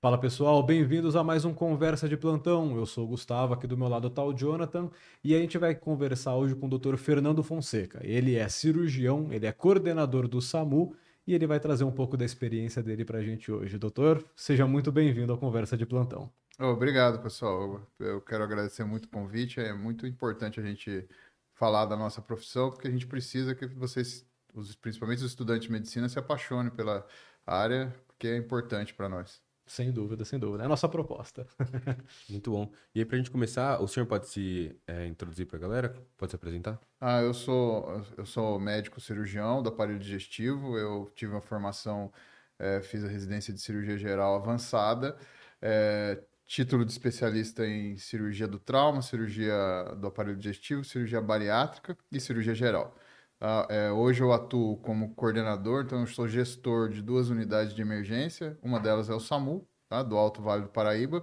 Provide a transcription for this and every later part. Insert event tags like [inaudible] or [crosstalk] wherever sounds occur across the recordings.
Fala pessoal, bem-vindos a mais um Conversa de Plantão. Eu sou o Gustavo, aqui do meu lado está o Jonathan, e a gente vai conversar hoje com o Dr. Fernando Fonseca. Ele é cirurgião, ele é coordenador do SAMU e ele vai trazer um pouco da experiência dele para a gente hoje. Doutor, seja muito bem-vindo à Conversa de Plantão. Obrigado, pessoal. Eu quero agradecer muito o convite. É muito importante a gente falar da nossa profissão, porque a gente precisa que vocês, principalmente os estudantes de medicina, se apaixonem pela área, porque é importante para nós. Sem dúvida, sem dúvida. É a nossa proposta. [laughs] Muito bom. E aí, para a gente começar, o senhor pode se é, introduzir para a galera? Pode se apresentar? Ah, eu sou, eu sou médico cirurgião do aparelho digestivo. Eu tive uma formação, é, fiz a residência de cirurgia geral avançada, é, título de especialista em cirurgia do trauma, cirurgia do aparelho digestivo, cirurgia bariátrica e cirurgia geral. Ah, é, hoje eu atuo como coordenador, então eu sou gestor de duas unidades de emergência. Uma delas é o SAMU, tá, do Alto Vale do Paraíba,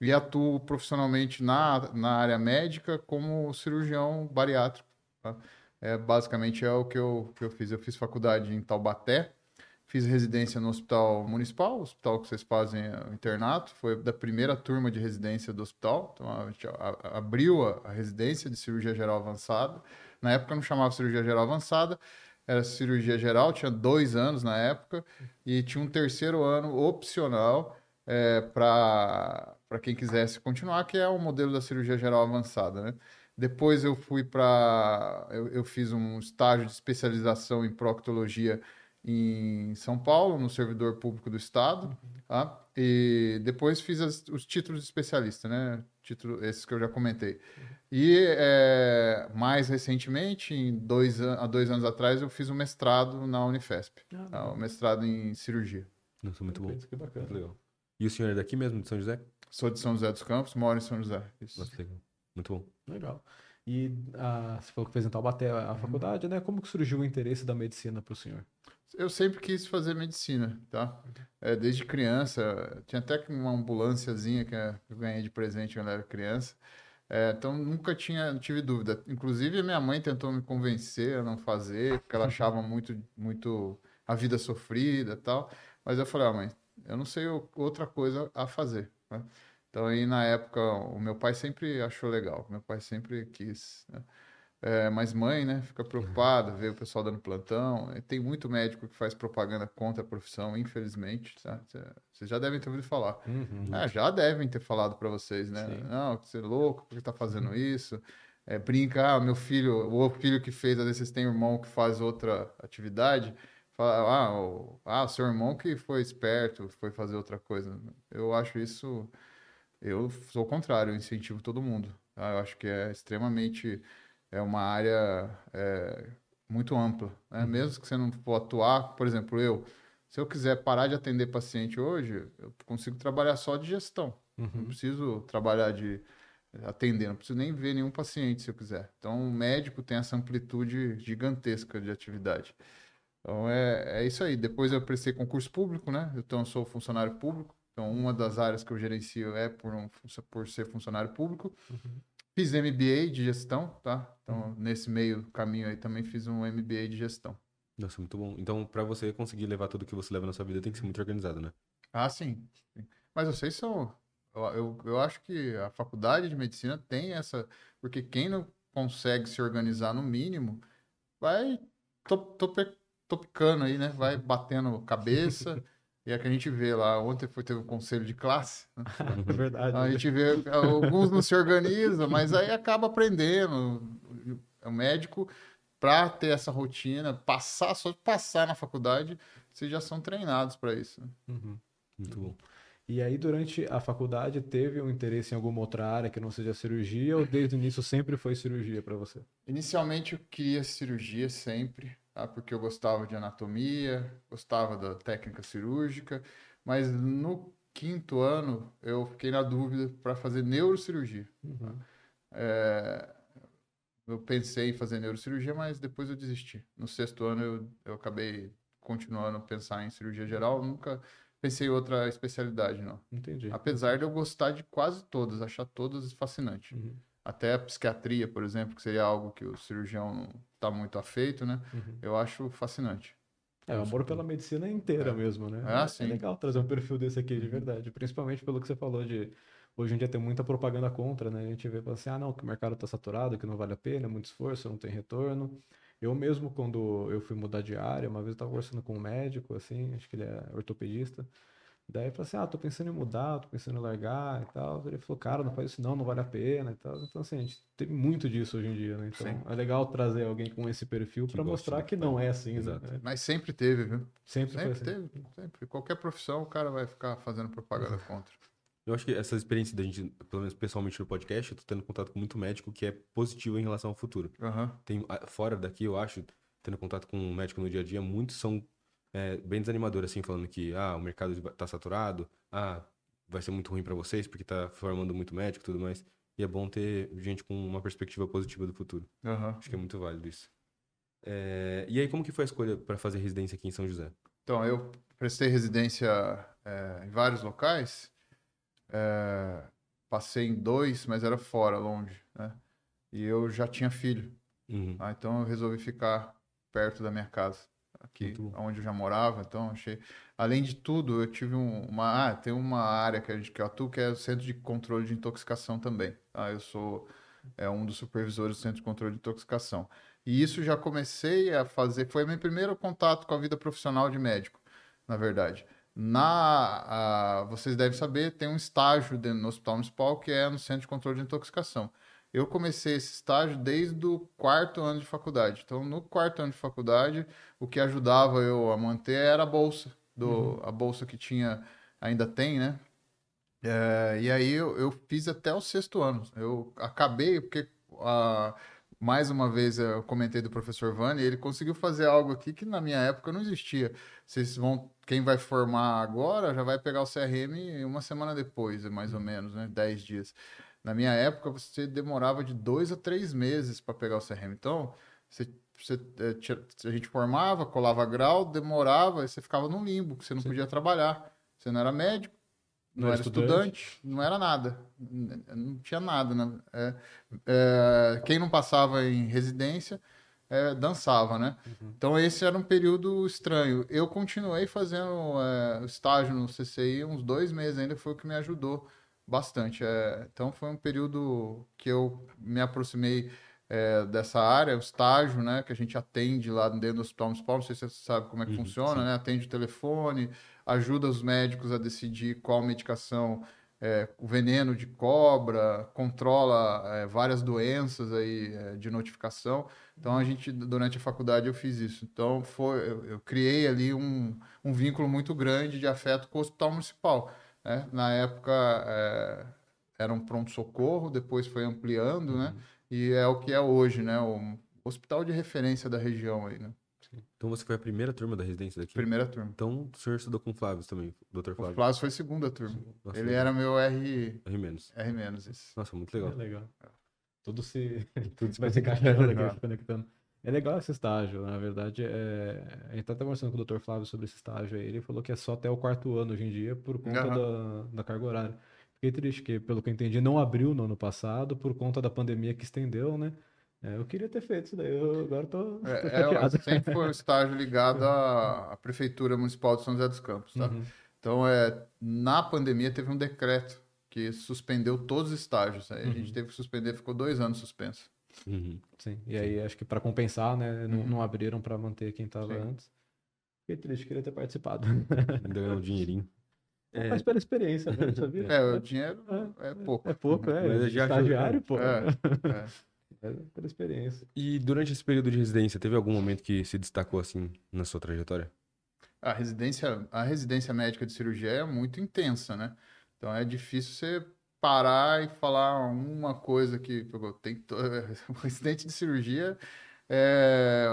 e atuo profissionalmente na, na área médica como cirurgião bariátrico. Tá? É, basicamente é o que eu, que eu fiz. Eu fiz faculdade em Taubaté, fiz residência no Hospital Municipal, hospital que vocês fazem o internato, foi da primeira turma de residência do hospital. Então a gente abriu a, a residência de cirurgia geral avançada. Na época não chamava cirurgia geral avançada, era cirurgia geral, tinha dois anos na época, e tinha um terceiro ano opcional é, para quem quisesse continuar, que é o modelo da cirurgia geral avançada, né? Depois eu fui para. Eu, eu, fiz um estágio de especialização em proctologia em São Paulo, no servidor público do Estado. Tá? E depois fiz as, os títulos de especialista, né? Título, esses que eu já comentei. E é, mais recentemente, em dois, há dois anos atrás, eu fiz um mestrado na Unifesp. Ah, tá? um mestrado em cirurgia. Nossa, muito bom. Que bacana. Muito legal. E o senhor é daqui mesmo, de São José? Sou de São José dos Campos, moro em São José. Isso. Nossa, legal. Muito bom. Legal. E a, você falou que fez em Taubaté a, a uhum. faculdade, né? Como que surgiu o interesse da medicina para o senhor? Eu sempre quis fazer medicina, tá? É, desde criança. Tinha até uma ambulânciazinha que eu ganhei de presente quando era criança. É, então nunca tinha, não tive dúvida. Inclusive minha mãe tentou me convencer a não fazer, porque ela achava muito, muito a vida sofrida, tal. Mas eu falei, ah, mãe, eu não sei outra coisa a fazer. Né? Então aí na época o meu pai sempre achou legal, meu pai sempre quis. Né? É, mas mãe, né, fica preocupada, vê o pessoal dando plantão. Tem muito médico que faz propaganda contra a profissão, infelizmente. Tá? Vocês já devem ter ouvido falar. Uhum. É, já devem ter falado para vocês, né? Sim. Não, você é louco, por que tá fazendo isso? É, brinca, ah, meu filho, o filho que fez, às vezes tem um irmão que faz outra atividade. Fala, ah, o, ah, seu irmão que foi esperto, foi fazer outra coisa. Eu acho isso. Eu sou o contrário, eu incentivo todo mundo. Tá? Eu acho que é extremamente é uma área é, muito ampla. Né? Uhum. Mesmo que você não for atuar, por exemplo, eu, se eu quiser parar de atender paciente hoje, eu consigo trabalhar só de gestão. Uhum. Não preciso trabalhar de atender, não preciso nem ver nenhum paciente se eu quiser. Então, o médico tem essa amplitude gigantesca de atividade. Então, é, é isso aí. Depois eu prestei concurso público, né? Então, eu sou funcionário público. Então, uma das áreas que eu gerencio é por, um, por ser funcionário público. Uhum. Fiz MBA de gestão, tá? Então, uhum. nesse meio caminho aí também fiz um MBA de gestão. Nossa, muito bom. Então, para você conseguir levar tudo que você leva na sua vida, tem que ser muito organizado, né? Ah, sim. Mas vocês são. Eu, eu, eu acho que a faculdade de medicina tem essa. Porque quem não consegue se organizar no mínimo, vai topicando aí, né? Vai batendo cabeça. [laughs] E é que a gente vê lá, ontem foi ter um conselho de classe. Né? [laughs] É verdade. A gente vê, alguns não se organizam, mas aí acaba aprendendo. O médico, para ter essa rotina, passar, só passar na faculdade, vocês já são treinados para isso. Né? Uhum. Muito bom. E aí, durante a faculdade, teve um interesse em alguma outra área que não seja cirurgia, ou desde o início sempre foi cirurgia para você? Inicialmente eu queria cirurgia sempre tá? porque eu gostava de anatomia, gostava da técnica cirúrgica, mas no quinto ano eu fiquei na dúvida para fazer neurocirurgia. Uhum. É, eu pensei em fazer neurocirurgia, mas depois eu desisti. No sexto ano eu, eu acabei continuando a pensar em cirurgia geral, nunca pensei em outra especialidade, não. Entendi. Apesar de eu gostar de quase todas, achar todas fascinantes. Uhum. Até a psiquiatria, por exemplo, que seria algo que o cirurgião não está muito afeito, né? Uhum. Eu acho fascinante. É, o amor pela medicina inteira É. mesmo, né? Ah, É sim. legal trazer um perfil desse aqui, de verdade. Principalmente pelo que você falou de. Hoje em dia tem muita propaganda contra, né? A gente vê assim, ah, não, que o mercado tá saturado, que não vale a pena, é muito esforço, não tem retorno. Eu mesmo, quando eu fui mudar de área, uma vez eu tava conversando com um médico, assim, acho que ele é ortopedista. Daí eu falei assim, ah, tô pensando em mudar, tô pensando em largar e tal. Ele falou, cara, não faz isso não, não vale a pena e tal. Então, assim, a gente tem muito disso hoje em dia, né? Então, Sim. é legal trazer alguém com esse perfil para mostrar que não é assim, Exato. né? Mas sempre teve, viu? Sempre foi Sempre assim. teve, sempre. Qualquer profissão, o cara vai ficar fazendo propaganda contra. Eu acho que essa experiência da gente, pelo menos pessoalmente no podcast, eu tô tendo contato com muito médico que é positivo em relação ao futuro. Aham. Tem, ah, fora daqui, eu acho, tendo contato com um médico no dia a dia, muitos são é, bem desanimadores, assim, falando que, ah, o mercado tá saturado, ah, vai ser muito ruim pra vocês porque tá formando muito médico e tudo mais. E é bom ter gente com uma perspectiva positiva do futuro. Aham. Acho que é muito válido isso. É, e aí, como que foi a escolha pra fazer residência aqui em São José? Então, eu prestei residência é, em vários locais. É, passei em dois, mas era fora, longe, né? E eu já tinha filho. Uhum. Ah, então eu resolvi ficar perto da minha casa, aqui onde eu já morava. Então achei. Além de tudo, eu tive um- uma. Ah, tem uma área que, a gente, que eu atuo que é o Centro de Controle de Intoxicação também. Ah, eu sou é, um dos supervisores do Centro de Controle de Intoxicação. E isso já comecei a fazer. Foi meu primeiro contato com a vida profissional de médico, na verdade. Na, a- vocês devem saber, tem um estágio no Hospital Municipal que é no Centro de Controle de Intoxicação. Eu comecei esse estágio desde o quarto ano de faculdade. Então, no quarto ano de faculdade, o que ajudava eu a manter era a bolsa, do, a bolsa que tinha, ainda tem, né? É, e aí eu, eu fiz até o sexto ano. Eu acabei, porque ah, mais uma vez eu comentei do professor Vani, ele conseguiu fazer algo aqui que na minha época não existia. Vocês vão, quem vai formar agora já vai pegar o CRM uma semana depois, mais ou menos, né? Dez dias. Na minha época, você demorava de dois a três meses para pegar o CRM. Então, você, você, tinha- a gente formava, colava grau, demorava, e você ficava num limbo, que você não Sim. podia trabalhar. Você não era médico, não, Não era era estudante, não era nada. Não tinha nada. Né? É, é, quem não passava em residência é, dançava, né? Então esse era um período estranho. Eu continuei fazendo é, estágio no CCI uns dois meses ainda, foi o que me ajudou bastante. É, então foi um período que eu me aproximei é, dessa área, o estágio, né? Que a gente atende lá dentro do hospital municipal, não sei se você sabe como é que Uhum, funciona, sim. né? Atende o telefone, ajuda os médicos a decidir qual medicação é, o veneno de cobra, controla é, várias doenças aí é, de notificação. Então a gente durante a faculdade eu fiz isso. Então foi eu, eu criei ali um, um vínculo muito grande de afeto com o hospital municipal. Né? Na época é, era um pronto socorro, depois foi ampliando, né? E é o que é hoje, né? O hospital de referência da região aí, né? Então você foi a primeira turma da residência daqui? Primeira turma. Então o senhor estudou com o Flávio também, Dr. O Flávio. Flávio foi segunda turma. Nossa, Ele legal. era meu R, R menos. R menos isso. Nossa, muito É legal. legal. Tudo se [laughs] Tudo vai se encaixando aqui, Legal. se conectando. É legal esse estágio, na verdade. É... A gente tá até conversando com o Dr. Flávio sobre esse estágio aí. Ele falou que é só até o quarto ano hoje em dia por conta da, da carga horária. Fiquei triste que, pelo que eu entendi, não abriu no ano passado por conta da pandemia que estendeu, né? É, eu queria ter feito isso daí, eu agora tô, tô É, é, sempre foi um estágio ligado à, [laughs] à Prefeitura Municipal de São José dos Campos, tá? Uhum. Então, é, na pandemia teve um decreto que suspendeu todos os estágios. Aí a gente Uhum. teve que suspender, ficou dois anos suspenso. Uhum. Sim, e aí acho que para compensar, né, não, Uhum. não abriram para manter quem tava Sim. antes. Fiquei triste, queria ter participado. Ganhou um dinheirinho. [laughs] É. Mas pela experiência, né, sabia? É, o dinheiro é pouco. É pouco, é. Mas já. Estagiário, pô. É, [laughs] é. É pela experiência. E durante esse período de residência, teve algum momento que se destacou assim na sua trajetória? A residência, a residência médica de cirurgia é muito intensa, né? Então é difícil você parar e falar uma coisa que pegou. Tem to... [laughs] o residente de cirurgia é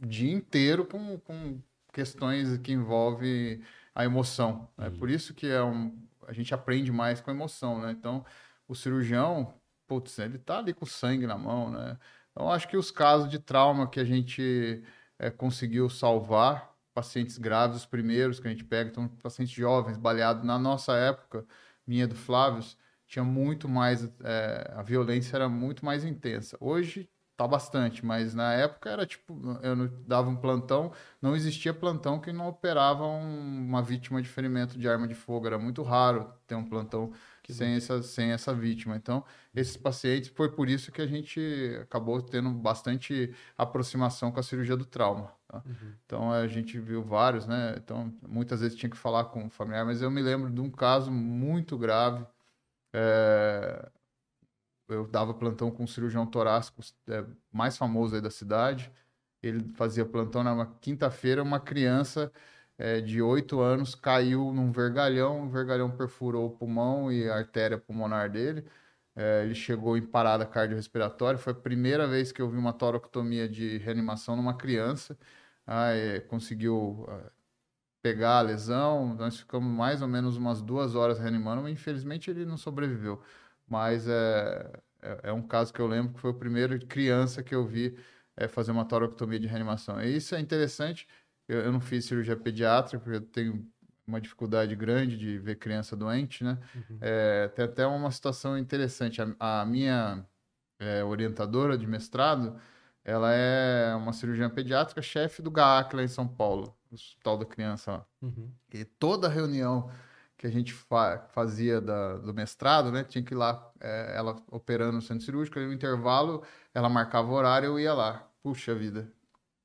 o dia inteiro com, com questões que envolvem a emoção. É por isso que é um, a gente aprende mais com emoção, né? Então o cirurgião, putz, ele tá ali com sangue na mão, né? Então acho que os casos de trauma que a gente é, conseguiu salvar pacientes graves, os primeiros que a gente pega, então pacientes jovens, baleados. Na nossa época, minha do Flávio, tinha muito mais, é, a violência era muito mais intensa. Hoje tá bastante, mas na época era tipo, eu não- dava um plantão, não existia plantão que não operava um- uma vítima de ferimento de arma de fogo, era muito raro ter um plantão sem essa, sem essa vítima. Então, esses pacientes, foi por isso que a gente acabou tendo bastante aproximação com a cirurgia do trauma. tá? Então, a gente viu vários, né? Então, muitas vezes tinha que falar com o familiar, mas eu me lembro de um caso muito grave. É, eu dava plantão com um cirurgião torácico é, mais famoso aí da cidade. Ele fazia plantão na quinta-feira, uma criança é, de 8 anos caiu num vergalhão, o vergalhão perfurou o pulmão e a artéria pulmonar dele. É, ele chegou em parada cardiorrespiratória. Foi a primeira vez que eu vi uma toractomia de reanimação numa criança. Ah, é, conseguiu ah, pegar a lesão. Nós ficamos mais ou menos umas duas horas reanimando, mas infelizmente ele não sobreviveu. Mas é, é, é um caso que eu lembro que foi o primeiro de criança que eu vi é, fazer uma toractomia de reanimação. E isso é interessante. Eu, eu não fiz cirurgia pediátrica, porque eu tenho uma dificuldade grande de ver criança doente, né? É, tem até uma situação interessante. A, a minha é, orientadora de mestrado, ela é uma cirurgiã pediátrica, chefe do GAAC lá em São Paulo, Hospital da Criança lá. Uhum. E toda reunião que a gente fa- fazia da- do mestrado, né? Tinha que ir lá, é, ela operando no centro cirúrgico, no intervalo ela marcava o horário, eu ia lá. Puxa vida.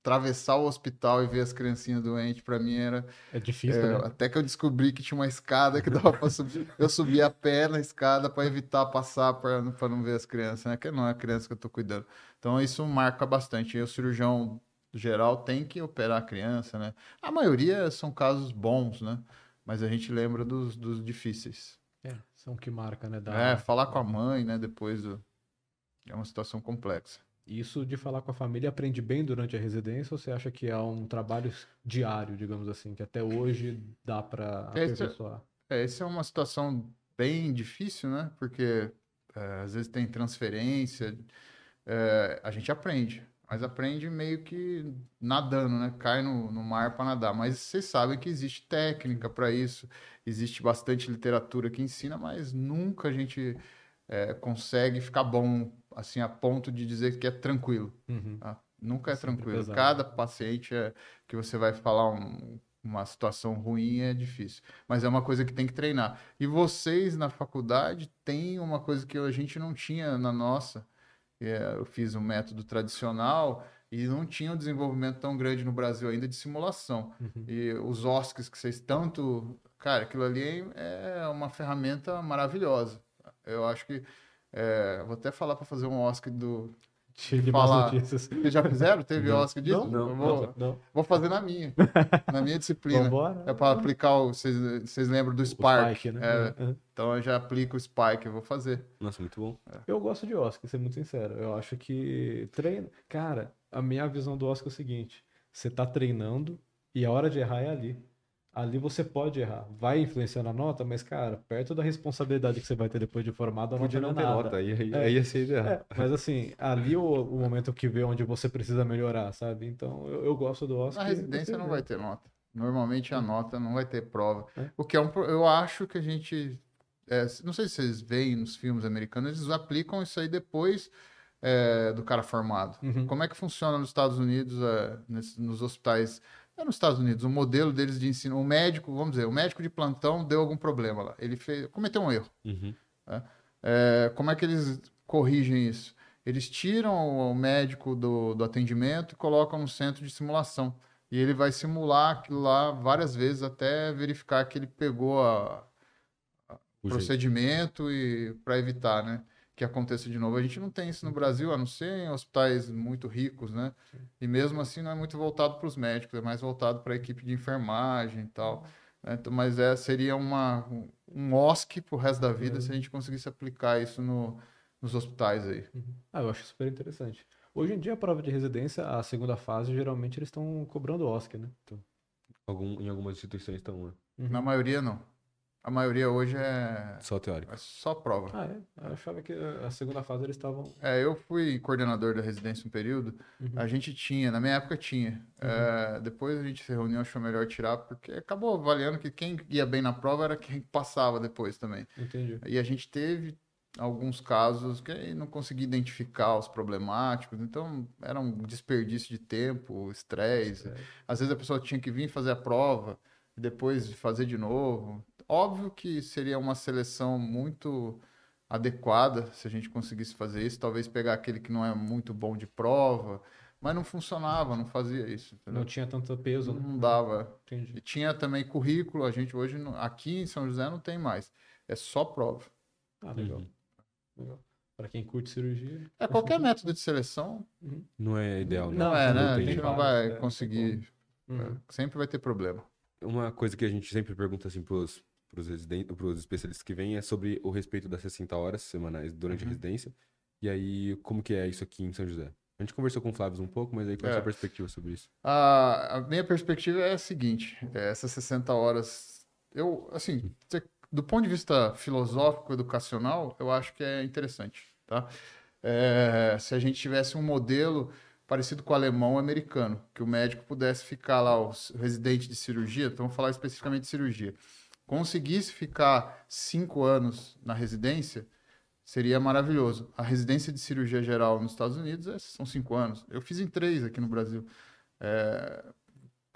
Atravessar o hospital e ver as criancinhas doentes, para mim era. É difícil, é, né? até que eu descobri que tinha uma escada que dava para subir. Eu subia a pé na escada para evitar passar para não ver as crianças, né? Que não é a criança que eu tô cuidando. Então isso marca bastante. E o cirurgião geral tem que operar a criança, né? A maioria são casos bons, né? Mas a gente lembra dos, dos difíceis. É, são que marca, né? Da... É, falar com a mãe, né? Depois do... é uma situação complexa. Isso de falar com a família aprende bem durante a residência ou você acha que é um trabalho diário, digamos assim, que até hoje dá para Esse- aperfeiçoar? É, essa é uma situação bem difícil, né? Porque é, às vezes tem transferência, é, a gente aprende, mas aprende meio que nadando, né? Cai no, no mar para nadar. Mas vocês sabem que existe técnica para isso, existe bastante literatura que ensina, mas nunca a gente é, consegue ficar bom assim a ponto de dizer que é tranquilo. Uhum. tá? Nunca é Sempre tranquilo. pesado. Cada paciente é, que você vai falar um- uma situação ruim é difícil. Mas é uma coisa que tem que treinar. E vocês na faculdade têm uma coisa que a gente não tinha na nossa. É, Eu fiz um método tradicional e não tinha um desenvolvimento tão grande no Brasil ainda de simulação. Uhum. E os OSCs que vocês tanto. Cara, aquilo ali é uma ferramenta maravilhosa. Eu acho que. é, vou até falar para fazer um OSC do, de Falar- vocês já fizeram? Teve Não. Oscar disso? Não, não, vou, não. vou fazer na minha. Na minha disciplina. Vambora. É para aplicar o. Vocês, vocês lembram do O Spark? Spike, né? É, Uhum. então eu já aplico o Spike, eu vou fazer. Nossa, muito bom. Eu gosto de Oscar, ser muito sincero. Eu acho que treino. Cara, a minha visão do Oscar é o seguinte: você tá treinando e a hora de errar é ali. Ali você pode errar. Vai influenciar na nota, mas, cara, perto da responsabilidade que você vai ter depois de formado, a nota não é ter nada. nota, aí, aí, É. aí ia ser ideal. É, mas assim, ali o, o momento que vê onde você precisa melhorar, sabe? Então eu, eu gosto do Oscar. Na residência não vai ter nota. Normalmente a nota não vai ter prova. É. O que é um. Eu acho que a gente. é, não sei se vocês veem nos filmes americanos, eles aplicam isso aí depois é, do cara formado. Uhum. Como é que funciona nos Estados Unidos, é, nesse- nos hospitais? É nos Estados Unidos, o modelo deles de ensino. O médico, vamos dizer, o médico de plantão deu algum problema lá. Ele fez, cometeu um erro. Uhum. É, como é que eles corrigem isso? Eles tiram o médico do, do atendimento e colocam no centro de simulação. E ele vai simular aquilo lá várias vezes até verificar que ele pegou a- O o jeito. procedimento e para evitar, né, que aconteça de novo. A gente não tem isso no Brasil, a não ser em hospitais muito ricos, né? E mesmo assim não é muito voltado para os médicos, é mais voltado para a equipe de enfermagem e tal. né? Então, Mas é, seria uma, um- OSC pro resto da vida se a gente conseguisse aplicar isso no, nos hospitais aí. Ah, eu acho super interessante. Hoje em dia, a prova de residência, a segunda fase, geralmente eles estão cobrando Oscar, né? Então, Algum, em algumas instituições estão, né? uhum. Na maioria, não. A maioria hoje é, Só teórico. é só prova. Ah, é? Eu achava que a segunda fase eles estavam. É, eu fui coordenador da residência um período. Uhum. A gente tinha, na minha época tinha. É, depois a gente se reuniu, achou melhor tirar, porque acabou avaliando que quem ia bem na prova era quem passava depois também. Entendi. E a gente teve alguns casos que não conseguia identificar os problemáticos, então era um desperdício de tempo, estresse. Às vezes a pessoa tinha que vir fazer a prova e depois fazer de novo. Óbvio que seria uma seleção muito adequada se a gente conseguisse fazer isso, talvez pegar aquele que não é muito bom de prova, mas não funcionava, não fazia isso. Entendeu? Não tinha tanto peso, né? Não dava. Entendi. E tinha também currículo, a gente hoje não- aqui em São José não tem mais, é só prova. Ah, legal. Uhum. legal. Pra quem curte cirurgia. É qualquer método de seleção, Não é ideal, né? não, é, né? A gente não vai é, conseguir, Uhum. sempre vai ter problema. Uma coisa que a gente sempre pergunta assim pros, pros, residentes, pros especialistas que vêm é sobre o respeito das 60 horas semanais durante a Uhum. residência. E aí, como que é isso aqui em São José? A gente conversou com o Flávio um pouco, mas aí qual é a É. sua perspectiva sobre isso? A, a minha perspectiva é a seguinte: é, essas 60 horas, eu, assim, do ponto de vista filosófico, educacional, eu acho que é interessante, tá? É, se a gente tivesse um modelo parecido com o alemão americano, que o médico pudesse ficar lá, o residente de cirurgia, então vamos falar especificamente de cirurgia, conseguisse ficar cinco anos na residência, seria maravilhoso. A residência de cirurgia geral nos Estados Unidos é- são cinco anos. Eu fiz em três aqui no Brasil. É,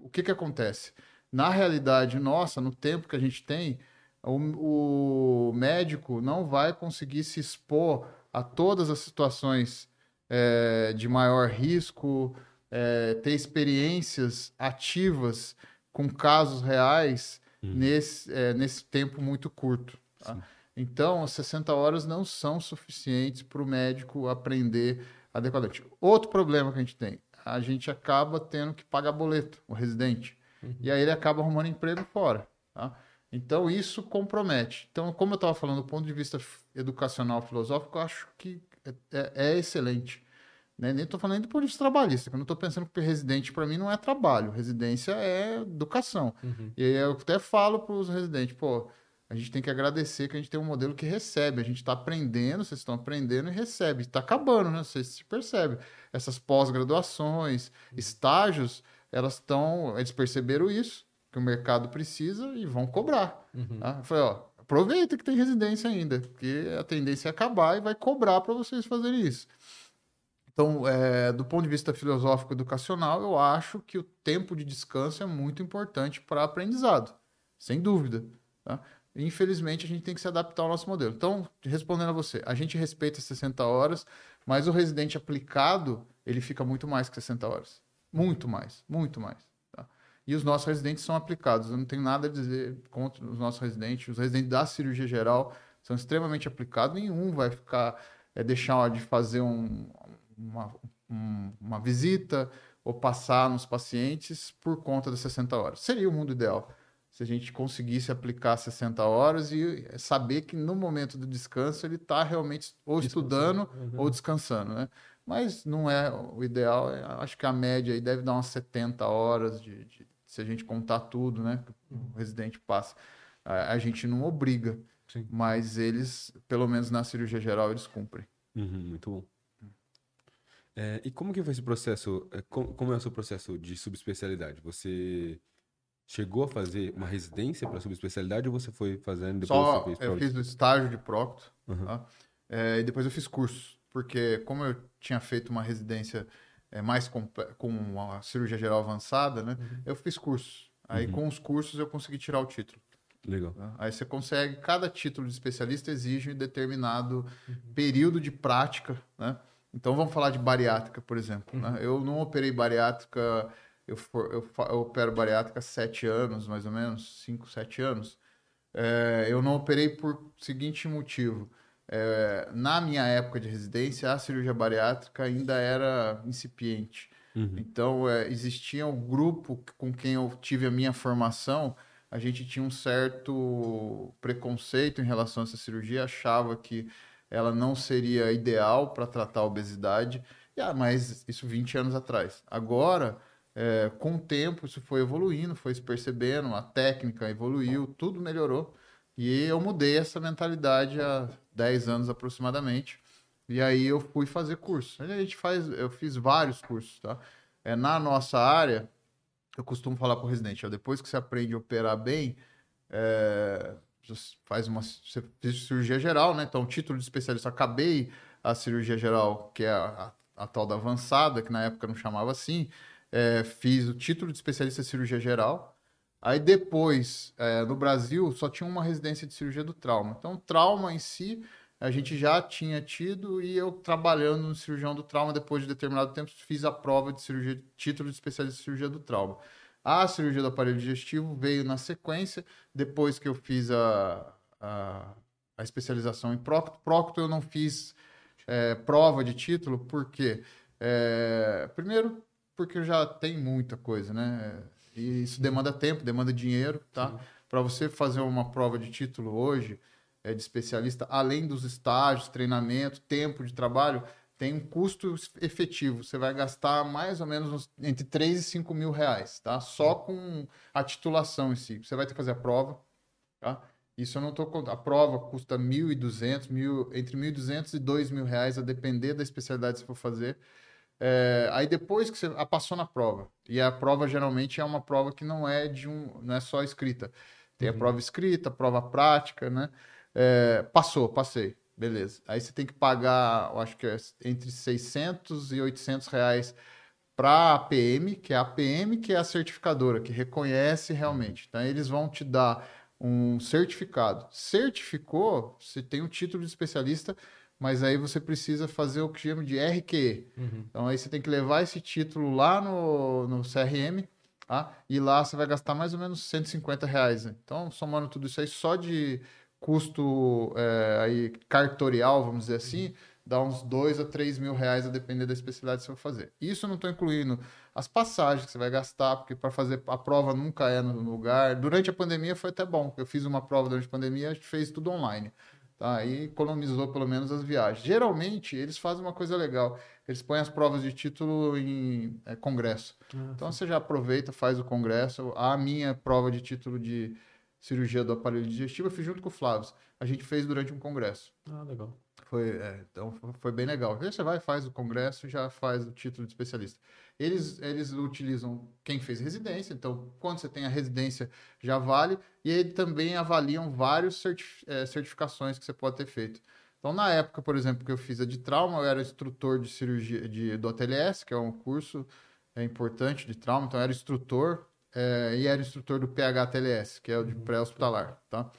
o que que acontece? Na realidade nossa, no tempo que a gente tem, o, o médico não vai conseguir se expor a todas as situações é, de maior risco, é, ter experiências ativas com casos reais Uhum. nesse, é, nesse tempo muito curto. tá? Então, as 60 horas não são suficientes para o médico aprender adequadamente. Outro problema que a gente tem, a gente acaba tendo que pagar boleto, o residente. E aí ele acaba arrumando emprego fora. tá? Então, isso compromete. Então, como eu estava falando, do ponto de vista educacional, filosófico, eu acho que é, é- é excelente. Né? Nem estou falando de vista trabalhista, que eu não estou pensando que residente, para mim, não é trabalho. Residência é educação. Uhum. E aí eu até falo para os residentes, pô, a gente tem que agradecer que a gente tem um modelo que recebe. A gente está aprendendo, vocês estão aprendendo e recebe. Está acabando, né? Vocês se percebem. Essas pós-graduações, estágios, elas estão. Eles perceberam isso, que o mercado precisa e vão cobrar. Uhum. Tá? Eu falei, ó, aproveita que tem residência ainda, porque a tendência é acabar e vai cobrar para vocês fazerem isso. Então, é, do ponto de vista filosófico educacional, eu acho que o tempo de descanso é muito importante para aprendizado, sem dúvida. Tá? Infelizmente, a gente tem que se adaptar ao nosso modelo. Então, respondendo a você, a gente respeita 60 horas, mas o residente aplicado, ele fica muito mais que 60 horas. Muito mais, muito mais. tá? E os nossos residentes são aplicados. Eu não tenho nada a dizer contra os nossos residentes. Os residentes da cirurgia geral são extremamente aplicados. Nenhum vai ficar é, deixar de fazer um- uma, um- uma visita ou passar nos pacientes por conta das 60 horas. Seria o mundo ideal. Se a gente conseguisse aplicar 60 horas e saber que no momento do descanso ele está realmente ou estudando Uhum. ou descansando, né? Mas não é o ideal. é- acho que a média aí deve dar umas 70 horas de, de- se a gente contar tudo, né? que O residente passa. A, a gente não obriga, Sim. mas eles, pelo menos na cirurgia geral, eles cumprem. Uhum, muito bom. É, e como que foi esse processo? é, Como, como é o seu processo de subespecialidade? Você chegou a fazer uma residência para subespecialidade ou você foi fazendo depois Só você fez eu fiz o estágio de Procto, Uhum. tá? É, e depois eu fiz cursos, porque como eu tinha feito uma residência é, mais comple- com uma cirurgia geral avançada, né? Eu fiz cursos. Aí Uhum. com os cursos eu consegui tirar o título. Legal. tá? Aí você consegue, cada título de especialista exige um determinado período de prática, né? Então vamos falar de bariátrica, por exemplo. né? Eu não operei bariátrica, eu, for- eu, eu opero bariátrica há sete anos, mais ou menos, cinco, sete anos. É, eu não operei por seguinte motivo. É, na minha época de residência, a cirurgia bariátrica ainda era incipiente. Uhum. Então, é, existia um grupo com quem eu tive a minha formação, a gente tinha um certo preconceito em relação a essa cirurgia, achava que ela não seria ideal para tratar a obesidade, e, ah, mas isso 20 anos atrás. Agora, é, com o tempo, isso foi evoluindo, foi se percebendo, a técnica evoluiu, tudo melhorou, e eu mudei essa mentalidade há 10 anos aproximadamente. E aí eu fui fazer curso. A gente faz, eu fiz vários cursos, tá? É, na nossa área, eu costumo falar para o residente, ó, depois que você aprende a operar bem, é, faz uma cirurgia geral, né? Então, título de especialista, acabei a cirurgia geral, que é a, a, a tal da avançada, que na época não chamava assim. É, fiz o título de especialista em cirurgia geral. Aí depois, é, no Brasil, só tinha uma residência de cirurgia do trauma. Então, trauma em si, a gente já tinha tido e eu trabalhando no cirurgião do trauma, depois de determinado tempo, fiz a prova de cirurgia, título de especialista em cirurgia do trauma. A cirurgia do aparelho digestivo veio na sequência, depois que eu fiz a, a, a especialização em prócto. Prócto eu não fiz é, prova de título, por quê? É, primeiro, porque já tem muita coisa, né? E isso demanda tempo, demanda dinheiro, tá? Para você fazer uma prova de título hoje, é, de especialista, além dos estágios, treinamento, tempo de trabalho, tem um custo efetivo. Você vai gastar mais ou menos entre 3 e 5 mil reais, tá? Só com a titulação em si. Você vai ter que fazer a prova, tá? Isso eu não estou contando. A prova custa 1.200, mil, entre 1.200 e 2 reais, a depender da especialidade que você for fazer. É, aí depois que você passou na prova, e a prova geralmente é uma prova que não é de um, não é só escrita. Tem uhum. a prova escrita, a prova prática, né? É, passou, passei, beleza. Aí você tem que pagar, eu acho que é entre 600 e 800 reais para a APM, que é a APM, que é a certificadora, que reconhece realmente. Então, eles vão te dar um certificado. Certificou, você tem um título de especialista, mas aí você precisa fazer o que chama de RQE. Uhum. Então aí você tem que levar esse título lá no, no CRM, tá? e lá você vai gastar mais ou menos 150 reais. Né? Então, somando tudo isso aí, só de custo é, aí cartorial, vamos dizer assim, dá uns 2 a 3 mil reais a depender da especialidade que você vai fazer. Isso eu não estou incluindo as passagens que você vai gastar, porque para fazer a prova nunca é no lugar. Durante a pandemia foi até bom. Eu fiz uma prova durante a pandemia, a gente fez tudo online. Tá? E economizou pelo menos as viagens. Geralmente, eles fazem uma coisa legal. Eles põem as provas de título em é, congresso. Ah, então, sim. você já aproveita, faz o congresso. A minha prova de título de cirurgia do aparelho digestivo eu fiz junto com o Flávio. A gente fez durante um congresso. Ah, legal. Foi, é, então foi bem legal. Aí você vai, faz o congresso, já faz o título de especialista. Eles, eles utilizam quem fez residência, então quando você tem a residência já vale, e eles também avaliam várias é, certificações que você pode ter feito. Então, na época, por exemplo, que eu fiz a de trauma, eu era instrutor de cirurgia de, do ATLS, que é um curso é, importante de trauma, então eu era instrutor é, e era instrutor do PHTLS, que é o de uhum. pré-hospitalar, tá?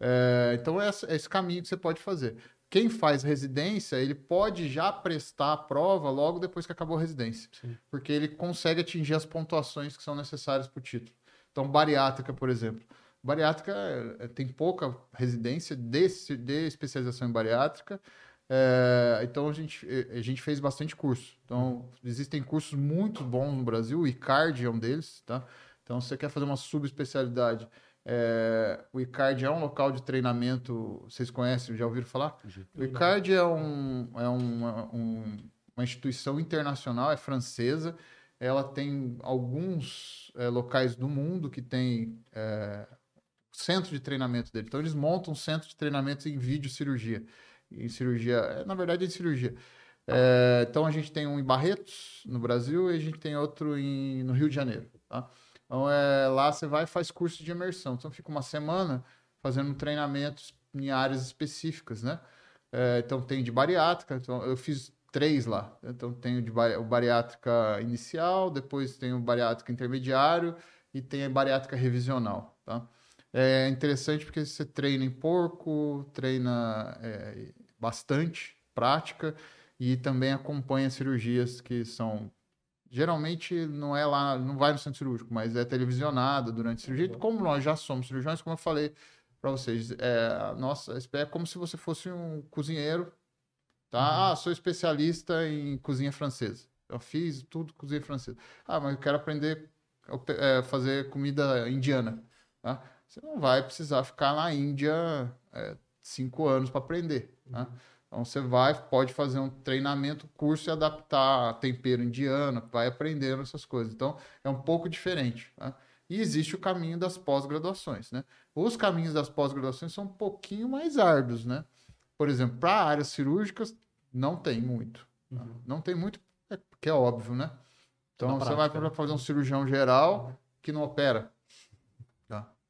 É, então, é esse caminho que você pode fazer quem faz residência, ele pode já prestar a prova logo depois que acabou a residência. Sim. Porque ele consegue atingir as pontuações que são necessárias para o título. Então, bariátrica, por exemplo. Bariátrica é, tem pouca residência de, de especialização em bariátrica. É, então, a gente, a gente fez bastante curso. Então, existem cursos muito bons no Brasil. O ICARD é um deles, tá? Então, se você quer fazer uma subespecialidade é, o ICARD é um local de treinamento, vocês conhecem, já ouviram falar? O ICARD é, um, é uma, um, uma instituição internacional, é francesa, ela tem alguns é, locais do mundo que tem é, centro de treinamento dele. Então, eles montam centro de treinamento em vídeo cirurgia. Em cirurgia, é, na verdade, em cirurgia. É, então, a gente tem um em Barretos, no Brasil, e a gente tem outro em, no Rio de Janeiro. Tá? Então, é, lá você vai e faz curso de imersão. Então, fica uma semana fazendo treinamentos em áreas específicas, né? É, então, tem de bariátrica. Então, eu fiz três lá. Então, tenho de bari o bariátrica inicial, depois tem o bariátrica intermediário e tem a bariátrica revisional, tá? É interessante porque você treina em porco, treina é, bastante, prática, e também acompanha cirurgias que são geralmente não é lá, não vai no centro cirúrgico, mas é televisionado durante a cirurgia. Uhum. Como nós já somos cirurgiões, como eu falei para vocês, é, a nossa é como se você fosse um cozinheiro, tá? Uhum. Ah, sou especialista em cozinha francesa. Eu fiz tudo cozinha francesa. Ah, mas eu quero aprender a é, fazer comida indiana, tá? Você não vai precisar ficar na Índia é, cinco anos para aprender, Uhum. Então você vai, pode fazer um treinamento, curso e adaptar tempero indiano, vai aprendendo essas coisas. Então é um pouco diferente. Tá? E existe o caminho das pós-graduações. Né? Os caminhos das pós-graduações são um pouquinho mais árduos. Né? Por exemplo, para áreas cirúrgicas, não tem muito. Tá? Uhum. Não tem muito, é, porque é óbvio, né? Então você vai para fazer um cirurgião geral que não opera.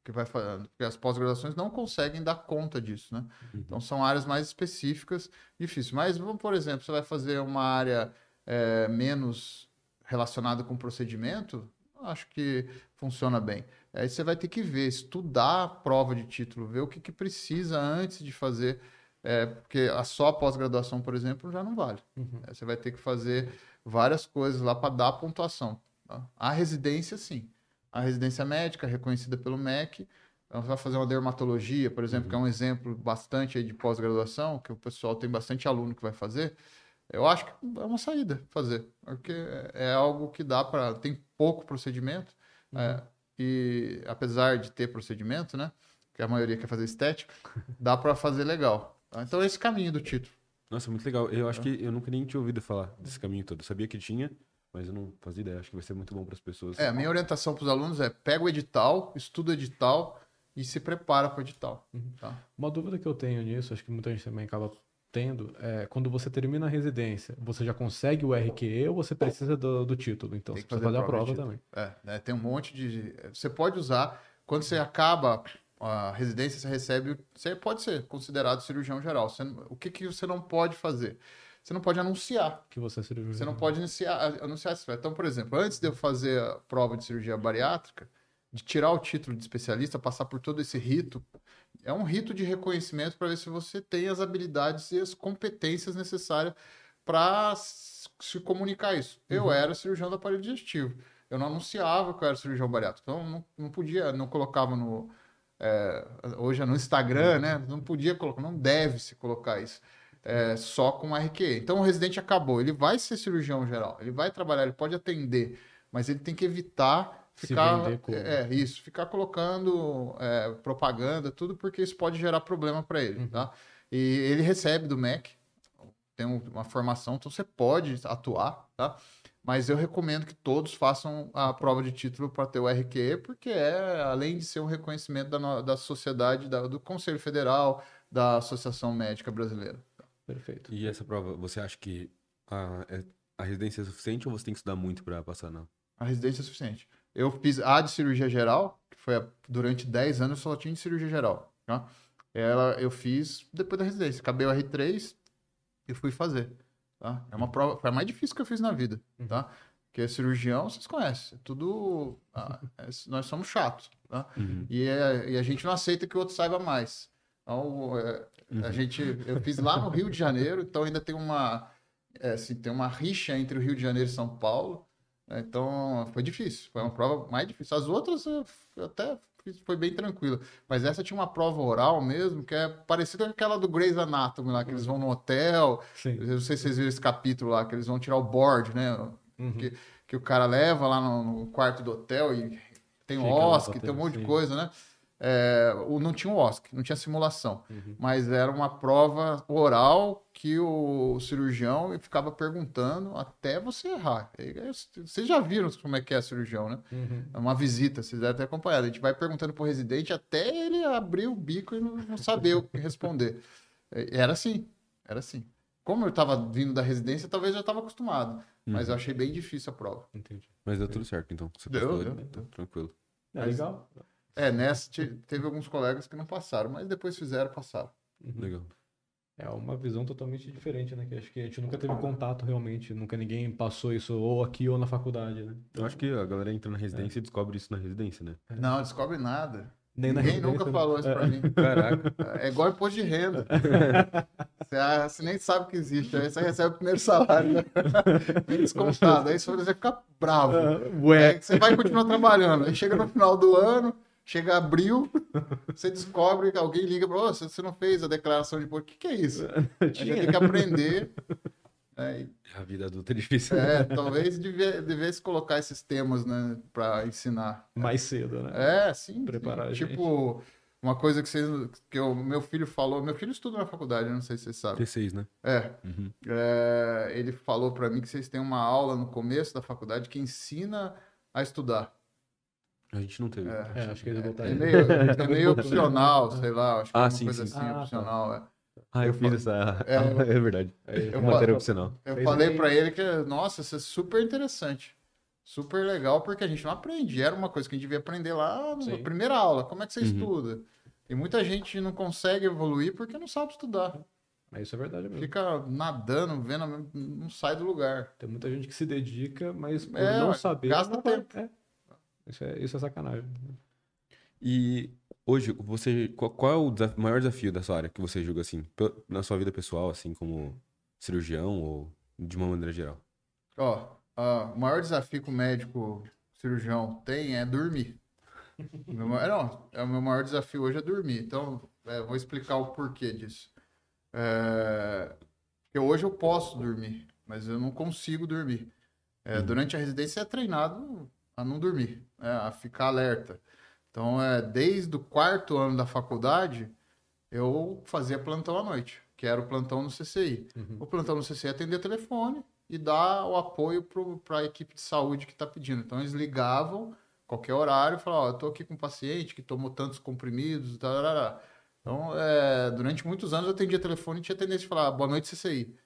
Que vai falando, porque as pós-graduações não conseguem dar conta disso, né? Então são áreas mais específicas, difíceis. Mas, por exemplo, você vai fazer uma área é, menos relacionada com procedimento, acho que funciona bem. Aí você vai ter que ver, estudar a prova de título, ver o que, que precisa antes de fazer, é, porque a só pós-graduação, por exemplo, já não vale. Uhum. É, Você vai ter que fazer várias coisas lá para dar pontuação. tá? A residência, sim. A residência médica, reconhecida pelo MEC. Então, você vai fazer uma dermatologia, por exemplo, que é um exemplo bastante de pós-graduação, que o pessoal tem bastante aluno que vai fazer. Eu acho que é uma saída fazer, porque é algo que dá para. Tem pouco procedimento, é, e apesar de ter procedimento, né? Que a maioria quer fazer estética, dá para fazer legal. tá? Então, esse caminho do título. Nossa, muito legal. Eu acho que eu nunca nem tinha ouvido falar desse caminho todo. Eu sabia que tinha, mas eu não fazia ideia. Acho que vai ser muito bom para as pessoas. É, a minha orientação para os alunos é pega o edital, estuda o edital e se prepara para o edital. Tá? Uma dúvida que eu tenho nisso, acho que muita gente também acaba tendo, é quando você termina a residência, você já consegue o RQE ou você precisa do, do título? Então, Tem você que precisa fazer a prova de também. título. É, né, tem um monte de. Você pode usar. Quando você acaba a residência, você recebe. Você pode ser considerado cirurgião geral. Você o que, que você não pode fazer? Você não pode anunciar. Que você é cirurgião. Você não pode iniciar, anunciar isso. Então, por exemplo, antes de eu fazer a prova de cirurgia bariátrica, de tirar o título de especialista, passar por todo esse rito, é um rito de reconhecimento para ver se você tem as habilidades e as competências necessárias para se comunicar isso. Eu era cirurgião do aparelho digestivo. Eu não anunciava que eu era cirurgião bariátrico. Então, não, não podia, não colocava no. é, hoje é no Instagram, né? Não podia colocar, não deve se colocar isso é, só com RQE. Então o residente acabou, ele vai ser cirurgião geral, ele vai trabalhar, ele pode atender, mas ele tem que evitar ficar como. é isso, ficar colocando é, propaganda, tudo porque isso pode gerar problema para ele, Uhum. tá? E ele recebe do MEC, tem um- uma formação, então você pode atuar, tá? Mas eu recomendo que todos façam a prova de título para ter o RQE, porque é, além de ser um reconhecimento da, da sociedade, da- do Conselho Federal, da Associação Médica Brasileira. Perfeito. E essa prova, você acha que a, é- a residência é suficiente ou você tem que estudar muito para passar não? A residência é suficiente. Eu fiz a de cirurgia geral, que foi a- durante 10 anos eu só tinha de cirurgia geral. Tá? Ela eu fiz depois da residência. Acabei o R3 e fui fazer. Tá? É uma prova, foi a mais difícil que eu fiz na vida. Tá? Porque cirurgião, vocês conhecem. é Tudo. ah, é- nós somos chatos. Tá? E, é- e a gente não aceita que o outro saiba mais. Então, é, a gente, eu fiz lá no Rio de Janeiro, então ainda tem uma, é, assim, tem uma rixa entre o Rio de Janeiro e São Paulo. né? Então, foi difícil. Foi uma prova mais difícil. As outras eu até foi bem tranquilo. Mas essa tinha uma prova oral mesmo, que é parecida com aquela do Grey's Anatomy lá, que eles vão no hotel. Sim. Eu não sei se vocês viram esse capítulo lá, que eles vão tirar o board, né? Uhum. Que, que o cara leva lá no, quarto do hotel e tem Fica OSC, tem um monte de coisa, né? É, o, não tinha o OSC, não tinha simulação, Uhum. mas era uma prova oral que o cirurgião ficava perguntando até você errar. Vocês já viram como é que é cirurgião, né? Uhum. É uma visita, vocês devem ter acompanhado. A gente vai perguntando pro residente até ele abrir o bico e não, não saber o que responder. É, Era assim, era assim. Como eu estava vindo da residência, talvez eu já estava acostumado, mas eu achei bem difícil a prova. Entendi. Mas deu tudo certo, então. Você Deu, passou, deu, tá deu. tranquilo. É legal. É, nessa te- teve alguns colegas que não passaram, mas depois fizeram, passaram. Uhum. Legal. É uma visão totalmente diferente, né? Que acho que a gente nunca teve contato realmente, nunca ninguém passou isso ou aqui ou na faculdade, né? Eu acho que a galera entra na residência e descobre isso na residência, né? Não, descobre nada. Nem na Ninguém nunca né? falou isso pra mim. Caraca. É igual imposto de renda. [laughs] Você, você nem sabe que existe. Aí você recebe o primeiro salário, né? [laughs] Bem descontado. Aí você vai ficar bravo. Ué, É que você vai continuar trabalhando. Aí chega no final do ano, chega abril, [laughs] você descobre que alguém liga para você, você não fez a declaração de imposto. O que, que é isso? [laughs] Aí já tem que aprender. É, e- A vida adulta é difícil. é, talvez devia- devesse colocar esses temas, né, para ensinar. mais cedo, né? É, sim. Preparar sim. a gente. Tipo, uma coisa que, vocês, que o meu filho falou. Meu filho estuda na faculdade, eu não sei se vocês sabem. T6, né? É, Uhum. é, ele falou para mim que vocês têm uma aula no começo da faculdade que ensina a estudar. A gente não teve. É. É, acho que eles É voltaram. meio, [laughs] é meio opcional, sei lá, acho que Ah, é uma sim, coisa sim. assim, Ah, tá. opcional. é. Ah, eu, Eu fiz falo- essa. É, eu- [laughs] É, verdade. Aí, eu Matéria opcional. Eu Fez falei para ele que, nossa, isso é super interessante. Super legal, porque a gente não aprende. Era uma coisa que a gente devia aprender lá na Sim. primeira aula. Como é que você Uhum. estuda? E muita gente não consegue evoluir porque não sabe estudar. Mas isso é verdade mesmo. Fica nadando, vendo, não sai do lugar. Tem muita gente que se dedica, mas por É, não saber. gasta não vai- tempo. é. Isso, é, isso é sacanagem. E hoje, você, qual, qual é o desa- maior desafio da sua área que você julga assim, na sua vida pessoal, assim, como cirurgião ou de uma maneira geral? Ó, ah, o maior desafio que o médico cirurgião tem é dormir. O [laughs] meu maior- não, é o meu maior desafio hoje é dormir. Então, é, vou explicar o porquê disso. É, porque hoje eu posso dormir, mas eu não consigo dormir. É, Durante a residência é treinado a não dormir, né, a ficar alerta. Então, é, desde o quarto ano da faculdade, eu fazia plantão à noite, que era o plantão no CCI. O plantão no CCI é atender telefone e dar o apoio para a equipe de saúde que está pedindo. Então, eles ligavam qualquer horário e falavam: Ó, eu estou aqui com um paciente que tomou tantos comprimidos, tarará. Então, é, durante muitos anos eu atendia telefone e tinha tendência de falar: boa noite, CCI.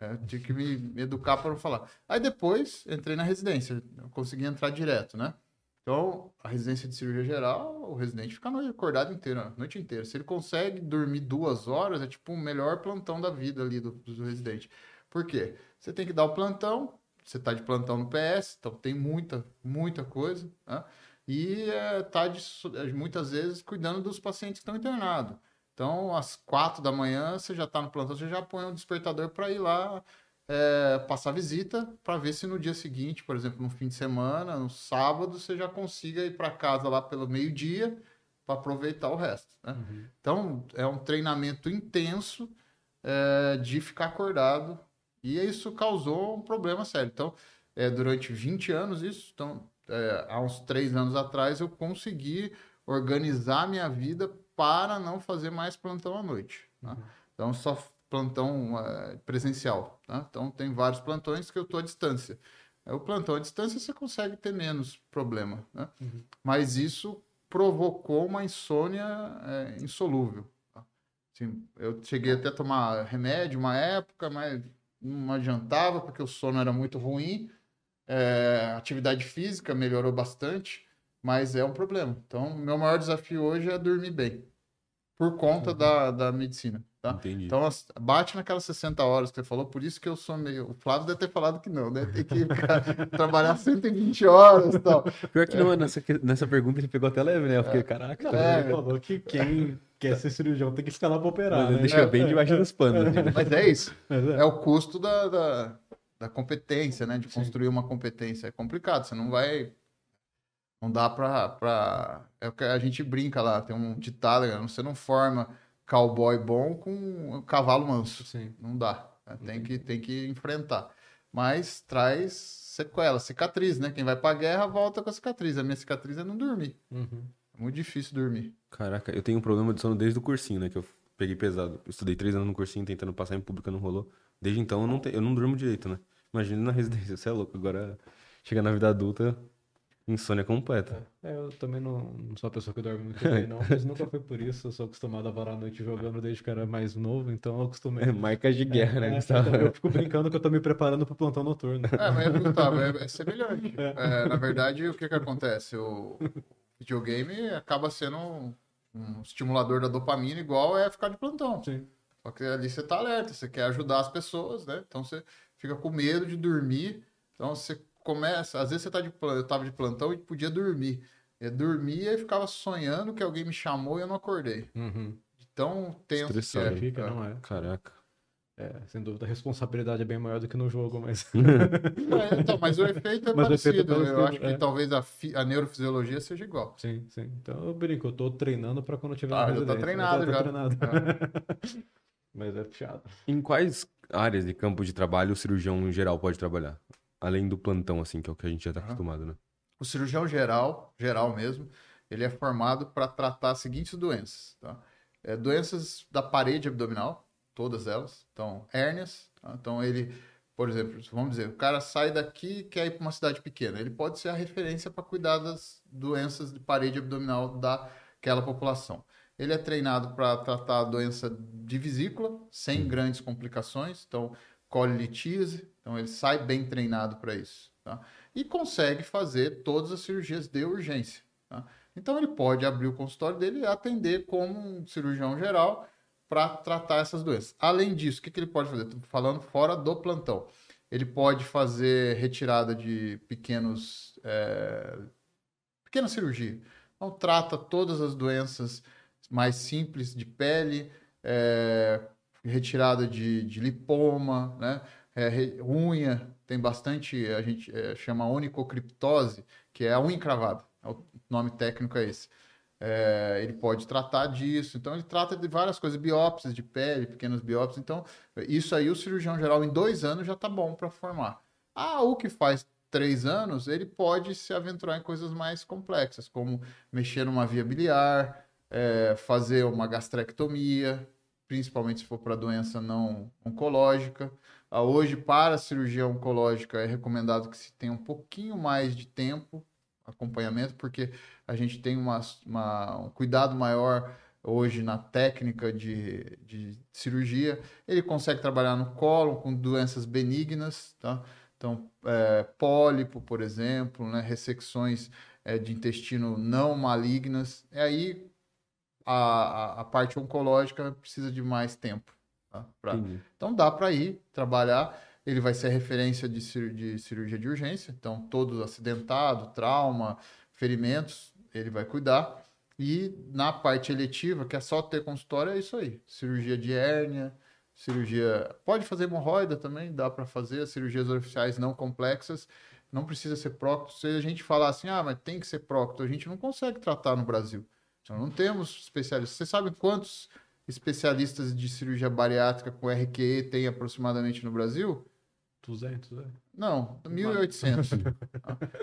É, eu tinha que me, me educar para falar. Aí depois entrei na residência, eu consegui entrar direto, né? Então, a residência de cirurgia geral, o residente fica acordado inteiro, a noite inteira. Se ele consegue dormir duas horas, é tipo o melhor plantão da vida ali do, do residente. Por quê? Você tem que dar o plantão, você tá de plantão no PS, então tem muita, muita coisa, né? E é, tá de, é, muitas vezes cuidando dos pacientes que estão internados. Então, às quatro da manhã, você já está no plantão, você já põe um despertador para ir lá é, passar visita para ver se no dia seguinte, por exemplo, no fim de semana, no sábado, você já consiga ir para casa lá pelo meio-dia para aproveitar o resto. Né? Então, é um treinamento intenso é, de ficar acordado e isso causou um problema sério. Então, é, durante 20 anos, isso, então, é, há uns três anos atrás, eu consegui organizar minha vida para não fazer mais plantão à noite. né? Então, só plantão eh, presencial. tá? Então, tem vários plantões que eu estou à distância. É, O plantão à distância você consegue ter menos problema. né? Mas isso provocou uma insônia eh, insolúvel. tá? Assim, eu cheguei até a tomar remédio uma época, mas não adiantava porque o sono era muito ruim. É, atividade física melhorou bastante, mas é um problema. Então, meu maior desafio hoje é dormir bem, por conta da, da medicina. Tá? Entendi. Então, bate naquelas 60 horas que você falou, por isso que eu sou meio. O Flávio deve ter falado que não, né? Tem que [laughs] trabalhar 120 horas e tal. Pior que não, nessa, nessa pergunta ele pegou até leve, né? Eu fiquei, caraca, Não, É. ele falou que quem quer ser cirurgião tem que ficar lá pra operar, Mas né? deixa bem debaixo dos panos. assim. Mas é isso. Mas é. É o custo da, da, da competência, né? De construir uma competência. É complicado, você não vai. Não dá pra, pra. É o que a gente brinca lá, tem um ditado, né? você não forma cowboy bom com um cavalo manso. Sim. Não dá. né? Tem, que, tem que enfrentar. Mas traz sequela, cicatriz, né? Quem vai pra guerra volta com a cicatriz. A minha cicatriz é não dormir. Uhum. É muito difícil dormir. Caraca, eu tenho um problema de sono desde o cursinho, né? Que eu peguei pesado. Eu estudei três anos no cursinho tentando passar em pública, não rolou. Desde então eu não, te- eu não durmo direito, né? Imagina na residência, você é louco. Agora, chega na vida adulta, insônia completa. É, eu também não, não sou uma pessoa que dorme muito bem, não, mas nunca foi por isso. Eu sou acostumado a varar a noite jogando desde que eu era mais novo, então eu acostumei. É, marcas de guerra, né, É, Gustavo? então eu fico brincando que eu tô me preparando pro plantão noturno. É, mas Gustavo, é, é semelhante. É, na verdade, o que que acontece? O videogame acaba sendo um, um estimulador da dopamina igual é ficar de plantão. Sim. Só que ali você tá alerta, você quer ajudar as pessoas, né? Então você fica com medo de dormir. Então você começa, às vezes você tá de plantão, eu tava de plantão e podia dormir. Eu dormia e ficava sonhando que alguém me chamou e eu não acordei. Uhum. Tão tenso que é. Fica, não é? Caraca. É, sem dúvida, a responsabilidade é bem maior do que no jogo, mas. [laughs] É, então, mas o efeito é Mas o efeito é parecido. eu parecido, acho que é. talvez a, fi- a neurofisiologia seja igual. Sim, sim. Então eu brinco, eu tô treinando pra quando eu tiver Ah, na já tá treinado Eu tô já. treinado. É. [laughs] Mas é puxado. Em quais áreas de campo de trabalho o cirurgião em geral pode trabalhar? Além do plantão, assim, que é o que a gente já tá Aham. acostumado, né? O cirurgião geral, geral mesmo, ele é formado para tratar as seguintes doenças. Tá? É, doenças da parede abdominal, todas elas. Então, hérnias. tá? Então, ele, por exemplo, vamos dizer, o cara sai daqui e quer ir para uma cidade pequena. Ele pode ser a referência para cuidar das doenças de parede abdominal daquela população. Ele é treinado para tratar a doença de vesícula, sem grandes complicações. Então, colitise. Então, ele sai bem treinado para isso. Tá? e consegue fazer todas as cirurgias de urgência. Tá? Então ele pode abrir o consultório dele e atender como um cirurgião geral para tratar essas doenças. Além disso, o que, que ele pode fazer? Estou falando fora do plantão. Ele pode fazer retirada de pequenos. É, pequena cirurgia. Então, trata todas as doenças mais simples de pele, é, retirada de, de, lipoma, né? É, unha, tem bastante, a gente é, chama onicocriptose, que é a unha encravada. O nome técnico é esse. É, ele pode tratar disso. Então, ele trata de várias coisas, biópsias de pele, pequenas biópsias. Então, isso aí o cirurgião geral em dois anos já está bom para formar. Ah, o que faz três anos, ele pode se aventurar em coisas mais complexas, como mexer numa via biliar, é, fazer uma gastrectomia, principalmente se for para doença não oncológica. Ah, hoje, para a cirurgia oncológica, é recomendado que se tenha um pouquinho mais de tempo, acompanhamento, porque a gente tem uma, uma, um cuidado maior hoje na técnica de, de cirurgia. Ele consegue trabalhar no colo com doenças benignas, tá? Então, é, pólipo, por exemplo, né? ressecções é, de intestino não malignas. E aí a, a, parte oncológica precisa de mais tempo. Tá? Pra... Então dá para ir trabalhar. Ele vai ser referência de, cir de cirurgia de urgência. Então, todo acidentado, trauma, ferimentos, ele vai cuidar. E na parte eletiva, que é só ter consultório, é isso aí. Cirurgia de hérnia, cirurgia. Pode fazer hemorroida também, dá para fazer. As cirurgias oficiais não complexas. Não precisa ser prócto. Se a gente falar assim, ah, mas tem que ser prócto, a gente não consegue tratar no Brasil. Então, não temos especialistas. Você sabe quantos especialistas de cirurgia bariátrica com RQE tem aproximadamente no Brasil? 200, é? Não, 1.800.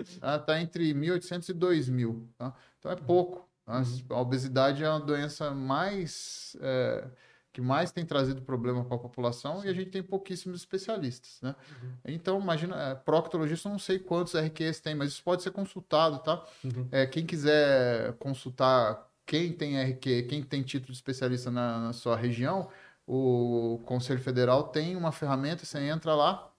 Está [laughs] tá entre 1.800 e 2.000. Tá? Então é pouco. Tá? A obesidade é uma doença mais é, que mais tem trazido problema para a população Sim. e a gente tem pouquíssimos especialistas, né? Uhum. Então, imagina, é, proctologista, não sei quantos RQs tem, mas isso pode ser consultado, tá? Uhum. É, quem quiser consultar quem tem RQ, quem tem título de especialista na, na sua região, o Conselho Federal tem uma ferramenta, você entra lá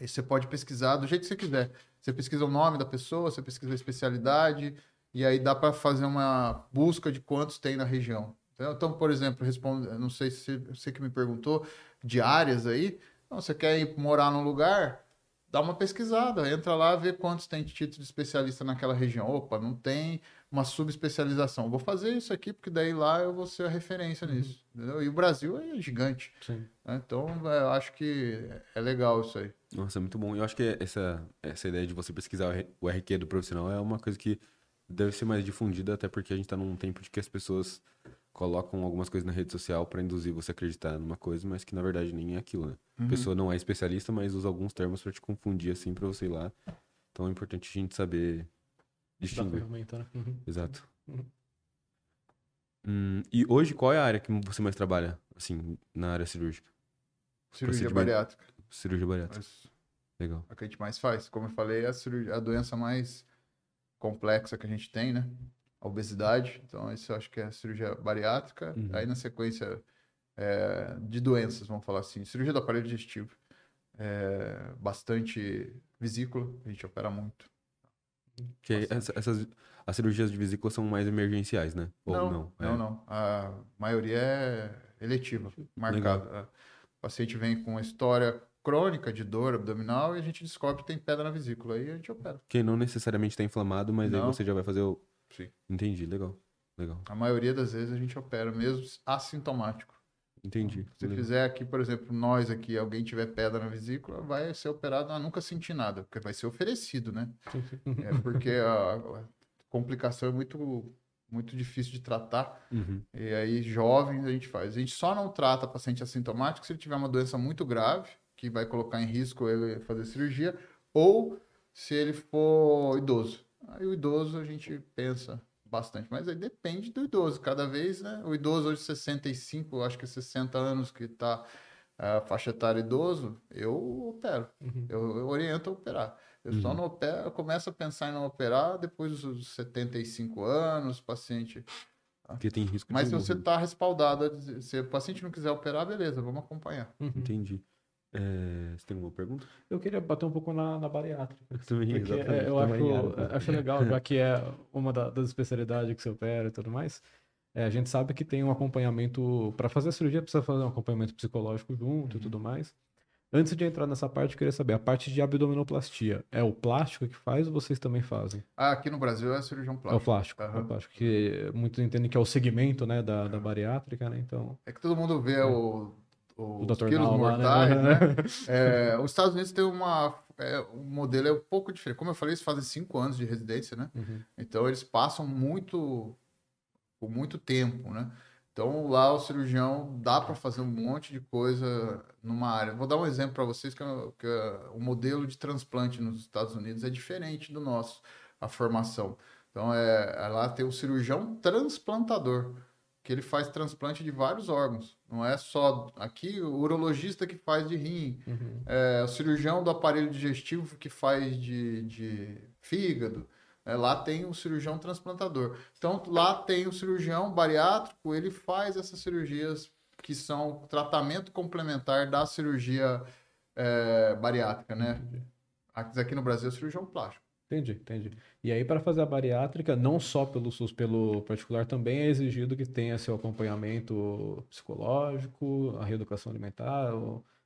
e você pode pesquisar do jeito que você quiser. Você pesquisa o nome da pessoa, você pesquisa a especialidade, e aí dá para fazer uma busca de quantos tem na região. Então, por exemplo, responde, não sei se você que me perguntou, de áreas aí. Não, você quer ir morar num lugar, dá uma pesquisada, entra lá, vê quantos tem título de especialista naquela região. Opa, não tem uma subespecialização. Vou fazer isso aqui, porque daí lá eu vou ser a referência uhum. nisso. Entendeu? E o Brasil é gigante. Sim. Né? Então, eu acho que é legal isso aí. Nossa, é muito bom. Eu acho que essa, essa ideia de você pesquisar o RQ do profissional é uma coisa que deve ser mais difundida, até porque a gente está num tempo de que as pessoas colocam algumas coisas na rede social para induzir você a acreditar numa coisa, mas que na verdade nem é aquilo, né? Uhum. A pessoa não é especialista, mas usa alguns termos para te confundir assim para você ir lá. Então é importante a gente saber distinguir. Né? Uhum. Exato. Uhum. Hum, e hoje qual é a área que você mais trabalha, assim, na área cirúrgica? Cirurgia bariátrica. Cirurgia bariátrica. Mas... Legal. É o que a gente mais faz. Como eu falei, é a, cirurgia, a doença mais complexa que a gente tem, né? A obesidade. Então, isso eu acho que é a cirurgia bariátrica. Uhum. Aí, na sequência é, de doenças, vamos falar assim, cirurgia do aparelho digestivo. É, bastante vesícula, a gente opera muito. Que essa, essas as cirurgias de vesícula são mais emergenciais, né? Ou não, não, é... não, não. A maioria é eletiva, marcada. O paciente vem com uma história crônica de dor abdominal e a gente descobre que tem pedra na vesícula. Aí a gente opera. Que não necessariamente está inflamado, mas não. aí você já vai fazer o Sim. Entendi, legal. legal. A maioria das vezes a gente opera mesmo assintomático. Entendi. Se legal. fizer aqui, por exemplo, nós aqui, alguém tiver pedra na vesícula, vai ser operado, mas nunca senti nada, porque vai ser oferecido, né? [laughs] é porque a, a, complicação é muito muito difícil de tratar. Uhum. E aí, jovens, a gente faz. A gente só não trata paciente assintomático se ele tiver uma doença muito grave, que vai colocar em risco ele fazer cirurgia, ou se ele for idoso. Aí o idoso a gente pensa bastante, mas aí depende do idoso. Cada vez, né? O idoso hoje 65, acho que 60 anos que está a faixa etária idoso, eu opero. Uhum. Eu, eu, oriento a operar. Eu uhum. só não opero, eu começo a pensar em não operar depois dos 75 anos, paciente. Porque tem risco Mas se você está respaldado, se o paciente não quiser operar, beleza, vamos acompanhar. Uhum. Entendi. É, você tem alguma pergunta? Eu queria bater um pouco na, na bariátrica. Também, Porque exatamente. é, eu acho, era. acho legal, já que é uma da- das especialidades que você opera e tudo mais. é, a gente sabe que tem um acompanhamento. Para fazer a cirurgia, precisa fazer um acompanhamento psicológico junto e tudo mais. Antes de entrar nessa parte, eu queria saber: a parte de abdominoplastia é o plástico que faz ou vocês também fazem? Ah, aqui no Brasil é cirurgião É o plástico. plástico. É o plástico. Que muitos entendem que é o segmento né, da, da bariátrica, né? Então. É que todo mundo vê o, o, O Dr. quilos Now lá, mortais, né? né? [laughs] É, os Estados Unidos tem uma... É, o modelo é um pouco diferente. Como eu falei, eles fazem cinco anos de residência, né? Uhum. Então eles passam muito por muito tempo, né? Então lá o cirurgião dá para fazer um monte de coisa numa área. Vou dar um exemplo para vocês que, é- que é o modelo de transplante nos Estados Unidos é diferente do nosso, a formação. Então é, lá tem o cirurgião transplantador, que ele faz transplante de vários órgãos. Não é só aqui o urologista que faz de rim, Uhum. é, o cirurgião do aparelho digestivo que faz de, de fígado. É, lá tem o cirurgião transplantador. Então, lá tem o cirurgião bariátrico, ele faz essas cirurgias que são tratamento complementar da cirurgia é, bariátrica, né? Aqui no Brasil é cirurgião plástico. Entendi, entendi. E aí, para fazer a bariátrica, não só pelo SUS, pelo particular, também é exigido que tenha seu acompanhamento psicológico, a reeducação alimentar,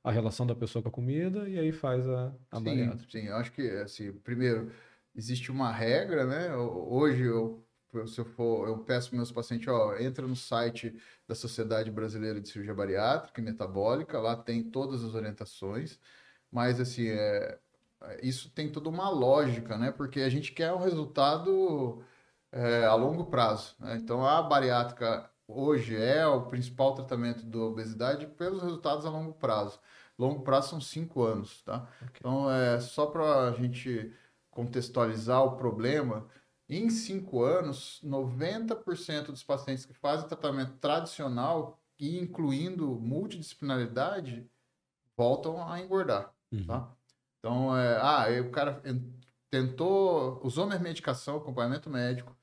a relação da pessoa com a comida, e aí faz a, a Sim, bariátrica. sim, eu acho que, assim, primeiro, existe uma regra, né? Hoje, eu, se eu for, eu peço para meus pacientes, ó, entra no site da Sociedade Brasileira de Cirurgia Bariátrica e Metabólica, lá tem todas as orientações, mas, assim, é, isso tem toda uma lógica, né? Porque a gente quer um resultado é, a longo prazo, né? Então, a bariátrica hoje é o principal tratamento da obesidade pelos resultados a longo prazo. Longo prazo são cinco anos, tá? Então, é só para a gente contextualizar o problema, em cinco anos, 90% dos pacientes que fazem tratamento tradicional, e incluindo multidisciplinaridade, voltam a engordar, Uhum. tá? Então, é, ah, o cara en- tentou, usou minha medicação, acompanhamento médico,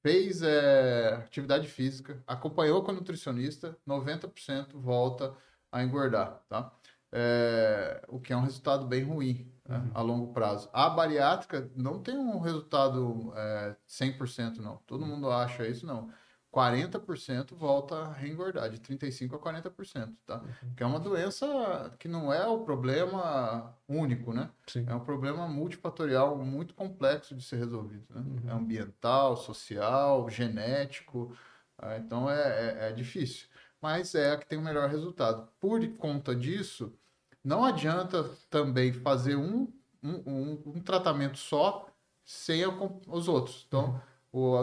fez é, atividade física, acompanhou com a nutricionista, 90% volta a engordar, tá? É, o que é um resultado bem ruim né, Uhum. a longo prazo. A bariátrica não tem um resultado é, 100% não. Todo mundo acha isso, não. 40% volta a reengordar, de 35% a 40%, tá? Que é uma doença que não é o problema único, né? Sim. É um problema multifatorial muito complexo de ser resolvido, né? Uhum. É ambiental, social, genético, ah, então é, é, é difícil. Mas é a que tem o melhor resultado. Por conta disso, não adianta também fazer um, um, um, um tratamento só sem os outros. Então,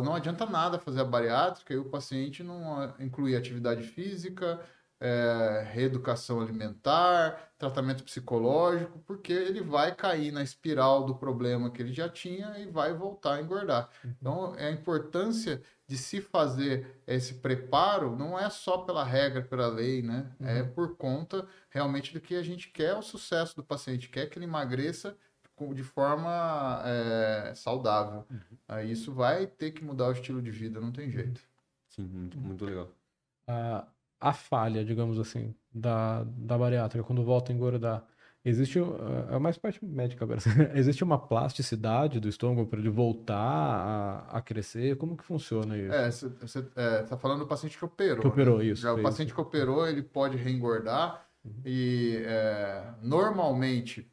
não adianta nada fazer a bariátrica e o paciente não ah, incluir atividade física, é, reeducação alimentar, tratamento psicológico, porque ele vai cair na espiral do problema que ele já tinha e vai voltar a engordar. Então, é a importância de se fazer esse preparo não é só pela regra, pela lei, né? É por conta realmente do que a gente quer o sucesso do paciente, quer que ele emagreça de forma é, saudável. Aí isso vai ter que mudar o estilo de vida, não tem jeito. Sim, muito, muito legal. A, a falha, digamos assim, da, da bariátrica, quando volta a engordar, existe, uh, é mais parte médica agora, [laughs] existe uma plasticidade do estômago para ele voltar a, a crescer? Como que funciona isso? É, você está falando do paciente que operou. Que operou, né? isso, Já o paciente isso. que operou, ele pode reengordar e é, normalmente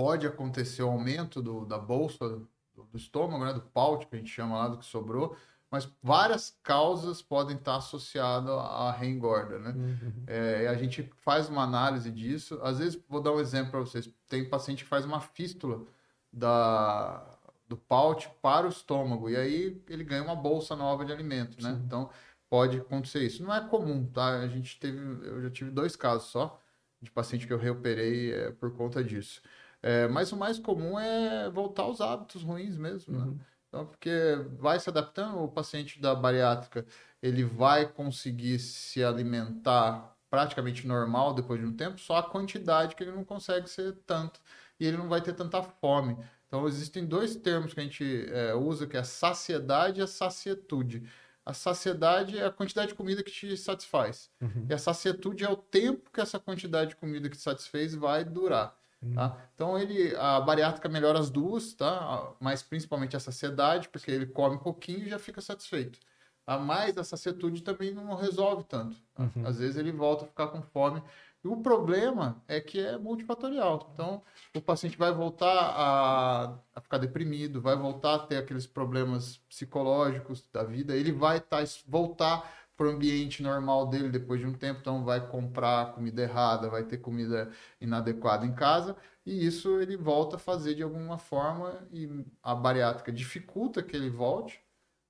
pode acontecer o aumento do, da bolsa do, do estômago, né, do pouch, que a gente chama lá do que sobrou, mas várias causas podem estar associadas à reengorda, né? Uhum. É, a gente faz uma análise disso. Às vezes, vou dar um exemplo para vocês. Tem paciente que faz uma fístula da, do pouch para o estômago e aí ele ganha uma bolsa nova de alimento, né? Sim. Então, pode acontecer isso. Não é comum, tá? A gente teve, eu já tive dois casos só de paciente que eu reoperei é, por conta disso. É, mas o mais comum é voltar aos hábitos ruins mesmo, né? Uhum. Então, porque vai se adaptando, o paciente da bariátrica, ele vai conseguir se alimentar praticamente normal depois de um tempo, só a quantidade que ele não consegue ser tanto, e ele não vai ter tanta fome. Então, existem dois termos que a gente é, usa, que é a saciedade e a sacietude. A A saciedade é a quantidade de comida que te satisfaz. Uhum. E a sacietude é o tempo que essa quantidade de comida que te satisfez vai durar. Tá? Então ele, a bariátrica melhora as duas, tá? mas principalmente a saciedade, porque ele come um pouquinho e já fica satisfeito. A mais a sacietude também não resolve tanto. tá? Uhum. Às vezes ele volta a ficar com fome. E o problema é que é multifatorial. Então, o paciente vai voltar a, a ficar deprimido, vai voltar a ter aqueles problemas psicológicos da vida, ele vai tá, voltar para o ambiente normal dele depois de um tempo, então vai comprar comida errada, vai ter comida inadequada em casa, e isso ele volta a fazer de alguma forma, e a bariátrica dificulta que ele volte,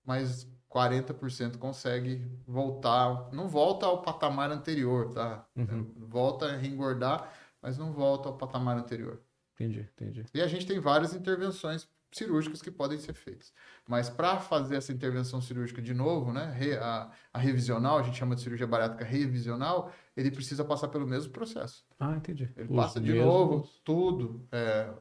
mas 40% consegue voltar, não volta ao patamar anterior, tá? Uhum. Volta a reengordar, mas não volta ao patamar anterior. Entendi, entendi. E a gente tem várias intervenções cirúrgicas que podem ser feitas. Mas para fazer essa intervenção cirúrgica de novo, né, a, a revisional, a gente chama de cirurgia bariátrica revisional, ele precisa passar pelo mesmo processo. Ah, entendi. Ele Os passa de mesmos- novo tudo, é,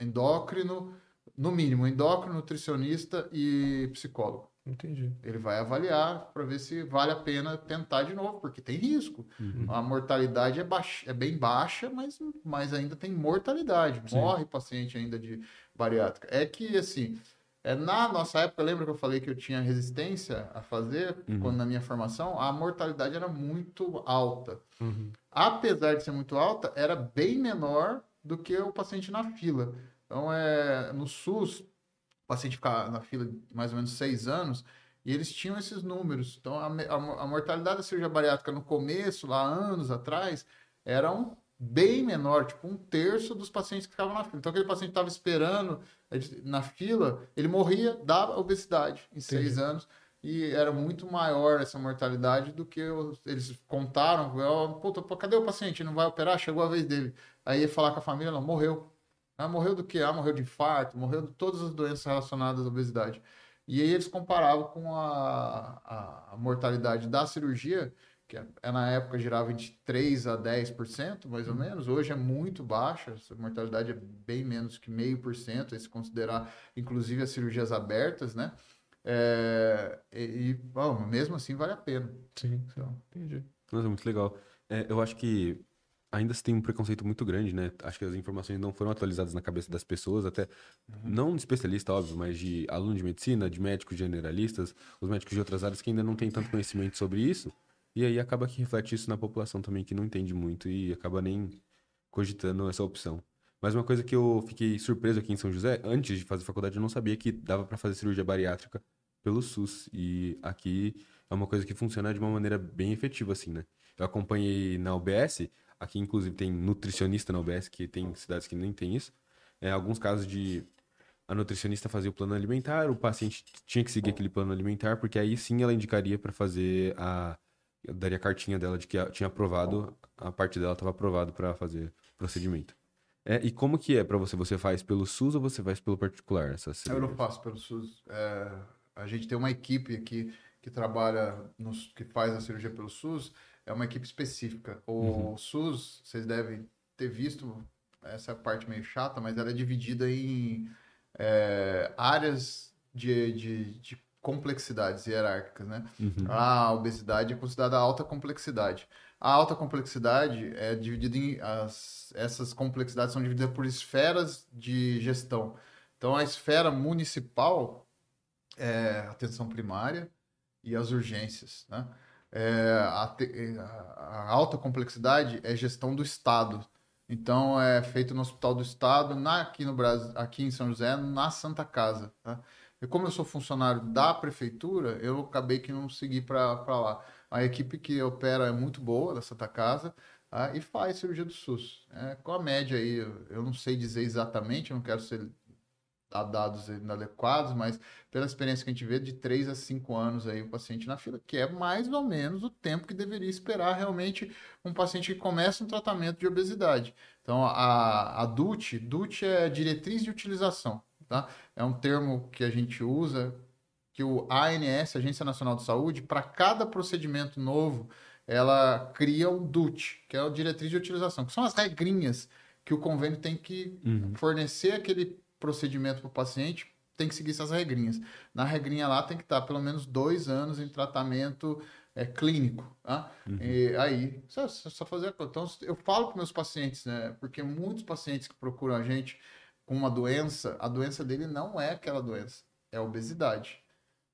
endócrino, no mínimo, endócrino, nutricionista e psicólogo. Entendi. Ele vai avaliar para ver se vale a pena tentar de novo, porque tem risco. Uhum. A mortalidade é, baixa, é bem baixa, mas, mas ainda tem mortalidade. Sim. Morre paciente ainda de bariátrica. É que, assim, é, na nossa época, lembra que eu falei que eu tinha resistência a fazer, Uhum. quando na minha formação, a mortalidade era muito alta. Uhum. Apesar de ser muito alta, era bem menor do que o paciente na fila. Então, é, no SUS, o paciente ficava na fila de mais ou menos seis anos e eles tinham esses números. Então, a, a a mortalidade da cirurgia bariátrica no começo, lá anos atrás, era um bem menor, tipo um terço dos pacientes que ficavam na fila. Então, aquele paciente estava esperando ele- na fila, ele morria da obesidade em seis anos e era muito maior essa mortalidade do que eles contaram. Puta, pô, cadê o paciente? Não vai operar? Chegou a vez dele. Aí falar com a família, não, morreu. Ah, morreu do quê? Ah, morreu de infarto, morreu de todas as doenças relacionadas à obesidade. E aí eles comparavam com a, a mortalidade da cirurgia, que é, é, na época girava entre 3 a 10%, mais ou menos. Hoje é muito baixa, essa mortalidade é bem menos que meio por cento, se considerar inclusive as cirurgias abertas, né? É, e, e, bom, mesmo assim vale a pena. Sim. Então, Entendi. Nossa, muito legal. É, eu acho que ainda se tem um preconceito muito grande, né? Acho que as informações não foram atualizadas na cabeça das pessoas, até não de especialista, óbvio, mas de aluno de medicina, de médicos generalistas, os médicos de outras áreas que ainda não têm tanto conhecimento sobre isso. E aí acaba que reflete isso na população também, que não entende muito e acaba nem cogitando essa opção. Mas uma coisa que eu fiquei surpreso aqui em São José, antes de fazer faculdade, eu não sabia que dava para fazer cirurgia bariátrica pelo SUS. E aqui é uma coisa que funciona de uma maneira bem efetiva, assim, né? Eu acompanhei na UBS, aqui inclusive tem nutricionista na UBS, que tem cidades que nem tem isso. É, alguns casos de a nutricionista fazia o plano alimentar, o paciente tinha que seguir aquele plano alimentar, porque aí sim ela indicaria para fazer a. Eu daria a cartinha dela de que tinha aprovado, a parte dela estava aprovado para fazer o procedimento. É, e como que é para você? Você faz pelo SUS ou você faz pelo particular? Essa Eu não faço pelo SUS. É, a gente tem uma equipe aqui que trabalha, nos, que faz a cirurgia pelo SUS, é uma equipe específica. O SUS, vocês devem ter visto, essa é parte meio chata, mas ela é dividida em é, áreas de, de, de complexidades hierárquicas, né? Uhum. A obesidade é considerada alta complexidade. A alta complexidade é dividida em as, essas complexidades são divididas por esferas de gestão. Então a esfera municipal é atenção primária e as urgências, né? É, a, te- a- a alta complexidade é gestão do estado. Então é feito no Hospital do Estado, na, aqui no Brasil, aqui em São José, na Santa Casa. Tá? E como eu sou funcionário da prefeitura, eu acabei que não segui para lá. A equipe que opera é muito boa da Santa Casa tá? e faz cirurgia do SUS. É, com a média aí, eu, não sei dizer exatamente, eu não quero ser dar dados inadequados, mas pela experiência que a gente vê, de 3 a 5 anos aí o paciente na fila, que é mais ou menos o tempo que deveria esperar realmente um paciente que começa um tratamento de obesidade. Então, a, a DUT, DUT é diretriz de utilização, tá? É um termo que a gente usa, que o ANS, Agência Nacional de Saúde, para cada procedimento novo, ela cria um DUT, que é a diretriz de utilização, que são as regrinhas que o convênio tem que Uhum. fornecer aquele procedimento para o paciente tem que seguir essas regrinhas. Na regrinha lá tem que estar pelo menos dois anos em tratamento é, clínico. Tá? Uhum. E aí, só, só fazer a Então, eu falo para meus pacientes, né? Porque muitos pacientes que procuram a gente com uma doença, a doença dele não é aquela doença, é a obesidade.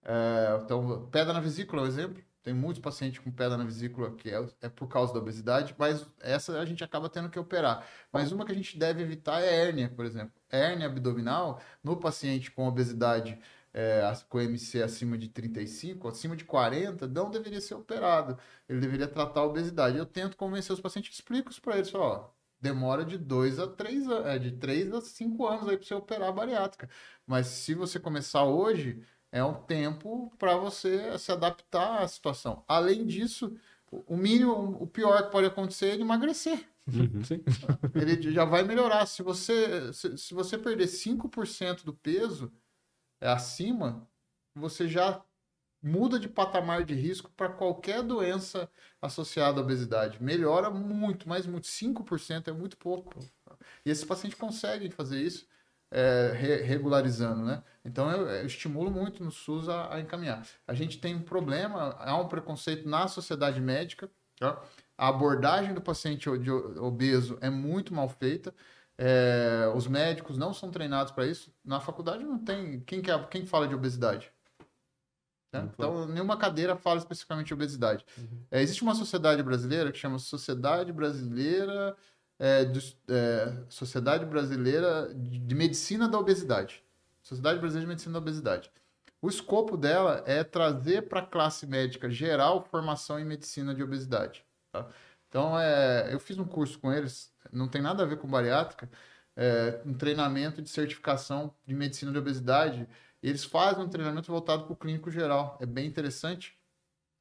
É, então, pedra na vesícula é um exemplo. Tem muitos pacientes com pedra na vesícula que é, é, por causa da obesidade, mas essa a gente acaba tendo que operar. Mas uma que a gente deve evitar é hérnia, por exemplo. Hérnia abdominal no paciente com obesidade é, com MC acima de 35, acima de 40, não deveria ser operado. Ele deveria tratar a obesidade. Eu tento convencer os pacientes, explico isso para eles, ó, demora de 2 a 3 é, de 3 a 5 anos aí para você operar a bariátrica. Mas se você começar hoje, é um tempo para você se adaptar à situação. Além disso, o mínimo, o pior que pode acontecer é ele emagrecer. Uhum. [laughs] Ele já vai melhorar. Se você, se, se você perder 5% do peso é acima, você já muda de patamar de risco para qualquer doença associada à obesidade. Melhora muito, mas muito. 5% é muito pouco. E esse paciente consegue fazer isso é, re regularizando, né? Então eu, eu, estimulo muito no SUS a, a, encaminhar. A gente tem um problema, há um preconceito na sociedade médica. Tá? A abordagem do paciente obeso é muito mal feita. É, os médicos não são treinados para isso. Na faculdade não tem. Quem, quer, quem fala de obesidade? Né? Então, nenhuma cadeira fala especificamente de obesidade. Uhum. É, existe uma sociedade brasileira que chama Sociedade Brasileira é, de, é, Sociedade Brasileira de Medicina da Obesidade. Sociedade Brasileira de Medicina da Obesidade. O escopo dela é trazer para a classe médica geral formação em medicina de obesidade. Tá? Então, é, eu fiz um curso com eles, não tem nada a ver com bariátrica, é, um treinamento de certificação de medicina de obesidade. Eles fazem um treinamento voltado para o clínico geral. É bem interessante,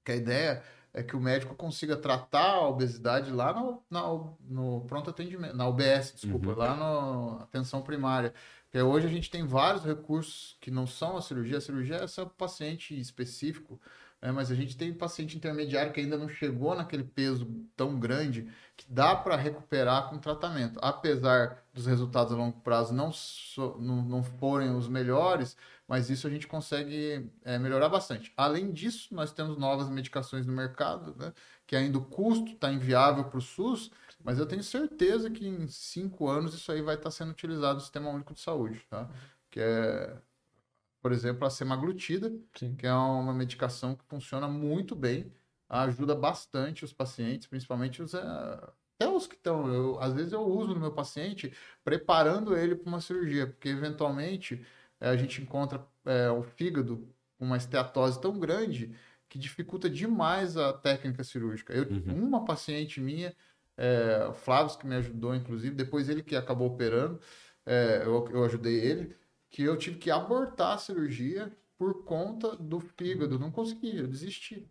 que a ideia é que o médico consiga tratar a obesidade lá no, no, no pronto atendimento, na UBS, desculpa, uhum. lá na atenção primária. Porque hoje a gente tem vários recursos que não são a cirurgia, a cirurgia é só paciente específico, né? mas a gente tem paciente intermediário que ainda não chegou naquele peso tão grande que dá para recuperar com tratamento. Apesar dos resultados a longo prazo não, so, não, não forem os melhores, mas isso a gente consegue é, melhorar bastante. Além disso, nós temos novas medicações no mercado, né? que ainda o custo está inviável para o SUS, mas eu tenho certeza que em cinco anos isso aí vai estar tá sendo utilizado no Sistema Único de Saúde, tá? Que é, por exemplo, a semaglutida, Sim. que é uma medicação que funciona muito bem, ajuda bastante os pacientes, principalmente os, é, até os que estão. Às vezes eu uso no meu paciente preparando ele para uma cirurgia, porque eventualmente a gente encontra é, o fígado com uma esteatose tão grande que dificulta demais a técnica cirúrgica. Eu, uhum. Uma paciente minha, é, o Flávio, que me ajudou, inclusive, depois ele que acabou operando, é, eu, eu ajudei ele, que eu tive que abortar a cirurgia por conta do fígado. Não consegui, eu desisti.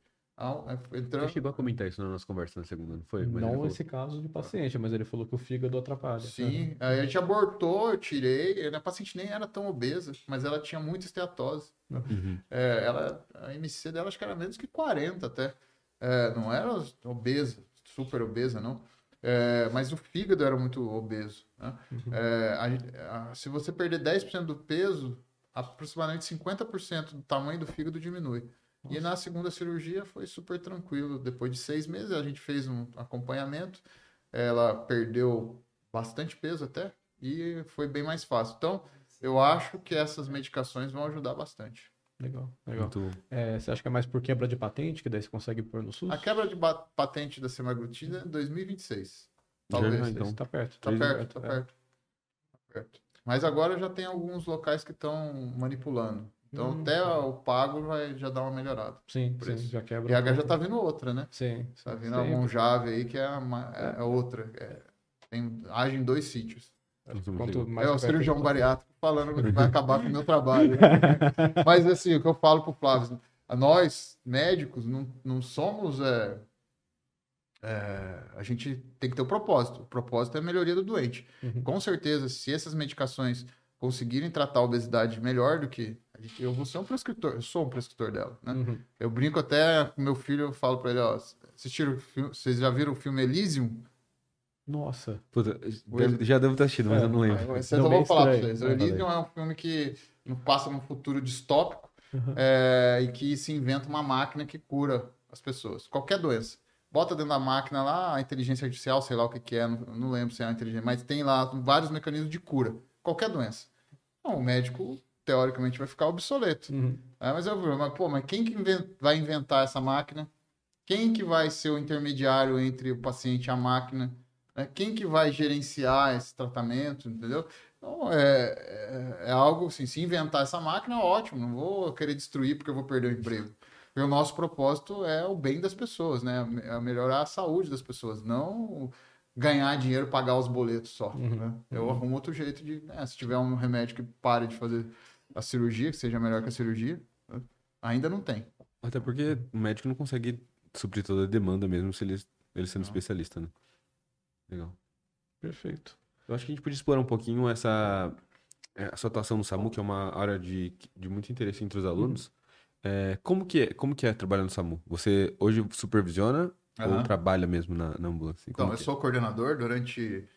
É, Você chegou a comentar isso na nossa conversa na segunda, não foi? Mas não esse caso de paciente, mas ele falou que o fígado atrapalha. Sim, aí a gente abortou, eu tirei. A paciente nem era tão obesa, mas ela tinha muita esteatose. Uhum. É, ela, a MC dela acho que era menos que 40 até. É, não era obesa, super obesa, não. É, mas o fígado era muito obeso. Né? Uhum. É, a, a, se você perder 10% do peso, aproximadamente 50% do tamanho do fígado diminui. Nossa. E na segunda cirurgia foi super tranquilo. Depois de seis meses, a gente fez um acompanhamento. Ela perdeu bastante peso até e foi bem mais fácil. Então, eu acho que essas medicações vão ajudar bastante. Legal, legal. É, você acha que é mais por quebra de patente, que daí você consegue pôr no SUS? A quebra de patente da semaglutida é em 2026. Talvez. Já, então tá perto. Tá perto, tá perto. Tá perto. Mas agora já tem alguns locais que estão manipulando. Então hum, até tá. o pago vai já dar uma melhorada. Sim, sim já quebra. E agora já tá vindo outra, né? Sim. Tá vindo sim. a Monjave aí que é, uma, é, é outra. É, tem, age em dois sítios. Quanto mais é o cirurgião bariátrico falando que vai acabar com o meu [laughs] trabalho. Né? Mas assim, o que eu falo pro Flávio, nós, médicos, não, não somos. É, é, a gente tem que ter o um propósito. O propósito é a melhoria do doente. Uhum. Com certeza, se essas medicações conseguirem tratar a obesidade melhor do que eu vou ser um prescritor, eu sou um prescritor dela, né? Uhum. Eu brinco até com meu filho, eu falo para ele, ó, assistiram, vocês já viram o filme Elysium? Nossa. Puta, deve- já devo ter assistido, mas É, eu não lembro. Mas Não, vou falar pra vocês. O É, Elysium é um filme que passa num futuro distópico Uhum. é, e que se inventa uma máquina que cura as pessoas. Qualquer doença. Bota dentro da máquina lá a inteligência artificial, sei lá o que, que é, não, não lembro se é a inteligência, mas tem lá vários mecanismos de cura. Qualquer doença. Então, o médico, teoricamente, vai ficar obsoleto. Uhum. É, mas eu mas, pô, mas quem que vai inventar essa máquina? Quem que vai ser o intermediário entre o paciente e a máquina? né? Quem que vai gerenciar esse tratamento, entendeu? Então, é, é, é algo assim, se inventar essa máquina, ótimo, não vou querer destruir porque eu vou perder o emprego. Porque o nosso propósito é o bem das pessoas, né? É melhorar a saúde das pessoas, não ganhar dinheiro, pagar os boletos só. né? Eu arrumo outro jeito de, né, se tiver um remédio que pare de fazer a cirurgia, que seja melhor que a cirurgia, ainda não tem. Até porque o médico não consegue suprir toda a demanda mesmo se ele, ele sendo Não. especialista, né? Legal. Perfeito. Eu acho que a gente podia explorar um pouquinho essa, é, essa atuação no SAMU, que é uma área de, de muito interesse entre os alunos. É, como, que é, como que é trabalhar no SAMU? Você hoje supervisiona ou Aham. trabalha mesmo na, na ambulância? Então, Como eu que é? sou coordenador durante.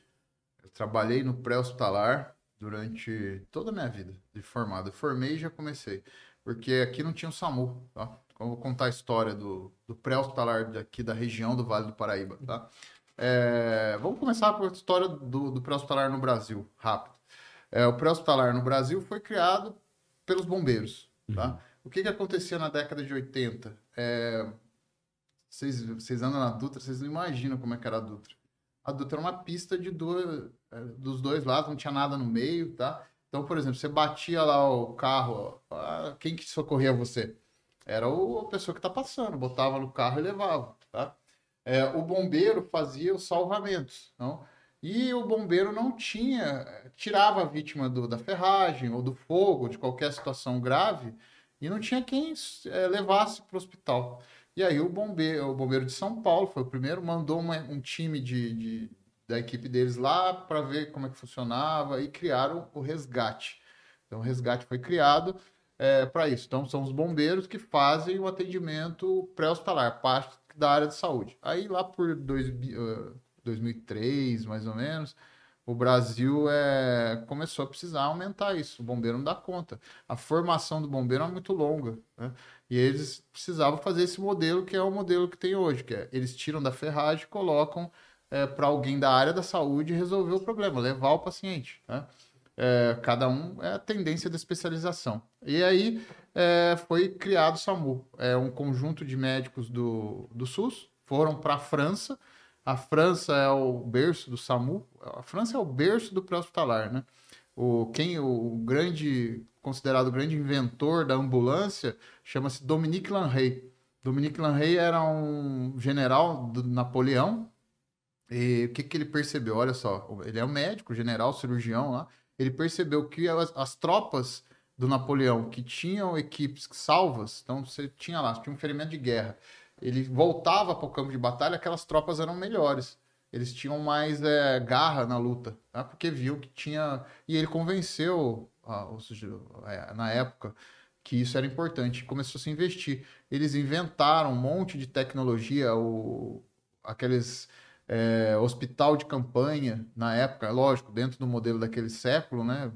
Eu trabalhei no pré-hospitalar durante toda a minha vida de formado. Eu formei e já comecei. Porque aqui não tinha o SAMU, tá? Então, eu vou contar a história do, do pré-hospitalar daqui da região do Vale do Paraíba, tá? É, vamos começar com a história do, do pré-hospitalar no Brasil, rápido. É, o pré-hospitalar no Brasil foi criado pelos bombeiros, tá? O que, que acontecia na década de 80? É, vocês, vocês andam na Dutra, vocês não imaginam como é que era a Dutra. A Dutra era uma pista de duas, é, dos dois lados, não tinha nada no meio, tá? Então, por exemplo, você batia lá o carro, quem que socorria você? Era o, a pessoa que tá passando, botava no carro e levava, tá? É, o bombeiro fazia os salvamentos, não? E o bombeiro não tinha, tirava a vítima do- da ferragem ou do fogo, de qualquer situação grave, e não tinha quem é, levasse para o hospital. E aí o bombeiro, o bombeiro de São Paulo foi o primeiro, mandou uma- um time de, de- da equipe deles lá para ver como é que funcionava e criaram o resgate. Então o resgate foi criado para isso. Então são os bombeiros que fazem o atendimento pré-hospitalar, parte da área de saúde. Aí lá por dois, bi- eh, 2003, mais ou menos, o Brasil é, começou a precisar aumentar isso. O bombeiro não dá conta. A formação do bombeiro é muito longa. né? E eles precisavam fazer esse modelo que é o modelo que tem hoje, que é eles tiram da ferragem e colocam para alguém da área da saúde resolver o problema, levar o paciente. né? É, cada um é a tendência da especialização. E aí é, foi criado o SAMU. É um conjunto de médicos do, do SUS foram para a França. A França é o berço do SAMU. A França é o berço do pré-hospitalar, né? O, quem, o grande, considerado o grande inventor da ambulância, chama-se Dominique Lanrey. Dominique Lanrey era um general do Napoleão. E o que, que ele percebeu? Olha só, ele é um médico, general, cirurgião lá. Ele percebeu que as, as tropas do Napoleão que tinham equipes salvas, então você tinha lá, tinha um ferimento de guerra. Ele voltava para o campo de batalha, aquelas tropas eram melhores. Eles tinham mais é, garra na luta, tá? porque viu que tinha. E ele convenceu, ah, os- é, na época, que isso era importante. Começou a se investir. Eles inventaram um monte de tecnologia, o, aqueles é, hospital de campanha na época, lógico, dentro do modelo daquele século, né?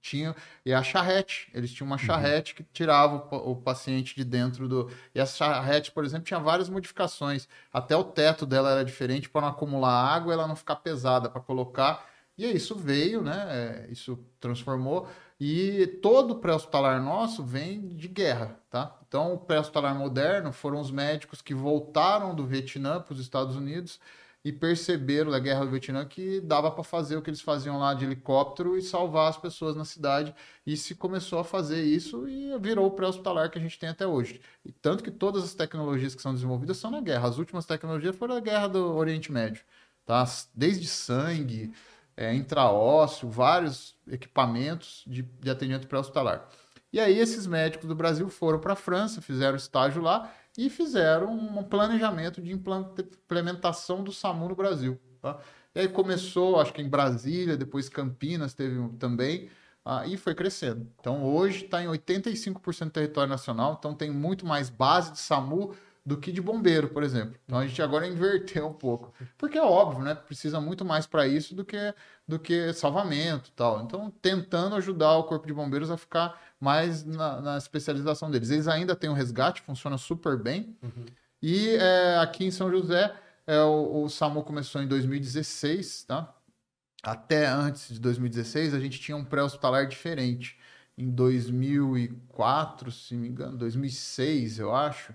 Tinha, e a charrete, eles tinham uma charrete que tirava o, o paciente de dentro do. E essa charrete, por exemplo, tinha várias modificações. Até o teto dela era diferente para não acumular água, ela não ficar pesada para colocar. E isso veio, né? é, Isso transformou. E todo pré-hospitalar nosso vem de guerra, tá? Então, o pré-hospitalar moderno foram os médicos que voltaram do Vietnã para os Estados Unidos e perceberam da guerra do Vietnã que dava para fazer o que eles faziam lá de helicóptero e salvar as pessoas na cidade. E se começou a fazer isso e virou o pré-hospitalar que a gente tem até hoje. E tanto que todas as tecnologias que são desenvolvidas são na guerra. As últimas tecnologias foram da guerra do Oriente Médio, tá? Desde sangue, é, intraósseo, vários equipamentos de, de atendimento pré-hospitalar. E aí esses médicos do Brasil foram para a França, fizeram estágio lá e fizeram um planejamento de implementação do SAMU no Brasil. tá? E aí começou, acho que em Brasília, depois Campinas teve também, ah, e foi crescendo. Então hoje está em 85% do território nacional, então tem muito mais base de SAMU do que de bombeiro, por exemplo. Então a gente agora inverteu um pouco. Porque é óbvio, né? Precisa muito mais para isso do que, do que salvamento e tal. Então, tentando ajudar o Corpo de Bombeiros a ficar mais na, na especialização deles. Eles ainda têm o resgate, funciona super bem. Uhum. E é, aqui em São José, é, o, o SAMU começou em 2016, tá? Até antes de 2016, a gente tinha um pré-hospitalar diferente. Em 2004, se me engano, 2006, eu acho,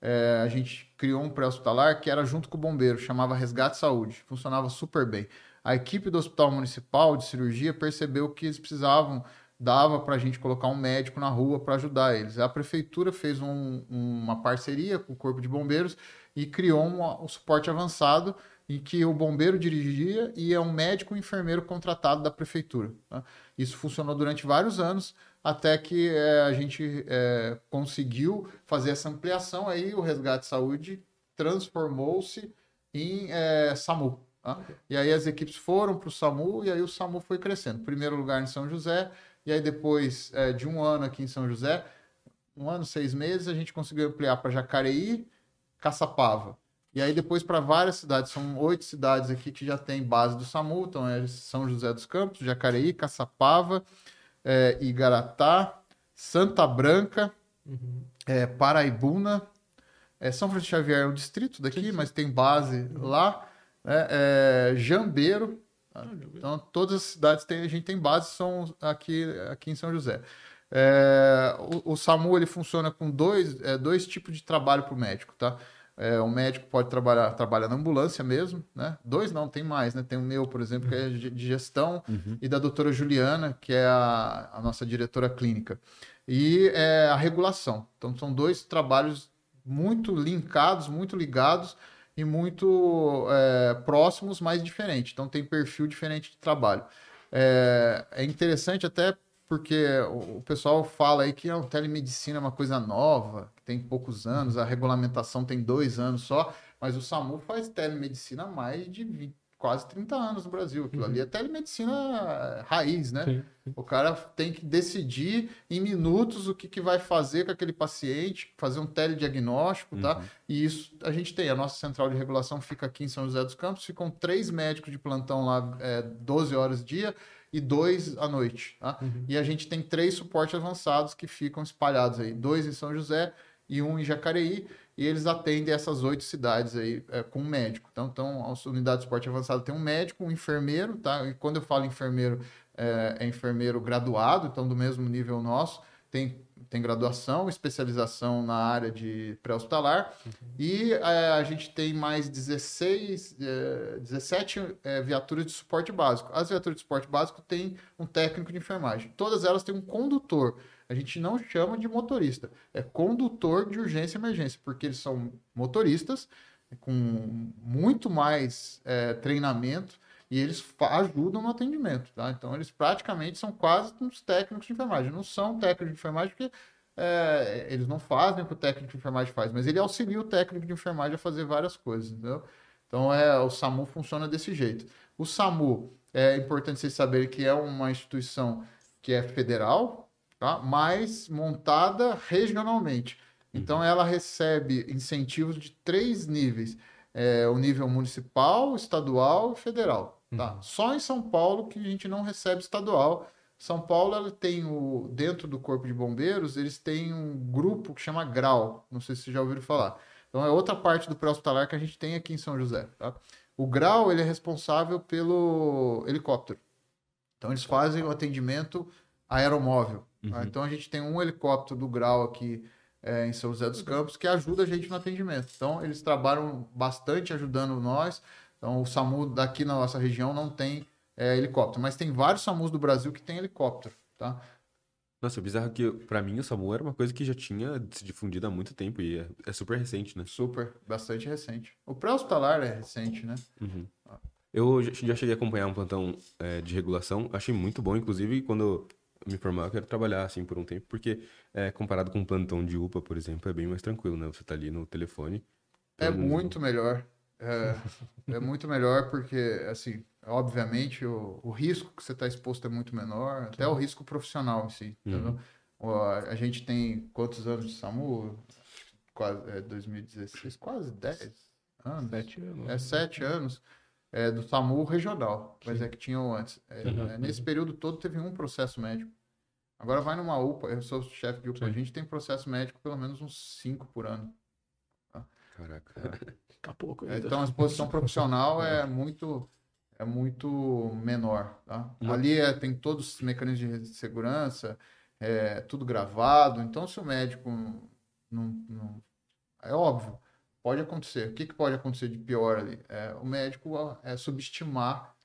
é, a gente criou um pré-hospitalar que era junto com o bombeiro, chamava Resgate Saúde. Funcionava super bem. A equipe do Hospital Municipal de Cirurgia percebeu que eles precisavam, dava para a gente colocar um médico na rua para ajudar eles. A prefeitura fez um, uma parceria com o Corpo de Bombeiros e criou um, um suporte avançado em que o bombeiro dirigia e é um médico e um enfermeiro contratado da prefeitura. Tá? Isso funcionou durante vários anos até que é, a gente é, conseguiu fazer essa ampliação, aí o Resgate Saúde transformou-se em é, SAMU. Tá? E aí as equipes foram para o SAMU e aí o SAMU foi crescendo. Primeiro lugar em São José, e aí depois é, de um ano aqui em São José, um ano, seis meses, a gente conseguiu ampliar para Jacareí, Caçapava. E aí depois para várias cidades, são oito cidades aqui que já tem base do SAMU, então é São José dos Campos, Jacareí, Caçapava, é, Igaratá, Santa Branca, uhum. é, Paraibuna, é, São Francisco Xavier é um distrito daqui, sim, sim. mas tem base uhum. lá, né, é, Jambeiro, ah, então todas as cidades tem, a gente tem base são aqui, aqui em São José. É, o, o, SAMU ele funciona com dois, é, dois tipos de trabalho para o médico, tá? É, o médico pode trabalhar trabalha na ambulância mesmo, né? Dois não, tem mais, né? Tem o meu, por exemplo, que é de gestão, uhum. e da doutora Juliana, que é a, a nossa diretora clínica. E é, a regulação. Então, são dois trabalhos muito linkados, muito ligados e muito é, próximos, mas diferentes. Então, tem perfil diferente de trabalho. É, é interessante até porque o pessoal fala aí que a telemedicina é uma coisa nova, que tem poucos anos, a regulamentação tem dois anos só, mas o SAMU faz telemedicina há mais de 20, quase 30 anos no Brasil. Aquilo uhum. ali é telemedicina raiz, né? Sim. O cara tem que decidir em minutos o que, que vai fazer com aquele paciente, fazer um telediagnóstico, tá? uhum. tá? E isso a gente tem. A nossa central de regulação fica aqui em São José dos Campos, ficam três médicos de plantão lá é, 12 horas dia e dois à noite. Tá? Uhum. E a gente tem três suportes avançados que ficam espalhados aí, dois em São José e um em Jacareí, e eles atendem essas oito cidades aí é, com um médico. Então, então, a unidade de suporte avançado tem um médico, um enfermeiro, tá? E quando eu falo enfermeiro, é, é enfermeiro graduado, então do mesmo nível nosso, tem tem graduação, especialização na área de pré-hospitalar uhum. e é, a gente tem mais 16, é, 17 é, viaturas de suporte básico. As viaturas de suporte básico têm um técnico de enfermagem. Todas elas têm um condutor. A gente não chama de motorista, é condutor de urgência e emergência, porque eles são motoristas com muito mais é, treinamento e eles ajudam no atendimento, tá? Então eles praticamente são quase uns técnicos de enfermagem. Não são técnicos de enfermagem porque é, eles não fazem o que o técnico de enfermagem faz, mas ele auxilia o técnico de enfermagem a fazer várias coisas, entendeu? Então é, o SAMU funciona desse jeito. O SAMU é importante vocês saberem que é uma instituição que é federal, tá? mas montada regionalmente. Então ela recebe incentivos de três níveis: é, o nível municipal, estadual e federal. Tá? Uhum. Só em São Paulo que a gente não recebe estadual. São Paulo ela tem o dentro do corpo de bombeiros eles têm um grupo que chama Grau. Não sei se vocês já ouviram falar. Então é outra parte do pré-hospitalar que a gente tem aqui em São José. Tá? O Grau ele é responsável pelo helicóptero. Então eles fazem o atendimento aeromóvel. Tá? Uhum. Tá? Então a gente tem um helicóptero do Grau aqui é, em São José dos Campos que ajuda a gente no atendimento. Então eles trabalham bastante ajudando nós. Então, o SAMU daqui na nossa região não tem é, helicóptero, mas tem vários SAMUs do Brasil que tem helicóptero, tá? Nossa, é bizarro que, para mim, o SAMU era uma coisa que já tinha se difundido há muito tempo e é, é super recente, né? Super, bastante recente. O pré-hospitalar é recente, né? Uhum. Eu já cheguei a acompanhar um plantão é, de regulação, achei muito bom, inclusive, quando me formar, eu quero trabalhar assim por um tempo, porque é, comparado com um plantão de UPA, por exemplo, é bem mais tranquilo, né? Você tá ali no telefone. É muito melhor. É, é muito melhor porque, assim, obviamente, o, o risco que você está exposto é muito menor, até o risco profissional em si. Uhum. A gente tem quantos anos de SAMU? quase, é, 2016, quase 10 anos. Sete anos. É, sete anos. É, do SAMU regional, mas Sim. é que tinham antes. É, Uhum, é, nesse período todo teve um processo médico. Agora vai numa UPA, eu sou chefe de UPA, a Sim. gente tem processo médico pelo menos uns cinco por ano. Caraca. Pouco É, ainda. Então a exposição [laughs] profissional é muito é muito menor. Tá? Uma- Ali é, tem todos os mecanismos de segurança, é tudo gravado. Então se o médico não, não- é óbvio, pode acontecer. O que, que pode acontecer de pior ali? É, o médico ó, é subestimar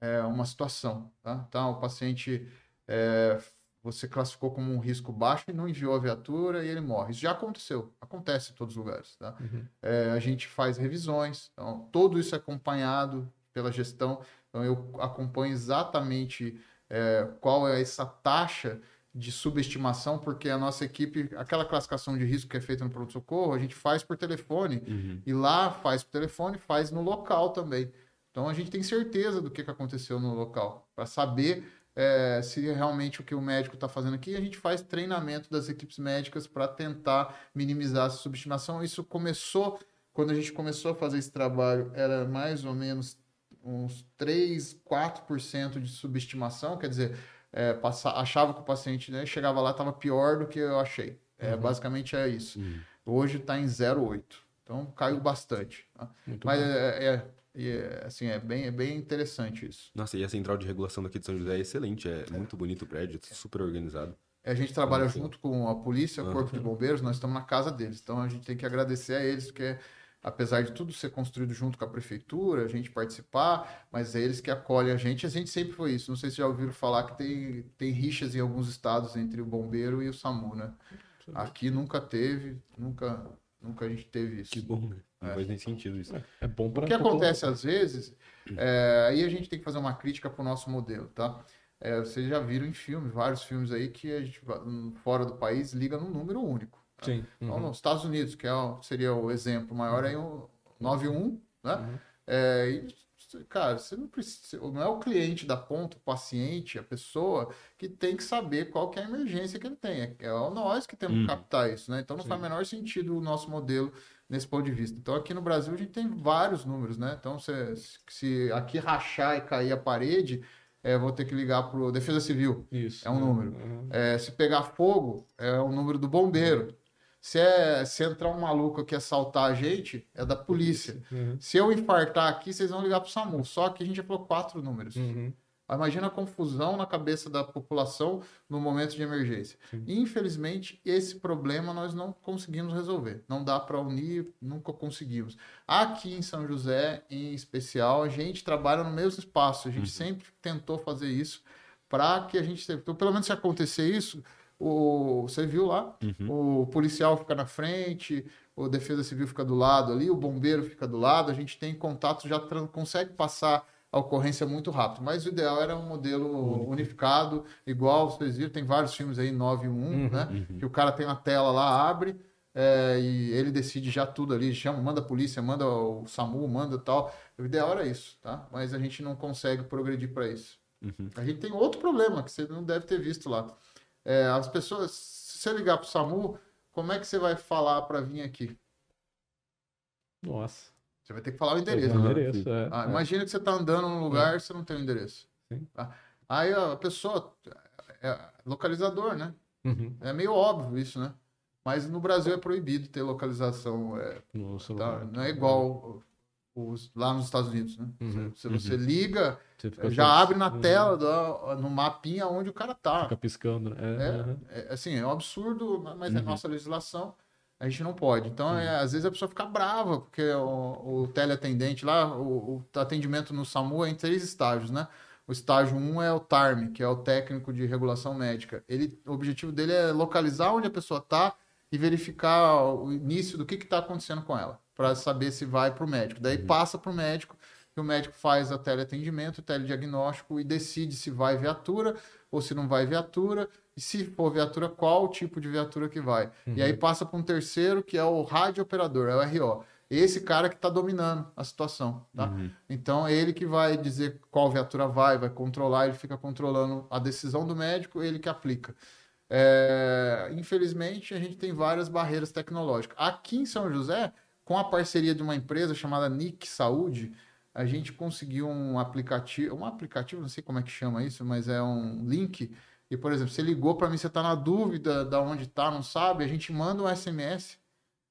é, uma situação. Tá? Então o paciente é, você classificou como um risco baixo e não enviou a viatura e ele morre. Isso já aconteceu, acontece em todos os lugares. Tá? Uhum. É, a gente faz revisões, então, tudo isso é acompanhado pela gestão. Então, eu acompanho exatamente é, qual é essa taxa de subestimação, porque a nossa equipe, aquela classificação de risco que é feita no pronto-socorro, a gente faz por telefone, Uhum. e lá faz por telefone, faz no local também. Então, a gente tem certeza do que que aconteceu no local, para saber é, se realmente o que o médico está fazendo aqui, a gente faz treinamento das equipes médicas para tentar minimizar essa subestimação. Isso começou, quando a gente começou a fazer esse trabalho, era mais ou menos uns 3, 4% de subestimação, quer dizer, é, achava que o paciente né, chegava lá estava pior do que eu achei. É, Uhum. Basicamente é isso. Uhum. Hoje está em 0,8. Então caiu bastante. tá? Muito Mas é, é- é, assim, é bem, é bem interessante isso. Nossa, e a central de regulação daqui de São José é excelente. É, muito bonito o prédio, super organizado. A gente trabalha junto com a polícia, o corpo de bombeiros, nós estamos na casa deles. Então a gente tem que agradecer a eles, porque apesar de tudo ser construído junto com a prefeitura, a gente participar, mas é eles que acolhem a gente. A gente sempre foi isso. Não sei se já ouviram falar que tem, tem rixas em alguns estados entre o bombeiro e o SAMU, né? Aqui nunca teve, nunca, nunca a gente teve isso. Que bom, né? Não É. faz nem sentido isso. É bom para O que acontece às vezes, é, aí a gente tem que fazer uma crítica para o nosso modelo, tá? É, vocês já viram em filme, vários filmes aí que a gente, hum, fora do país, liga num número único. tá? Sim. Então, Uhum. nos Estados Unidos, que é seria o exemplo maior, aí o 91, né? Uhum. É, e, cara, você não precisa, não é o cliente da ponta, o paciente, a pessoa que tem que saber qual que é a emergência que ele tem. É, é nós que temos Uhum. que captar isso, né? Então não faz o menor sentido o nosso modelo nesse ponto de vista. Então aqui no Brasil a gente tem vários números, né? Então se, se aqui rachar e cair a parede, é, vou ter que ligar para o Defesa Civil. Isso. É um número. Uhum. É, se pegar fogo, é o número do bombeiro. Se, é, se entrar um maluco aqui assaltar a gente, é da polícia. Uhum. Se eu infartar aqui, vocês vão ligar pro SAMU. Só que a gente já falou quatro números. Uhum. Imagina a confusão na cabeça da população no momento de emergência. Sim. Infelizmente, esse problema nós não conseguimos resolver. Não dá para unir, nunca conseguimos. Aqui em São José, em especial, a gente trabalha no mesmo espaço. A gente sempre tentou fazer isso para que a gente. Então, pelo menos se acontecer isso, o, você viu lá, o policial fica na frente, o defesa civil fica do lado ali, o bombeiro fica do lado, a gente tem contato, já consegue passar a ocorrência muito rápido. Mas o ideal era um modelo unificado, igual vocês viram, tem vários filmes aí, 9 e 1, Uhum, né? Que o cara tem na tela lá, abre, é, e ele decide já tudo ali, chama, manda a polícia, manda o SAMU, manda tal. O ideal era isso, tá? Mas a gente não consegue progredir para isso. Uhum. A gente tem outro problema que você não deve ter visto lá. É, as pessoas, se você ligar pro SAMU, como é que você vai falar para vir aqui? Nossa. Você vai ter que falar o endereço. O endereço, é. Ah, é. imagina que você está andando num lugar e você não tem o endereço. Sim. Tá? Aí a pessoa. É localizador, né? Uhum. É meio óbvio isso, né? Mas no Brasil é proibido ter localização. é, No tá? celular. Não é igual os, lá nos Estados Unidos, né? Uhum. Se você liga, Você já abre na Uhum. tela, do- no mapinha onde o cara tá. Fica piscando, né? É, É, uhum. é, assim, é um absurdo, mas é Uhum. nossa legislação. A gente não pode. Então, é, às vezes a pessoa fica brava, porque o, o teleatendente lá, o, o atendimento no SAMU é em três estágios, né? O estágio 1 um é o TARM, que é o técnico de regulação médica. Ele, o objetivo dele é localizar onde a pessoa está e verificar o início do que está acontecendo com ela, para saber se vai para o médico. Daí passa para o médico, e o médico faz a teleatendimento, o telediagnóstico e decide se vai viatura ou se não vai viatura, e se for viatura, qual o tipo de viatura que vai. E aí passa para um terceiro, que é o rádio operador, é o RO. Esse cara que está dominando a situação, tá? Uhum. Então ele que vai dizer qual viatura vai, vai controlar, ele fica controlando a decisão do médico, ele que aplica. É, infelizmente, a gente tem várias barreiras tecnológicas. Aqui em São José, com a parceria de uma empresa chamada Nick Saúde, a gente conseguiu um aplicativo, um aplicativo, não sei como é que chama isso, mas é um link. E, por exemplo, você ligou para mim, você está na dúvida de onde está, não sabe, a gente manda um SMS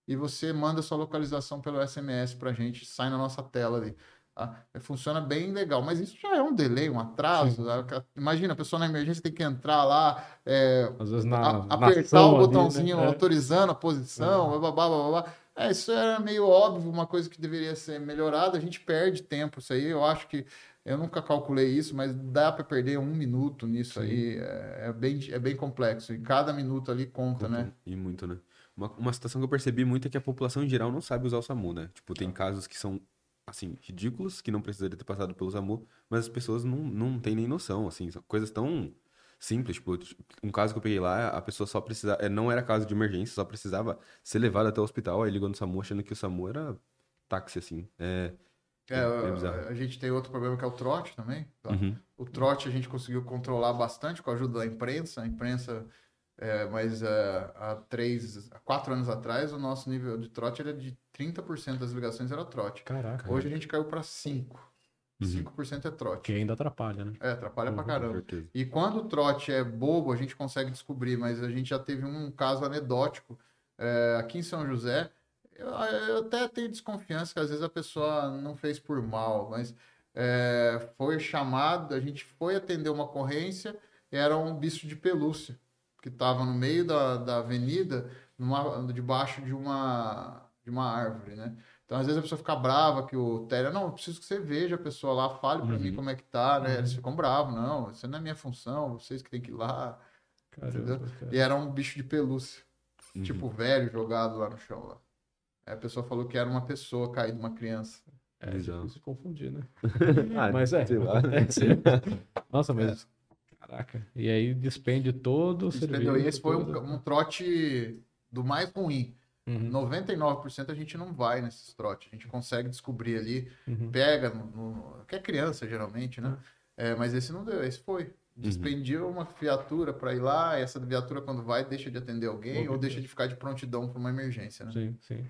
e você manda sua localização pelo SMS para a gente, sai na nossa tela ali. Tá? Funciona bem legal, mas isso já é um delay, um atraso. Tá? Imagina, a pessoa na emergência tem que entrar lá, é, na, a- apertar o ali, botãozinho né? É. autorizando a posição, babá, babá. É, isso era meio óbvio, uma coisa que deveria ser melhorada. A gente perde tempo, isso aí. Eu acho que eu nunca calculei isso, mas dá para perder um minuto nisso Sim. aí. É, é bem, é bem complexo. E cada minuto ali conta, né? E muito, né? Uma, uma situação que eu percebi muito é que a população em geral não sabe usar o SAMU, né? Tipo, tem casos que são, assim, ridículos, que não precisaria ter passado pelo SAMU, mas as pessoas não, não têm nem noção, assim, são coisas tão simples, tipo, um caso que eu peguei lá, a pessoa só precisava, não era caso de emergência, só precisava ser levada até o hospital, aí ligou no SAMU achando que o SAMU era táxi, assim, é... É, é a, a gente tem outro problema que é o trote também. tá? Uhum. O trote a gente conseguiu controlar bastante com a ajuda da imprensa. A imprensa, é, mas é, há três, quatro anos atrás, o nosso nível de trote era de 30% das ligações era trote. Caraca. Hoje a gente caiu para 5%. Uhum. 5% é trote. Que ainda atrapalha, né? É, atrapalha pra Uhum, Com caramba. E quando o trote é bobo, a gente consegue descobrir, mas a gente já teve um caso anedótico é, aqui em São José. Eu, eu até tenho desconfiança que às vezes a pessoa não fez por mal, mas é, foi chamado, a gente foi atender uma ocorrência, era um bicho de pelúcia que estava no meio da, da avenida, numa, debaixo de uma, de uma árvore, né? Então, às vezes a pessoa fica brava que o Téria, não, eu preciso que você veja a pessoa lá, fale para Uhum. mim como é que tá, né? Uhum. Eles ficam bravos, não, isso não é minha função, vocês que tem que ir lá. Caramba, cara. E era um bicho de pelúcia, Uhum. tipo velho jogado lá no chão. Lá. Aí a pessoa falou que era uma pessoa caída, uma criança. É Bizarro. difícil se confundir, né? [laughs] Ah, mas é. sei lá. É, [laughs] sim. Nossa, mas. Caraca. E aí despende todo o Entendeu? E serviço. esse foi um, um trote do mais ruim. Uhum, 99% a gente não vai nesses trotes. A gente consegue descobrir ali, uhum. pega, no, no- que é criança geralmente, né? É, mas esse não deu, esse foi. Despendia uma viatura para ir lá, e essa viatura quando vai deixa de atender alguém Meu ou deixa Deus. de ficar de prontidão para uma emergência, né? Sim, sim.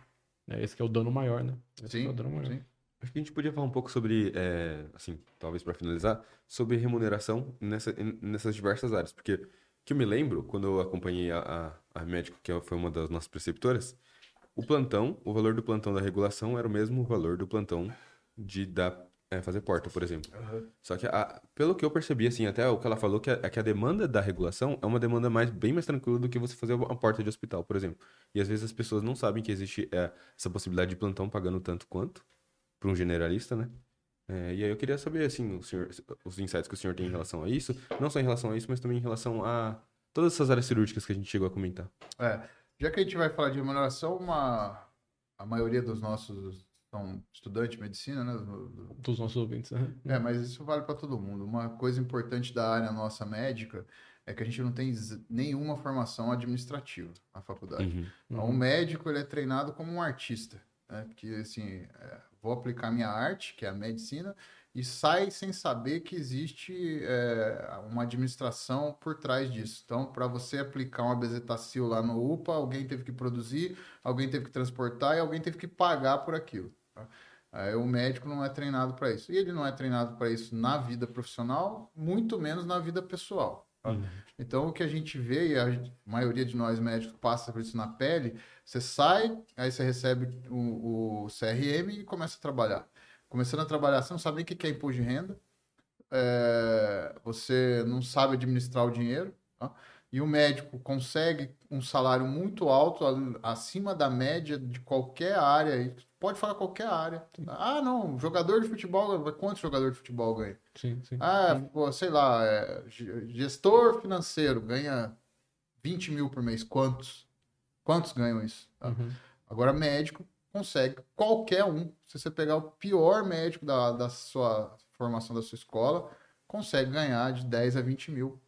É esse que é o dano maior, né? Esse que é o Sim, dano maior. sim. Acho que a gente podia falar um pouco sobre, é, assim, talvez para finalizar, sobre remuneração nessa, nessas diversas áreas. Porque, que eu me lembro, quando eu acompanhei a, a, a médico, que foi uma das nossas preceptoras, o plantão, o valor do plantão da regulação era o mesmo valor do plantão de dar, é, fazer porta, por exemplo. Só que, a- pelo que eu percebi, assim, até o que ela falou, que a, é que a demanda da regulação é uma demanda mais, bem mais tranquila do que você fazer uma porta de hospital, por exemplo. E às vezes as pessoas não sabem que existe é, essa possibilidade de plantão pagando tanto quanto para um generalista, né? É, e aí eu queria saber, assim, senhor, os insights que o senhor tem em relação a isso, não só em relação a isso, mas também em relação a todas essas áreas cirúrgicas que a gente chegou a comentar. É, já que a gente vai falar de remuneração, uma, a maioria dos nossos são estudantes de medicina, né? do- do- Dos nossos ouvintes. né? É, mas isso vale para todo mundo. Uma coisa importante da área nossa médica é que a gente não tem nenhuma formação administrativa na faculdade. Uhum. Então, o médico ele é treinado como um artista, né? Porque assim, é, vou aplicar minha arte, que é a medicina, e sai sem saber que existe é, uma administração por trás disso. Então, para você aplicar uma bezetacil lá no UPA, alguém teve que produzir, alguém teve que transportar e alguém teve que pagar por aquilo. Tá? Aí, o médico não é treinado para isso. E ele não é treinado para isso na vida profissional, muito menos na vida pessoal. tá? Uhum. Então, o que a gente vê, e a maioria de nós médicos passa por isso na pele, você sai, aí você recebe o, o CRM e começa a trabalhar. Começando a trabalhar, você não sabe nem o que que é imposto de renda, é, você não sabe administrar o dinheiro, tá? E o médico consegue um salário muito alto, acima da média de qualquer área, pode falar qualquer área. Ah, não, jogador de futebol, quantos jogador de futebol ganha? Sim, sim. Ah, pô, sei lá, é, ge- gestor financeiro ganha 20 mil por mês. Quantos? Quantos ganham isso? tá? Uhum. Agora, médico consegue, qualquer um. Se você pegar o pior médico da, da sua formação da sua escola, consegue ganhar de 10 a 20 mil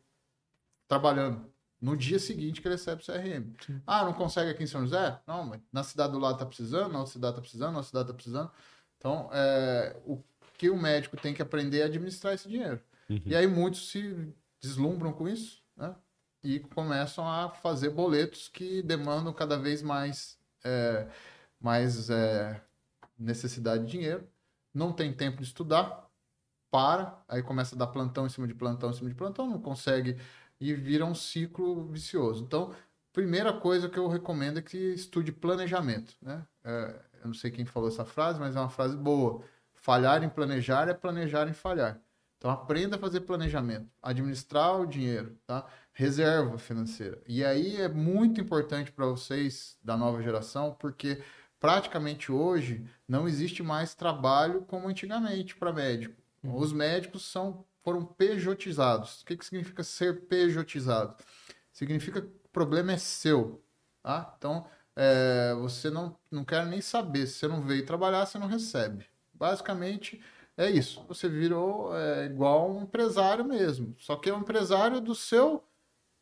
trabalhando. No dia seguinte que ele recebe o CRM. Sim. Ah, não consegue aqui em São José? Não, mas na cidade do lado tá precisando, na outra cidade tá precisando, na outra cidade tá precisando. Então, é, o que o médico tem que aprender é administrar esse dinheiro. Uhum. E aí muitos se deslumbram com isso, né? e começam a fazer boletos que demandam cada vez mais, é, mais é, necessidade de dinheiro, não tem tempo de estudar, para, aí começa a dar plantão em cima de plantão em cima de plantão, não consegue e vira um ciclo vicioso. Então, primeira coisa que eu recomendo é que estude planejamento. Né? É, eu não sei quem falou essa frase, mas é uma frase boa. Falhar em planejar é planejar em falhar. Então aprenda a fazer planejamento, administrar o dinheiro, tá? Reserva financeira. E aí é muito importante para vocês da nova geração, porque praticamente hoje não existe mais trabalho como antigamente para médico. Uhum. Os médicos são foram pejotizados. O que, que significa ser pejotizado? Significa que o problema é seu, tá? Então é, você não, não quer nem saber. Se você não veio trabalhar, você não recebe. Basicamente, é isso. Você virou é, igual um empresário mesmo. Só que é um empresário do seu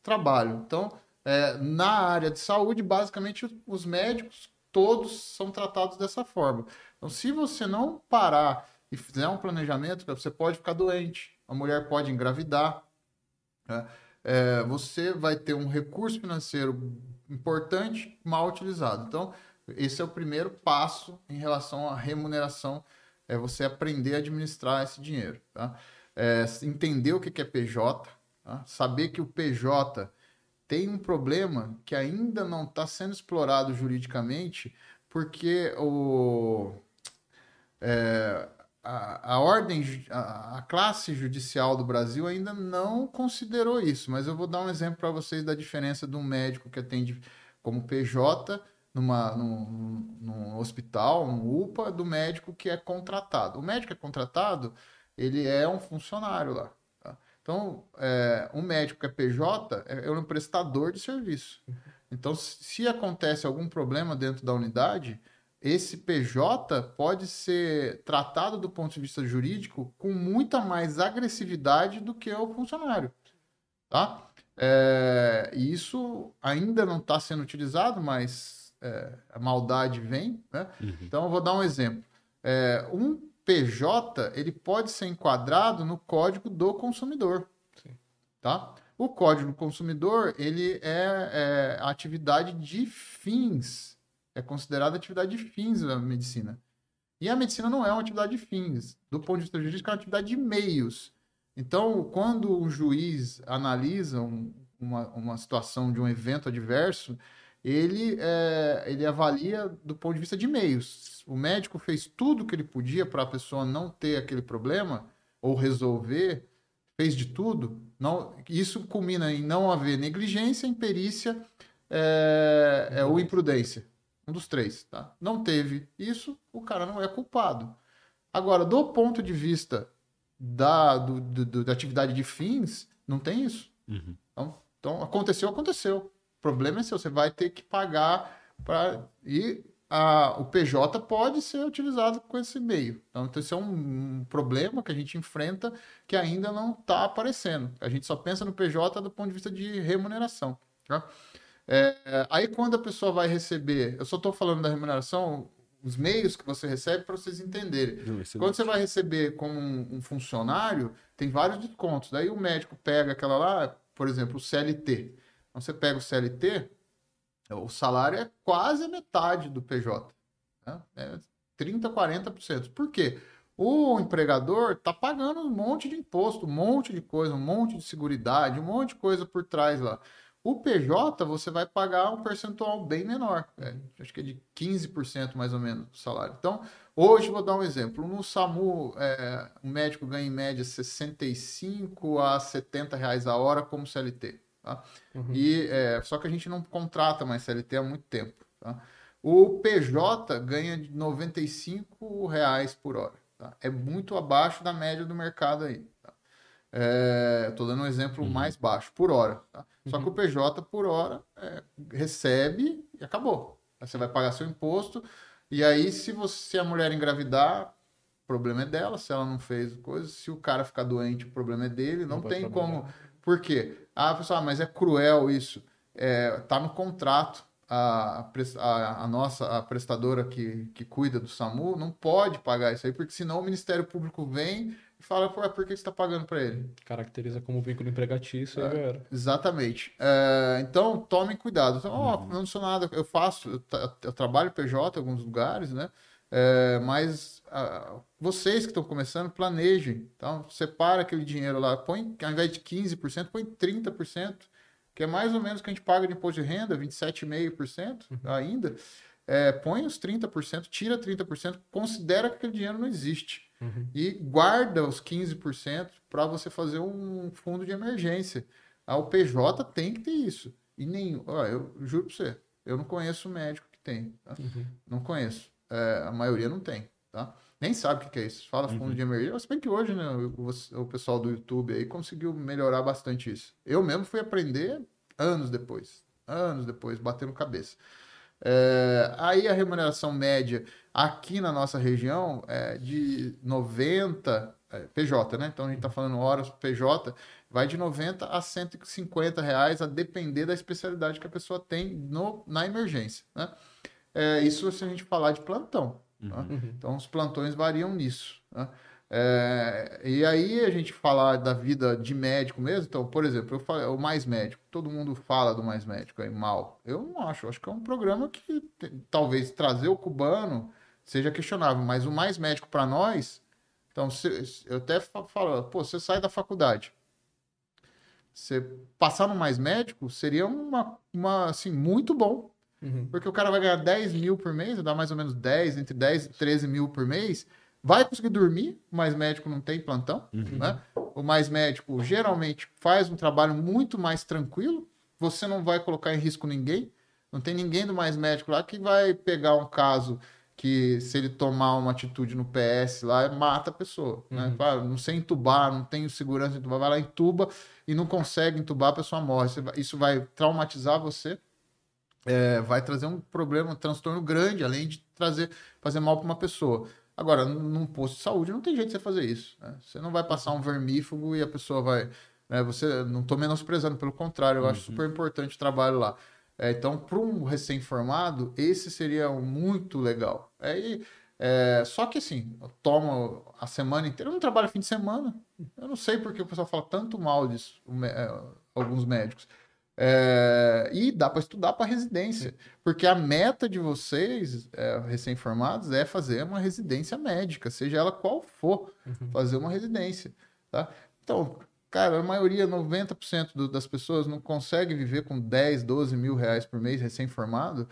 trabalho. Então, é, na área de saúde, basicamente, os médicos todos são tratados dessa forma. Então, se você não parar e fizer um planejamento, você pode ficar doente, a mulher pode engravidar, né? é, você vai ter um recurso financeiro importante mal utilizado. Então, esse é o primeiro passo em relação à remuneração é você aprender a administrar esse dinheiro, tá? É, entender o que é PJ, tá? saber que o PJ tem um problema que ainda não está sendo explorado juridicamente, porque o, é, a, a, ordem, a, a, classe judicial do Brasil ainda não considerou isso, mas eu vou dar um exemplo para vocês da diferença de um médico que atende como PJ numa, num, num hospital, um UPA, do médico que é contratado. O médico que é contratado, ele é um funcionário lá. Tá? Então, é, um médico que é PJ é, é um prestador de serviço. Então, se acontece algum problema dentro da unidade, esse PJ pode ser tratado do ponto de vista jurídico com muita mais agressividade do que o funcionário. Tá? É, isso ainda não está sendo utilizado, mas é, a maldade vem, né? Uhum. Então eu vou dar um exemplo. É, um PJ ele pode ser enquadrado no Código do Consumidor, Sim. tá? O Código do Consumidor ele é, é atividade de fins, é considerada atividade de fins da medicina. E a medicina não é uma atividade de fins, do ponto de vista jurídico é uma atividade de meios. Então, quando o juiz analisa um, uma, uma situação de um evento adverso, ele, é, ele avalia do ponto de vista de meios. O médico fez tudo o que ele podia para a pessoa não ter aquele problema ou resolver, fez de tudo. Não, isso culmina em não haver negligência, imperícia é, é, ou imprudência. Um dos três. Tá? Não teve isso, o cara não é culpado. Agora, do ponto de vista da, do, do, da atividade de fins, não tem isso. Uhum. Então, então, aconteceu, aconteceu. O problema é se você vai ter que pagar para. E a, o PJ pode ser utilizado com esse meio. Então, esse é um, um problema que a gente enfrenta que ainda não está aparecendo. A gente só pensa no PJ do ponto de vista de remuneração. Tá? É, aí, quando a pessoa vai receber, eu só estou falando da remuneração, os meios que você recebe para vocês entenderem. Quando você vai receber como um, um, funcionário, tem vários descontos. Daí o médico pega aquela lá, por exemplo, o CLT. Então, você pega o CLT, o salário é quase a metade do PJ. Né? É 30%, 40%. Por quê? O empregador está pagando um monte de imposto, um monte de coisa, um monte de seguridade, um monte de coisa por trás lá. O PJ, você vai pagar um percentual bem menor. É, acho que é de 15% mais ou menos do salário. Então, hoje, vou dar um exemplo. No SAMU, é, um médico ganha em média 65 a 70 reais a hora como CLT. Tá? Uhum. E, é, só que a gente não contrata mais CLT há muito tempo. Tá? O PJ ganha de 95 reais por hora. Tá? É muito abaixo da média do mercado aí. Tá? Estou é, dando um exemplo uhum. mais baixo, por hora. Tá? Só uhum. que o PJ por hora é, recebe e acabou. Aí você vai pagar seu imposto. E aí, se, você, se a mulher engravidar, o problema é dela. Se ela não fez coisa, se o cara ficar doente, o problema é dele. Não, não tem como. Por quê? Ah, pessoal, ah, mas é cruel isso. É, tá no contrato. A, a, a, nossa a prestadora que, que cuida do SAMU não pode pagar isso aí, porque senão o Ministério Público vem, e fala, pô, por que você está pagando para ele? Caracteriza como vínculo empregatício, É. aí já era. Exatamente. É, então, tomem cuidado. Então, ó, Uhum. eu não sou nada, eu faço, eu, tra- eu trabalho PJ em alguns lugares, né? É, mas ah, vocês que estão começando, planejem. Então, separa aquele dinheiro lá, põe, ao invés de 15%, põe 30%, que é mais ou menos o que a gente paga de imposto de renda, 27,5% ainda. É, põe os 30%, tira 30%, considera que aquele dinheiro não existe Uhum. e guarda os 15% para você fazer um fundo de emergência. A UPJ tem que ter isso. E nenhum. Ó, eu juro para você, eu não conheço médico que tem. tá? Uhum. Não conheço. É, a maioria não tem. Tá? Nem sabe o que é isso. Fala fundo de emergência. Se bem que hoje, né, o, o pessoal do YouTube aí conseguiu melhorar bastante isso. Eu mesmo fui aprender anos depois. Anos depois, batendo cabeça. É, aí a remuneração média aqui na nossa região é de 90 é, PJ, né? Então a gente está falando horas PJ, vai de 90 a 150 reais a depender da especialidade que a pessoa tem no, na emergência, né? É, isso se a gente falar de plantão. tá? Uhum. Então os plantões variam nisso. né? É, e aí a gente falar da vida de médico mesmo, então, por exemplo, eu falei, o Mais Médico, todo mundo fala do Mais Médico aí mal. Eu não acho, acho que é um programa que talvez trazer o cubano seja questionável, mas o Mais Médico para nós, então se- eu até fa- falo, pô, você sai da faculdade, você passar no Mais Médico seria uma, uma assim, muito bom, Uhum. porque o cara vai ganhar 10 mil por mês, dá mais ou menos 10, entre 10 e 13 mil por mês. Vai conseguir dormir, o mais médico não tem plantão, né? O mais médico geralmente faz um trabalho muito mais tranquilo. Você não vai colocar em risco ninguém. Não tem ninguém do mais médico lá que vai pegar um caso que, se ele tomar uma atitude no PS lá, mata a pessoa. Né? Uhum. Fala, não sei entubar, não tenho segurança em entubar, vai lá, entuba e não consegue entubar, a pessoa morre. Isso vai traumatizar você é, vai trazer um problema, um transtorno grande, além de trazer, fazer mal para uma pessoa. Agora, num posto de saúde, não tem jeito de você fazer isso. né? Você não vai passar um vermífugo e a pessoa vai. né, você não estou menosprezando, pelo contrário, eu acho super importante o trabalho lá. É, então, para um recém-formado, esse seria muito legal. Aí, é, só que assim, eu tomo a semana inteira, eu não trabalho fim de semana. Eu não sei porque o pessoal fala tanto mal disso, é, alguns médicos. É, e dá para estudar para residência, porque a meta de vocês, é, recém-formados, é fazer uma residência médica, seja ela qual for, fazer uma residência, tá? Então, cara, a maioria, 90% do- das pessoas não consegue viver com 10, 12 mil reais por mês recém-formado.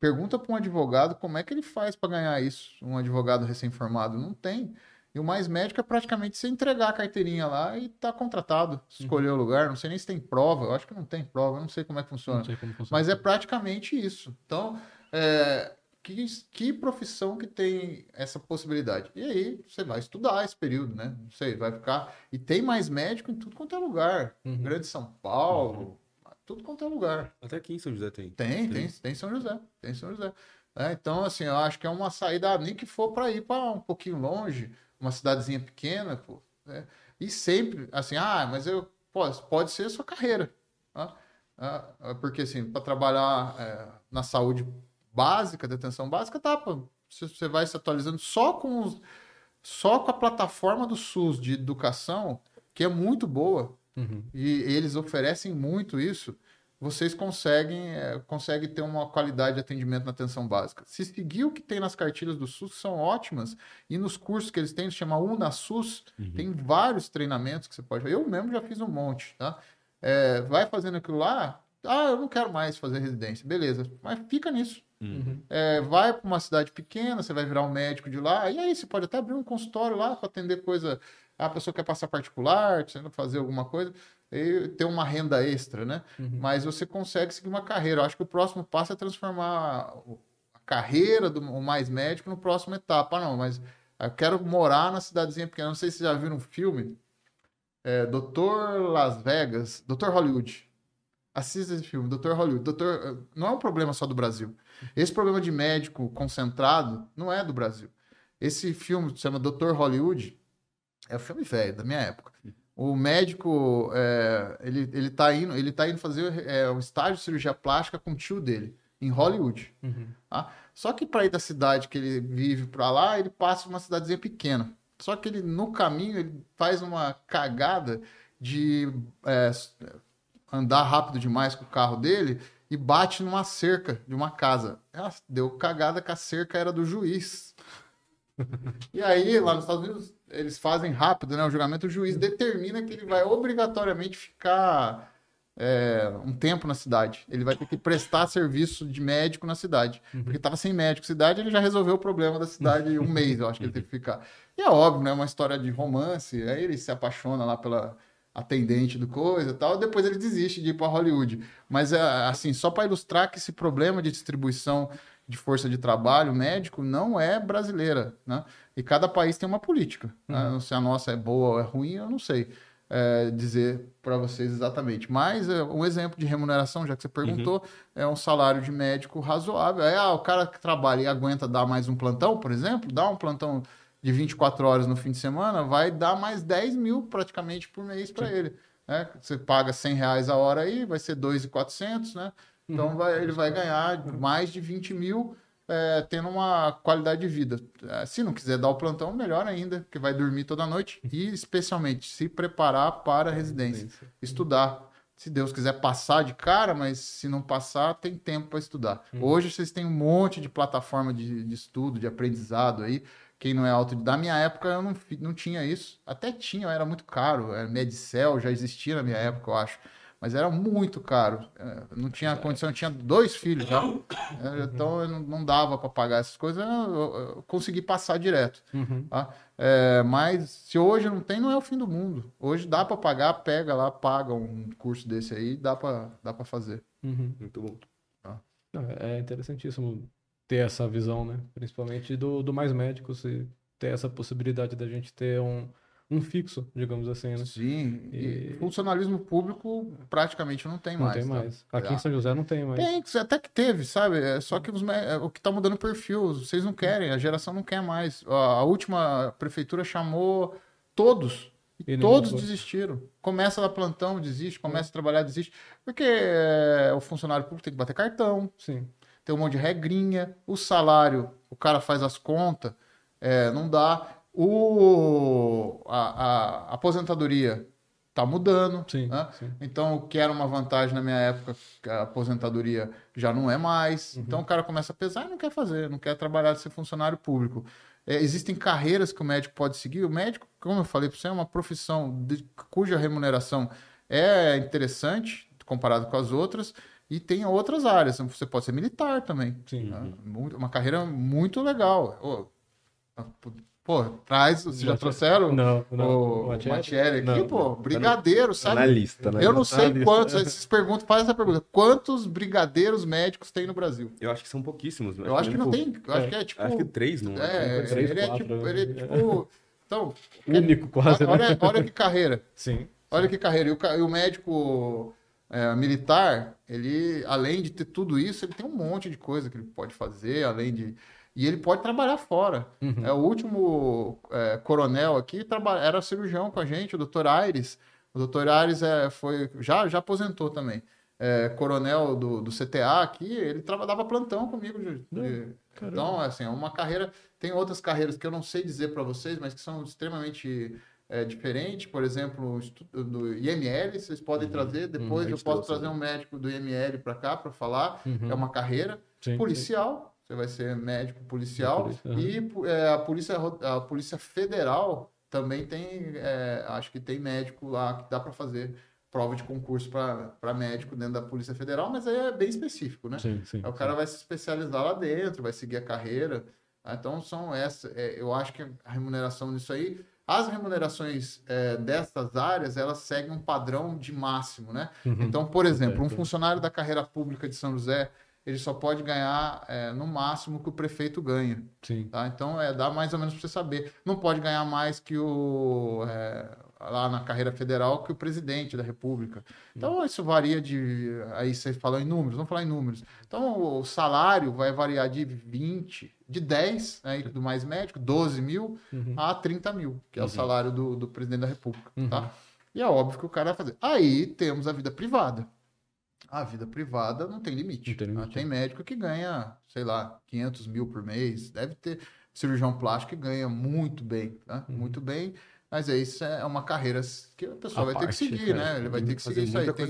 Pergunta para um advogado como é que ele faz para ganhar isso, um advogado recém-formado. Não tem. E o mais médico é praticamente você entregar a carteirinha lá e tá contratado, escolher o lugar. Não sei nem se tem prova, eu acho que não tem prova, eu não sei como é que funciona. Não sei como funciona. Mas é praticamente isso. Então, é, que, que profissão que tem essa possibilidade? E aí, você vai estudar esse período, né? Não sei, vai ficar. E tem mais médico em tudo quanto é lugar. Uhum. Grande São Paulo, tudo quanto é lugar. Até aqui em São José tem. Tem, tem, tem São José. Tem São José. É, então, assim, eu acho que é uma saída, nem que for para ir para um pouquinho longe, uma cidadezinha pequena, pô. né? E sempre, assim, ah, mas eu pode, pode ser a sua carreira. tá? Ah, porque, assim, para trabalhar é, na saúde básica, detenção básica, tá, pô. Você você vai se atualizando só com os, só com a plataforma do SUS de educação, que é muito boa, Uhum. e eles oferecem muito isso, vocês conseguem, é, conseguem ter uma qualidade de atendimento na atenção básica. Se seguir o que tem nas cartilhas do SUS, são ótimas, e nos cursos que eles têm, se chama UnaSUS, tem vários treinamentos que você pode fazer. Eu mesmo já fiz um monte, tá? É, vai fazendo aquilo lá, ah, eu não quero mais fazer residência, beleza, mas fica nisso. Uhum. É, vai para uma cidade pequena, você vai virar um médico de lá, e aí você pode até abrir um consultório lá para atender coisa. A pessoa quer passar particular, quer fazer alguma coisa, e ter uma renda extra, né? Uhum. Mas você consegue seguir uma carreira. Eu acho que o próximo passo é transformar a carreira do mais médico no próximo etapa. Ah, não, mas eu quero morar na cidadezinha pequena. Não sei se vocês já viram um filme, é, Doutor Las Vegas, Doutor Hollywood. Assista esse filme, Doutor Hollywood. Doutor, não é um problema só do Brasil. Esse problema de médico concentrado não é do Brasil. Esse filme se chama Doutor Hollywood. É um filme velho, da minha época. O médico, é, ele, ele, tá indo, ele tá indo fazer é, um estágio de cirurgia plástica com o tio dele, em Hollywood. Uhum. Tá? Só que para ir da cidade que ele vive para lá, ele passa uma cidadezinha pequena. Só que ele, no caminho, ele faz uma cagada de é, andar rápido demais com o carro dele e bate numa cerca de uma casa. Ela deu cagada que a cerca era do juiz. E aí, lá nos Estados Unidos, eles fazem rápido, né? O julgamento, o juiz determina que ele vai obrigatoriamente ficar é, um tempo na cidade. Ele vai ter que prestar serviço de médico na cidade. Uhum. Porque estava sem médico na cidade, ele já resolveu o problema da cidade um mês, eu acho que ele teve que ficar. E é óbvio, né? Uma história de romance. Aí ele se apaixona lá pela atendente do coisa e tal, depois ele desiste de ir para Hollywood. Mas, é, assim, só para ilustrar que esse problema de distribuição de força de trabalho médico não é brasileira, né? E cada país tem uma política. Né? Se a nossa é boa ou é ruim, eu não sei é, dizer para vocês exatamente. Mas é, um exemplo de remuneração, já que você perguntou, é um salário de médico razoável. É, ah, o cara que trabalha e aguenta dar mais um plantão, por exemplo, dá um plantão de 24 horas no fim de semana, vai dar mais 10 mil praticamente por mês para ele. Né? Você paga 100 reais a hora aí, vai ser 2,400, né? Então vai, ele vai ganhar mais de 20 mil é, tendo uma qualidade de vida. É, se não quiser dar o plantão, melhor ainda, porque vai dormir toda noite [laughs] e especialmente se preparar para a residência, estudar. Se Deus quiser passar de cara, mas se não passar, tem tempo para estudar. Hoje vocês têm um monte de plataforma de, de estudo, de aprendizado aí. Quem não é auto da minha época eu não, não tinha isso. Até tinha, era muito caro. Era Medicel já existia na minha época, eu acho. Mas era muito caro. É, Não tinha condição, eu tinha dois filhos já. É, Então eu não, dava para pagar essas coisas. Eu, eu- eu consegui passar direto. Uhum. tá? É, mas se hoje não tem, não é o fim do mundo. Hoje dá para pagar, pega lá, paga um curso desse aí, dá para dá para fazer. Uhum. Muito bom. Não, É interessantíssimo ter essa visão, né? Principalmente do, do mais médicos e ter essa possibilidade da gente ter um, um fixo, digamos assim, né? Sim, e funcionalismo público praticamente não tem Não mais. tem tá? mais. Aqui Ah. em São José não tem mais. Tem, até que teve, sabe? É só que os é, o que tá mudando o perfil, vocês não querem, a geração não quer mais. A a última prefeitura chamou todos. E E todos foi. desistiram. Começa a plantão, desiste, começa a trabalhar, desiste. Porque é, o funcionário público tem que bater cartão, Sim. tem um monte de regrinha. O salário, o cara faz as contas, é, não dá. O, a, a aposentadoria tá mudando. Sim, né? sim. Então, o que era uma vantagem na minha época, a aposentadoria já não é mais. Uhum. Então, o cara começa a pesar e não quer fazer, não quer trabalhar de ser funcionário público. É, existem carreiras que o médico pode seguir. O médico, como eu falei para você, é uma profissão de- cuja remuneração é interessante comparado com as outras. E tem outras áreas. Você pode ser militar também. Sim. né? Muito- Uma carreira muito legal. Ô, Pô, traz. Vocês já trouxeram Não, não. o Matieri? Matieri aqui, Não. pô? Brigadeiro, sabe? Na lista, né? Eu não na sei lista. quantos. Vocês perguntam, faz essa pergunta. Quantos brigadeiros médicos tem no Brasil? Eu acho que são pouquíssimos. né? Eu acho que não tem. Eu acho que é tipo. Acho que três, não É, Três, ele é quatro, tipo. né? Ele é tipo. Então, Único, quase. né? olha, olha que carreira. Sim. Olha que carreira. E o, e o médico é, militar, ele, além de ter tudo isso, ele tem um monte de coisa que ele pode fazer, além de. E ele pode trabalhar fora. Uhum. É, o último é, coronel aqui era cirurgião com a gente, o doutor Aires. O doutor Aires é, foi, já, já aposentou também. É, coronel do, do CTA aqui, ele trabalhava plantão comigo. de- de- então, assim, é uma carreira. Tem outras carreiras que eu não sei dizer para vocês, mas que são extremamente é, diferentes. Por exemplo, do IML, vocês podem trazer. Depois a eu posso trazer né? um médico do IML para cá para falar. Uhum. É uma carreira Sim, policial. Você vai ser médico policial. polícia, aham. E é, a, polícia, a Polícia Federal também tem, é, acho que tem médico lá que dá para fazer prova de concurso para médico dentro da Polícia Federal, mas aí é bem específico, né? Sim, sim. Aí o cara vai se especializar lá dentro, vai seguir a carreira. Ah, Então, são essa, é, eu acho que a remuneração disso aí. As remunerações é, dessas áreas, elas seguem um padrão de máximo, né? Uhum. Então, por exemplo, um funcionário da carreira pública de São José, ele só pode ganhar é, no máximo o que o prefeito ganha. Sim. Tá? Então, é, dá mais ou menos para você saber. Não pode ganhar mais que o. é, lá na carreira federal, que o presidente da República. Então, isso varia de. Aí você falou em números, vamos falar em números. Então, o salário vai variar de 20, de 10, né, do mais médico, 12 mil, Uhum. a 30 mil, que é o Uhum. salário do, do presidente da República. Uhum. Tá? E é óbvio que o cara vai fazer. Aí temos a vida privada. A vida privada não tem limite. Não tem limite. Ah, Tem médico que ganha, sei lá, 500 mil por mês. Deve ter cirurgião plástico que ganha muito bem, tá? Uhum. Muito bem. Mas aí isso é uma carreira que a pessoa À vai ter que parte, seguir, é. né? Ele vai ter que seguir isso aí. Tem,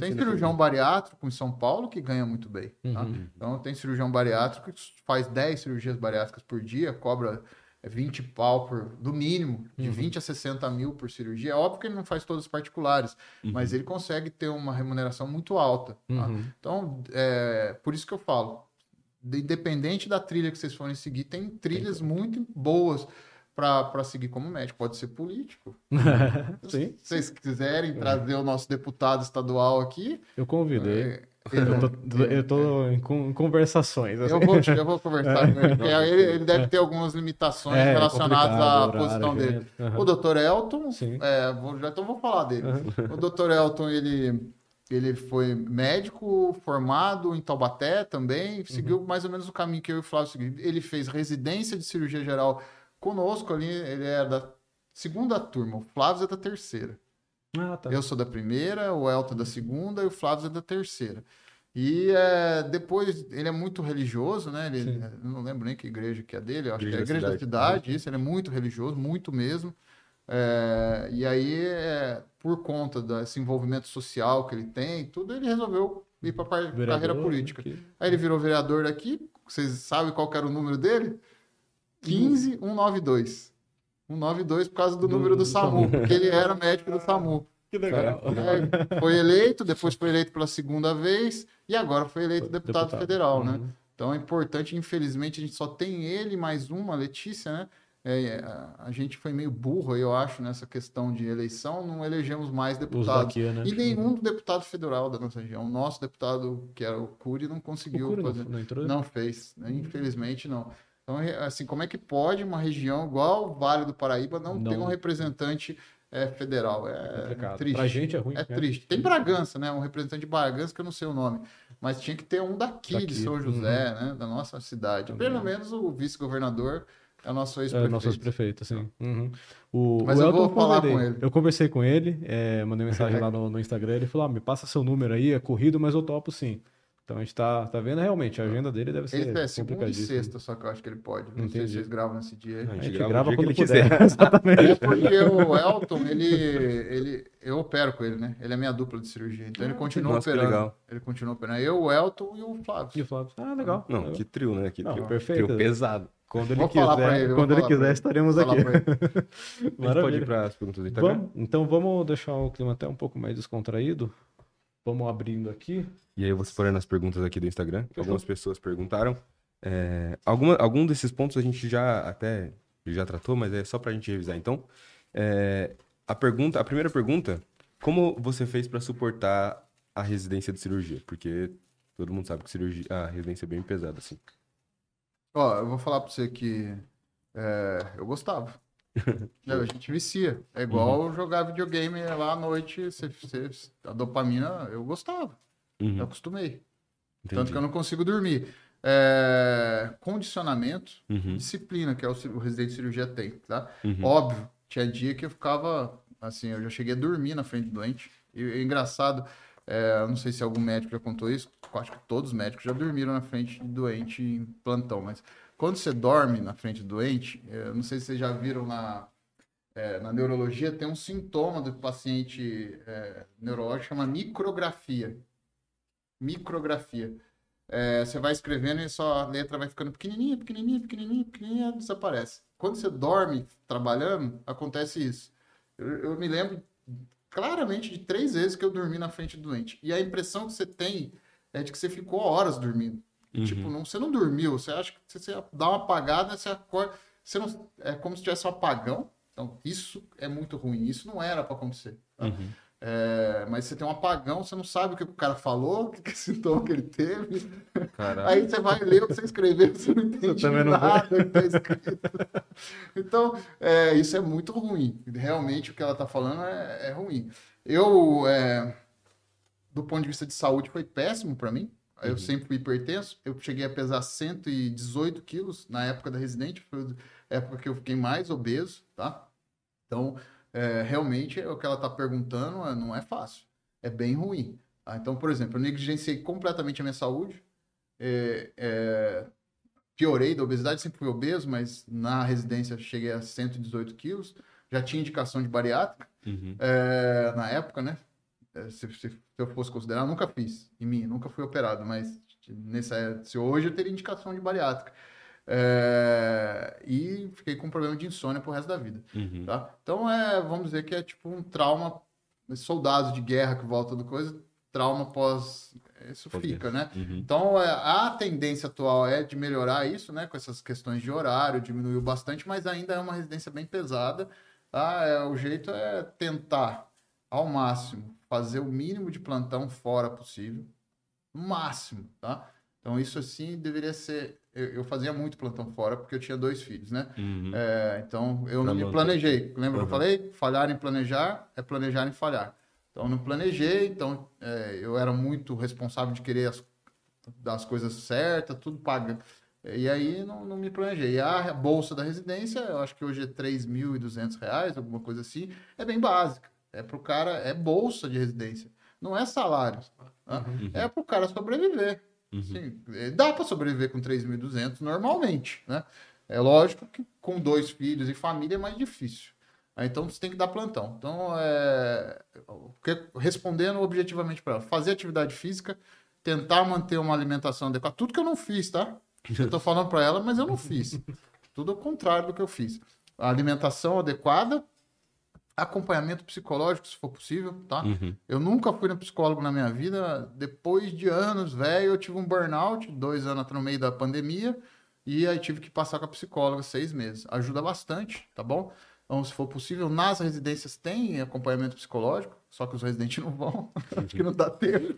tem cirurgião bariátrico em São Paulo que ganha muito bem. tá? Uhum. Então tem cirurgião bariátrico que faz 10 cirurgias bariátricas por dia, cobra é, 20 pau por, do mínimo, de Uhum. 20 a 60 mil por cirurgia. É óbvio que ele não faz todas particulares, Uhum. mas ele consegue ter uma remuneração muito alta. tá? Uhum. Então, é, por isso que eu falo, de- independente da trilha que vocês forem seguir, tem trilhas muito boas para seguir como médico. Pode ser político. [laughs] Se vocês quiserem trazer o nosso deputado estadual aqui, eu convido é, ele- Eu tô em con- conversações. assim. Eu vou, eu vou conversar com ele, porque ele, ele deve ter algumas limitações É, relacionadas complicado, à horário, posição dele. Aham. O Dr. Elton, Sim. é, vou, já então vou falar dele. O Dr. Elton, ele, ele foi médico formado em Taubaté também, seguiu Uhum. mais ou menos o caminho que eu e o Flávio seguimos. Ele fez residência de cirurgia geral conosco ali, ele é da segunda turma, o Flávio é da terceira. Ah, tá. Eu sou da primeira, o Elton é da segunda e o Flávio é da terceira. E é, depois, ele é muito religioso, né? Ele, eu não lembro nem que igreja que é dele, eu acho Igreja que é a da igreja da cidade. cidade, isso, ele é muito religioso, muito mesmo. É, e aí, é, por conta desse envolvimento social que ele tem, tudo, ele resolveu ir para a carreira política. que- Aí ele virou vereador daqui, vocês sabem qual que era o número dele? 15192. 192 por causa do, Do- número do, do SAMU, SAMU. porque ele era médico do SAMU. Que legal. É, foi eleito, depois foi eleito pela segunda vez e agora foi eleito deputado, federal, né? Uhum. Então é importante, infelizmente, a gente só tem ele mais uma, Letícia, né? É, a- a gente foi meio burro, eu acho, nessa questão de eleição, não elegemos mais Os deputados. daqui, né? E nenhum deputado federal da nossa região. O nosso deputado, que era o Cury, não O conseguiu Cury não, fazer. não entrou? Não fez, né? infelizmente não. Então, é, assim, como é que pode uma região igual o Vale do Paraíba não, ter Não. um representante é, federal? É complicado. triste. Pra gente é ruim. É né? triste. Tem Bragança, né? Um representante de Bragança que eu não sei o nome. Mas tinha que ter um daqui, Daqui, de São José, né? Da nossa cidade. Também. Pelo menos o vice-governador é o nosso É, ex-prefeito. nossos prefeitos, sim. Uhum. O, Mas o eu vou falar com ele. Eu conversei com ele, é, mandei mensagem lá [laughs] no, no Instagram. Ele falou: ah, me passa seu número aí, é corrido, mas eu topo sim. Então a gente tá, tá vendo realmente, a agenda dele deve ser Ele é segunda e sexta, só que eu acho que ele pode. Não sei Entendi. se vocês gravam nesse dia. aí. A A gente gente grava grava quando ele puder. quiser. [laughs] Exatamente. É porque o Elton, ele, ele. Eu opero com ele, né? Ele é minha dupla de cirurgia. Então ele continua nossa, operando. legal. Ele continua operando. Eu, o Elton e o E Flávio. o Flávio, ah, legal. Não, legal. que trio, né? Que Não, trio. perfeito. Trio pesado. Quando ele Vou quiser, ele, vou quando ele quiser, ele. estaremos Falar aqui. pra ele. A gente pode Maravilha. ir para as perguntas do Instagram? Vamos, então vamos deixar o clima até um pouco mais descontraído. Vamos abrindo aqui. E aí eu vou separando as perguntas aqui do Instagram. que Algumas pessoas perguntaram. É, alguma, algum desses pontos a gente já até já tratou, mas é só pra gente revisar. Então, é, a pergunta, a primeira pergunta, como você fez pra suportar a residência de cirurgia? Porque todo mundo sabe que cirurgia, a residência é bem pesada, assim. Ó, eu vou falar pra você que é, eu gostava. [laughs] É, a gente vicia. É igual Uhum. jogar videogame lá à noite. Você, você- a dopamina, eu gostava. Uhum, Eu acostumei. Tanto entendi. que eu não consigo dormir. É, condicionamento, Uhum, disciplina, que é o, o residente de cirurgia tem, tá? uhum. Óbvio, tinha dia que eu ficava, assim, eu já cheguei a dormir na frente do doente. E engraçado, é, não sei se algum médico já contou isso, acho que todos os médicos já dormiram na frente de doente em plantão, mas quando você dorme na frente do doente, eu não sei se vocês já viram na, é, na neurologia, tem um sintoma do paciente é, neurológico, chama micrografia. Micrografia. É, você vai escrevendo e sua letra vai ficando pequenininha, pequenininha, pequenininha, pequenininha, desaparece. Quando você dorme trabalhando, acontece isso. Eu, eu me lembro claramente de três vezes que eu dormi na frente do doente. E a impressão que você tem é de que você ficou horas dormindo. E, Uhum. tipo, não, você não dormiu, você acha que você dá uma apagada, você acorda. Você não, é como se tivesse um apagão. Então, isso é muito ruim. Isso não era para acontecer. tá? Uhum. É, mas você tem um apagão, você não sabe o que o cara falou, o que, que sintoma que ele teve. Caralho. Aí você vai ler o que você escreveu, você não entende também não nada que tá escrito. Então, é, isso é muito ruim. Realmente, o que ela tá falando é, é ruim. Eu, é, do ponto de vista de saúde, foi péssimo para mim. Eu Uhum. sempre fui hipertenso. Eu cheguei a pesar 118 quilos na época da residente. Foi a época que eu fiquei mais obeso, tá? Então, é, realmente, o que ela tá perguntando é, não é fácil. É bem ruim. Ah, Então, por exemplo, eu negligenciei completamente a minha saúde, é, é, piorei da obesidade, sempre fui obeso, mas na residência cheguei a 118 quilos, já tinha indicação de bariátrica, Uhum. é, na época, né? É, Se, se eu fosse considerar, eu nunca fiz em mim, nunca fui operado, mas nessa, se hoje eu teria indicação de bariátrica. É, e fiquei com problema de insônia pro resto da vida. Uhum. Tá? Então, é, vamos dizer que é tipo um trauma, soldados de guerra que volta do coisa, trauma pós. Isso fica, né? Uhum. Então, é, a tendência atual é de melhorar isso, né? Com essas questões de horário, diminuiu bastante, mas ainda é uma residência bem pesada. Tá? É, o jeito é tentar, ao máximo, fazer o mínimo de plantão fora possível. Máximo, tá? Então, isso assim deveria ser. Eu, eu fazia muito plantão fora porque eu tinha dois filhos, né? Uhum. É, então, eu não me planejei. Lembra que eu Uhum. falei? Falhar em planejar é planejar em falhar. Então, eu não planejei. Então, é, eu era muito responsável de querer as, das coisas certas, tudo paga. E aí, não, não me planejei. E a bolsa da residência, eu acho que hoje é 3.200 reais, alguma coisa assim. É bem básica. É pro cara, é bolsa de residência. Não é salário. tá? Uhum. É pro cara sobreviver. Uhum. Sim, eh, dá para sobreviver com 3.200 normalmente, né? É lógico que com dois filhos e família é mais difícil. Aí, Então você tem que dar plantão. Então, é... respondendo objetivamente para ela, fazer atividade física, tentar manter uma alimentação adequada, tudo que eu não fiz, tá? Eu tô falando para ela, mas eu não fiz. [laughs] Tudo ao contrário do que eu fiz. A alimentação adequada, acompanhamento psicológico, se for possível, tá? Uhum. Eu nunca fui no psicólogo na minha vida. Depois de anos, velho, eu tive um burnout, dois anos no meio da pandemia, e aí tive que passar com a psicóloga seis meses. Ajuda bastante, tá bom? Então, se for possível, nas residências tem acompanhamento psicológico, só que os residentes não vão, [laughs] acho que não dá tempo.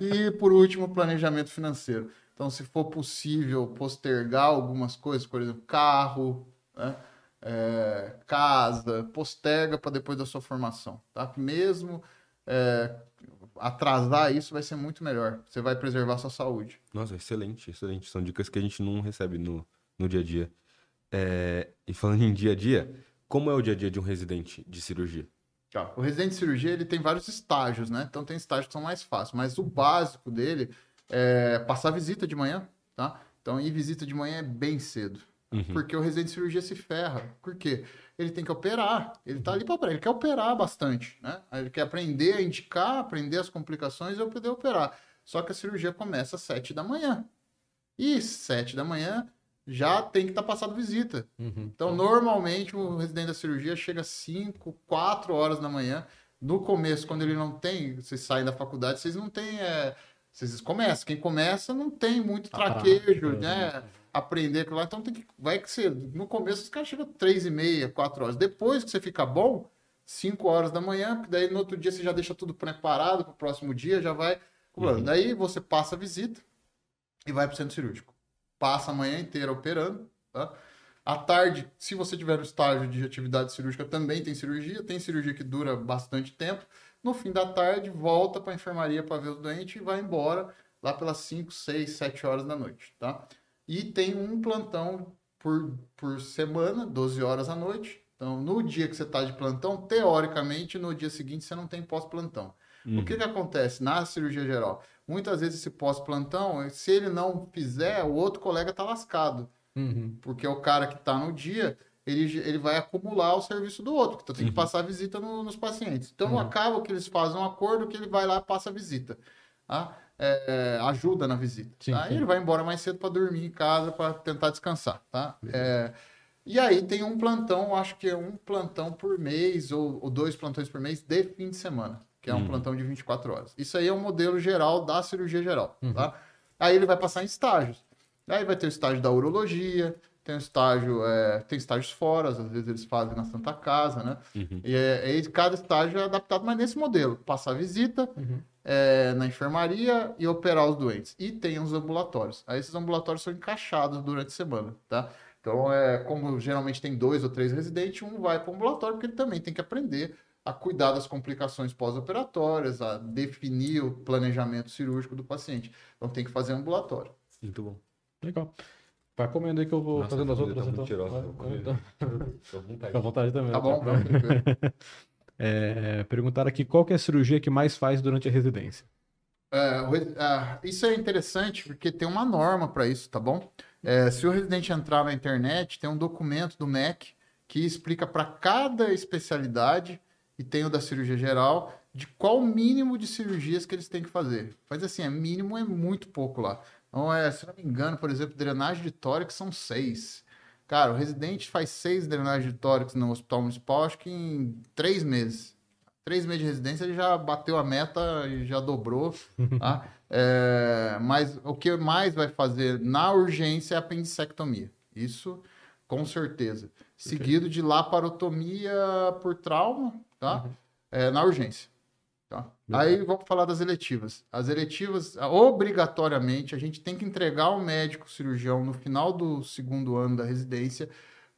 e, por último, planejamento financeiro. Então, se for possível postergar algumas coisas, por exemplo, carro, né? É, casa, posterga para depois da sua formação, tá? Mesmo é, atrasar isso vai ser muito melhor. Você vai preservar sua saúde. Nossa, excelente, excelente. São dicas que a gente não recebe no, no dia a dia. É, e falando em dia a dia, como é o dia a dia de um residente de cirurgia? Tá. O residente de cirurgia ele tem vários estágios, né? Então tem estágios que são mais fáceis, mas o básico dele é passar visita de manhã, tá? Então ir visita de manhã é bem cedo. Uhum. Porque o residente de cirurgia se ferra. Por quê? Ele tem que operar. Ele tá ali para operar. Ele quer operar bastante, né? Ele quer aprender a indicar, aprender as complicações e eu poder operar. Só que a cirurgia começa às sete da manhã. E sete da manhã já tem que estar passado visita. Uhum. Então, normalmente, o residente da cirurgia chega às 5, 4 horas da manhã. No começo, quando ele não tem, vocês saem da faculdade, vocês não têm. é, vocês começam. Quem começa não tem muito Tá traquejo, né? Aprender aquilo lá. Então, tem que, vai que você. No começo, os caras chegam 3 e meia, 4 horas. Depois que você fica bom, 5 horas da manhã, porque daí no outro dia você já deixa tudo preparado para o próximo dia, já vai. Uhum. Daí você passa a visita e vai para o centro cirúrgico. Passa a manhã inteira operando, tá? À tarde, se você tiver no estágio de atividade cirúrgica, também tem cirurgia. Tem cirurgia que dura bastante tempo. No fim da tarde, volta para a enfermaria para ver o doente e vai embora lá pelas 5, 6, 7 horas da noite, tá? E tem um plantão por, por semana, 12 horas à noite. Então, no dia que você está de plantão, teoricamente, no dia seguinte você não tem pós-plantão. Uhum. O que, que acontece na cirurgia geral? Muitas vezes esse pós-plantão, se ele não fizer, o outro colega tá lascado. Uhum. Porque o cara que tá no dia, ele, ele vai acumular o serviço do outro, então tem que Uhum. passar a visita no- nos pacientes. Então Uhum. acaba que eles fazem um acordo que ele vai lá e passa a visita. Tá? É, ajuda na visita. Sim, tá? sim. Ele vai embora mais cedo para dormir em casa, para tentar descansar. Tá? É, e aí tem um plantão, acho que é um plantão por mês, ou, ou dois plantões por mês de fim de semana, que é um Uhum. plantão de 24 horas. Isso aí é um modelo geral da cirurgia geral. Uhum. Tá? Aí ele vai passar em estágios. Aí vai ter o estágio da urologia, tem o estágio, é, tem estágios fora, às vezes eles fazem na Santa Casa, né? Uhum. E é, aí cada estágio é adaptado, mas nesse modelo, passar visita Uhum. é, na enfermaria e operar os doentes. E tem os ambulatórios. Aí esses ambulatórios são encaixados durante a semana, tá? Então, é, como geralmente tem dois ou três residentes, um vai para o ambulatório, porque ele também tem que aprender a cuidar das complicações pós-operatórias, a definir o planejamento cirúrgico do paciente. Então, tem que fazer ambulatório. Muito bom. Legal. Vai comendo aí que eu vou Nossa, fazendo as outras. tá então. cheirosa, Vai, então. Tô vontade. Fica à vontade também. Tá bom? Vai. Tranquilo. [laughs] É, perguntaram aqui qual que é a cirurgia que mais faz durante a residência. É, ah, isso é interessante porque tem uma norma para isso, tá bom? É, se o residente entrar na internet, tem um documento do MEC que explica para cada especialidade, e tem o da cirurgia geral, de qual o mínimo de cirurgias que eles têm que fazer. Mas assim, é mínimo é muito pouco lá. Então, é, se não me engano, por exemplo, drenagem de tórax são seis. Cara, o residente faz seis drenagens de tórax no hospital municipal, acho que em três meses. Três meses de residência ele já bateu a meta e já dobrou. [laughs] Tá? É, mas o que mais vai fazer na urgência é a apendicectomia. Isso com certeza. Seguido de laparotomia por trauma, tá? É, na urgência. Aí vamos falar das eletivas. As eletivas, obrigatoriamente, a gente tem que entregar ao médico cirurgião no final do segundo ano da residência,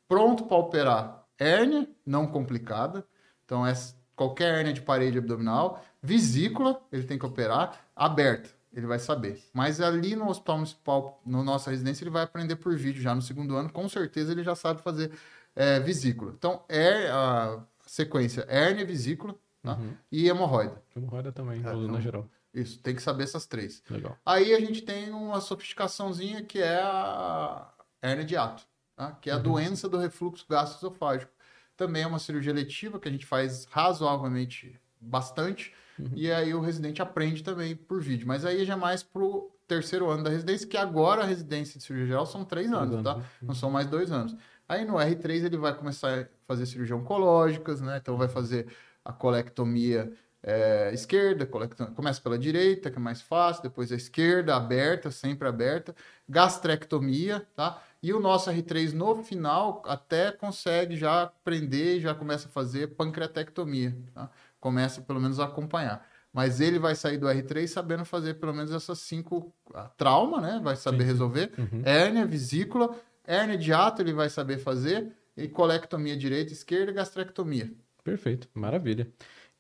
pronto para operar hérnia, não complicada. Então, é qualquer hérnia de parede abdominal, vesícula, ele tem que operar, aberta, ele vai saber. Mas ali no hospital municipal, na nossa residência, ele vai aprender por vídeo já no segundo ano, com certeza ele já sabe fazer é, vesícula. Então, é a sequência hérnia, vesícula tá? e hemorroida. Hemorroida também, É, na não. geral. Isso, tem que saber essas três. Legal. Aí a gente tem uma sofisticaçãozinha que é a hernia de ato, tá? que é a doença do refluxo gastroesofágico. Também é uma cirurgia letiva que a gente faz razoavelmente bastante. E aí o residente aprende também por vídeo. Mas aí já é mais pro terceiro ano da residência, que agora a residência de cirurgia geral são três anos, anos, tá? né? Não são mais dois anos. Aí no R3 ele vai começar a fazer cirurgia oncológicas, né? Então vai fazer a colectomia é, esquerda, colecto- começa pela direita, que é mais fácil, depois a esquerda, aberta, sempre aberta, gastrectomia, tá? E o nosso R3 no final até consegue já aprender, já começa a fazer pancreatectomia, tá? Começa pelo menos a acompanhar. Mas ele vai sair do R3 sabendo fazer pelo menos essas cinco ah, trauma, né? Vai saber resolver. Hérnia, vesícula, hérnia de ato ele vai saber fazer, e colectomia direita, esquerda, e gastrectomia. Perfeito, maravilha.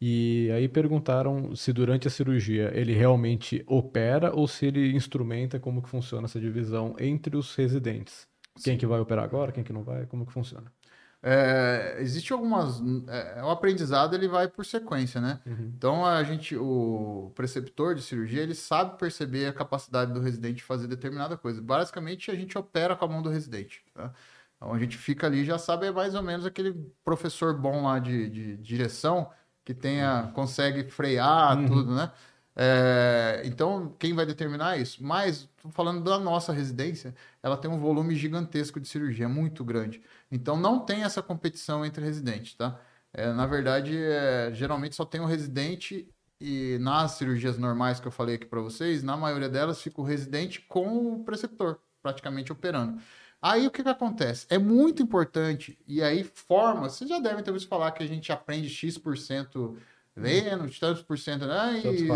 E aí perguntaram se durante a cirurgia ele realmente opera ou se ele instrumenta como que funciona essa divisão entre os residentes. Quem que vai operar agora, quem que não vai, como que funciona. É, existe algumas. É, o aprendizado ele vai por sequência, né? Então a gente, o preceptor de cirurgia, ele sabe perceber a capacidade do residente de fazer determinada coisa. Basicamente, a gente opera com a mão do residente. Tá? Então a gente fica ali, já sabe é mais ou menos aquele professor bom lá de, de direção que tenha, consegue frear tudo, né? É, então, quem vai determinar isso? Mas, falando da nossa residência, ela tem um volume gigantesco de cirurgia, é muito grande. Então, não tem essa competição entre residentes, tá? É, na verdade, é, geralmente só tem o residente e nas cirurgias normais que eu falei aqui para vocês, na maioria delas fica o residente com o preceptor, praticamente operando. Aí o que, que acontece? É muito importante, e aí forma, vocês já devem ter ouvido falar que a gente aprende X% lendo, tantos por cento, né? E